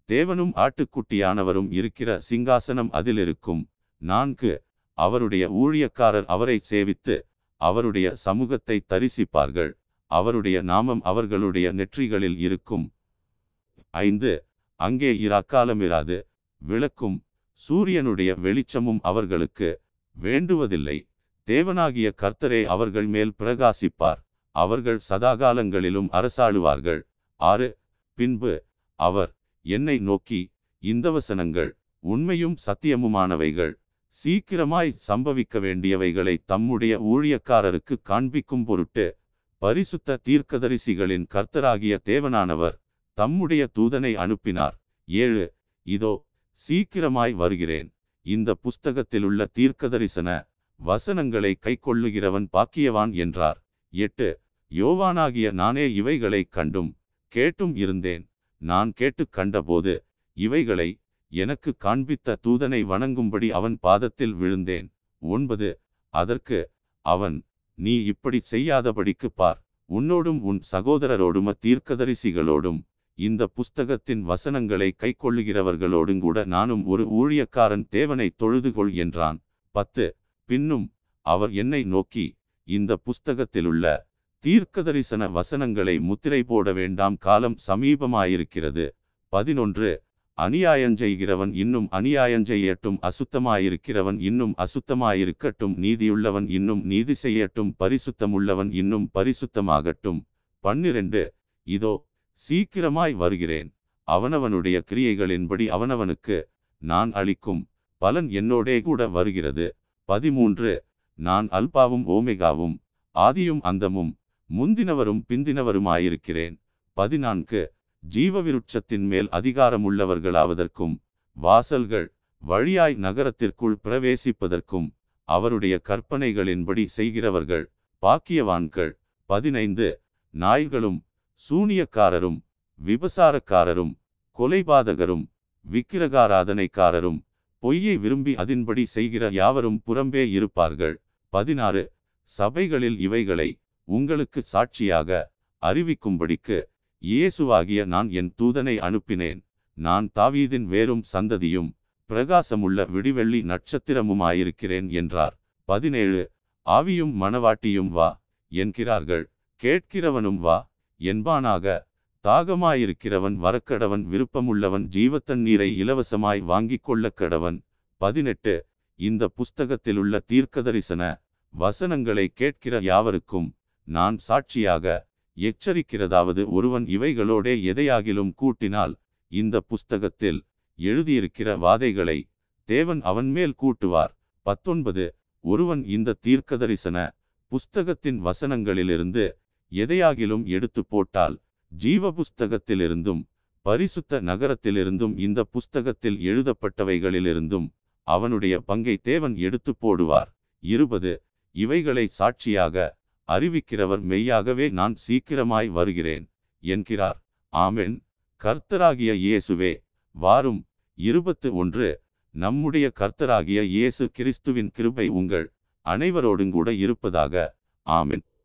தேவனும் ஆட்டுக்குட்டியானவரும் இருக்கிற சிங்காசனம் அதில் இருக்கும் நான்கு அவருடைய ஊழியக்காரர் அவரை சேவித்து அவருடைய சமூகத்தை தரிசிப்பார்கள். அவருடைய நாமம் அவர்களுடைய நெற்றிகளில் இருக்கும். ஐந்து அங்கே இராக்காலமிராது விளக்கும் சூரியனுடைய வெளிச்சமும் அவர்களுக்கு வேண்டுவதில்லை. தேவனாகிய கர்த்தரே அவர்கள் மேல் பிரகாசிப்பார். அவர்கள் சதாகாலங்களிலும் அரசாளுவார்கள். ஆறு பின்பு அவர் என்னை நோக்கி இந்த வசனங்கள் உண்மையும் சத்தியமுமானவைகள். சீக்கிரமாய் சம்பவிக்க வேண்டியவைகளை தம்முடைய ஊழியக்காரருக்கு காண்பிக்கும் பொருட்டு பரிசுத்த தீர்க்கதரிசிகளின் கர்த்தராகிய தேவனானவர் தம்முடைய தூதனை அனுப்பினார். ஏழு இதோ சீக்கிரமாய் வருகிறேன். இந்த புஸ்தகத்திலுள்ள தீர்க்கதரிசன வசனங்களை கைக்கொள்ளுகிறவன் பாக்கியவான் என்றார். எட்டு. யோவானாகிய நானே இவைகளை கண்டும் கேட்டும் இருந்தேன். நான் கேட்டு கண்டபோது இவைகளை எனக்கு காண்பித்த தூதனை வணங்கும்படி அவன் பாதத்தில் விழுந்தேன். ஒன்பது. அதற்கு அவன் நீ இப்படி செய்யாதபடிக்கு பார். உன்னோடும் உன் சகோதரரோடும் தீர்க்கதரிசிகளோடும் இந்த புஸ்தகத்தின் வசனங்களை கைக்கொள்ளுகிறவர்களோடும் கூட நானும் ஒரு ஊழியக்காரன் தேவனை தொழுதுகொள் என்றான். பத்து பின்னும் அவர் என்னை நோக்கி இந்த புஸ்தகத்திலுள்ள தீர்க்கதரிசன வசனங்களை முத்திரை போட வேண்டாம் காலம் சமீபமாயிருக்கிறது. பதினொன்று அநியாயஞ்செய்கிறவன் இன்னும் அநியாயஞ்செய்யட்டும் அசுத்தமாயிருக்கிறவன் இன்னும் அசுத்தமாயிருக்கட்டும் நீதியுள்ளவன் இன்னும் நீதி செய்யட்டும் பரிசுத்தமுள்ளவன் இன்னும் பரிசுத்தமாகட்டும். பன்னிரண்டு இதோ சீக்கிரமாய் வருகிறேன். அவனவனுடைய கிரியைகளின்படி அவனவனுக்கு நான் அளிக்கும் பலன் என்னோடே கூட வருகிறது. பதிமூன்று. நான் அல்பாவும் ஓமெகாவும் ஆதியும் அந்தமும் முந்தினவரும் பிந்தினவருமாயிருக்கிறேன். பதினான்கு. ஜீவவிருட்சத்தின் மேல் அதிகாரமுள்ளவர்களாவதற்கும் வாசல்கள் வழியாய் நகரத்திற்குள் பிரவேசிப்பதற்கும் அவருடைய கற்பனைகளின்படி செய்கிறவர்கள் பாக்கியவான்கள். பதினைந்து. நாய்களும் சூனியக்காரரும் விபசாரக்காரரும் கொலைபாதகரும் விக்கிரகாராதனைக்காரரும் பொய்யை விரும்பி அதின்படி செய்கிற யாவரும் புறம்பே இருப்பார்கள். பதினாறு. சபைகளில் இவைகளை உங்களுக்கு சாட்சியாக அறிவிக்கும்படிக்கு இயேசுவாகிய நான் என் தூதனை அனுப்பினேன். நான் தாவீதின் வேறும் சந்ததியும் பிரகாசமுள்ள விடிவெள்ளி நட்சத்திரமுமாயிருக்கிறேன் என்றார். பதினேழு. ஆவியும் மணவாட்டியும் வா என்கிறார்கள். கேட்கிறவனும் வா என்பானாக. தாகமாயிருக்கிறவன் வரக்கடவன் விருப்பமுள்ளவன் ஜீவத்தண்ணீரை இலவசமாய் வாங்கிக் கொள்ளக்கடவன். பதினெட்டு. இந்த புஸ்தகத்திலுள்ள தீர்க்கதரிசன வசனங்களை கேட்கிற யாவருக்கும் நான் சாட்சியாக எச்சரிக்கிறதாவது ஒருவன் இவைகளோடே எதையாகிலும் கூட்டினால் இந்த புஸ்தகத்தில் எழுதியிருக்கிற வாதைகளை தேவன் அவன் மேல் கூட்டுவார். பத்தொன்பது. ஒருவன் இந்த தீர்க்கதரிசன புஸ்தகத்தின் வசனங்களிலிருந்து எதையாகிலும் எடுத்து போட்டால் ஜீவ புஸ்தகத்திலிருந்தும் பரிசுத்த நகரத்திலிருந்தும் இந்த புஸ்தகத்தில் எழுதப்பட்டவைகளிலிருந்தும் அவனுடைய பங்கை தேவன் எடுத்து போடுவார். இருபது இவைகளை சாட்சியாக அறிவிக்கிறவர் மெய்யாகவே நான் சீக்கிரமாய் வருகிறேன் என்கிறார். ஆமென். கர்த்தராகிய இயேசுவே வாரும். இருபத்து ஒன்று நம்முடைய கர்த்தராகிய இயேசு கிறிஸ்துவின் கிருபை உங்கள் அனைவரோடும் கூட இருப்பதாக. ஆமென்.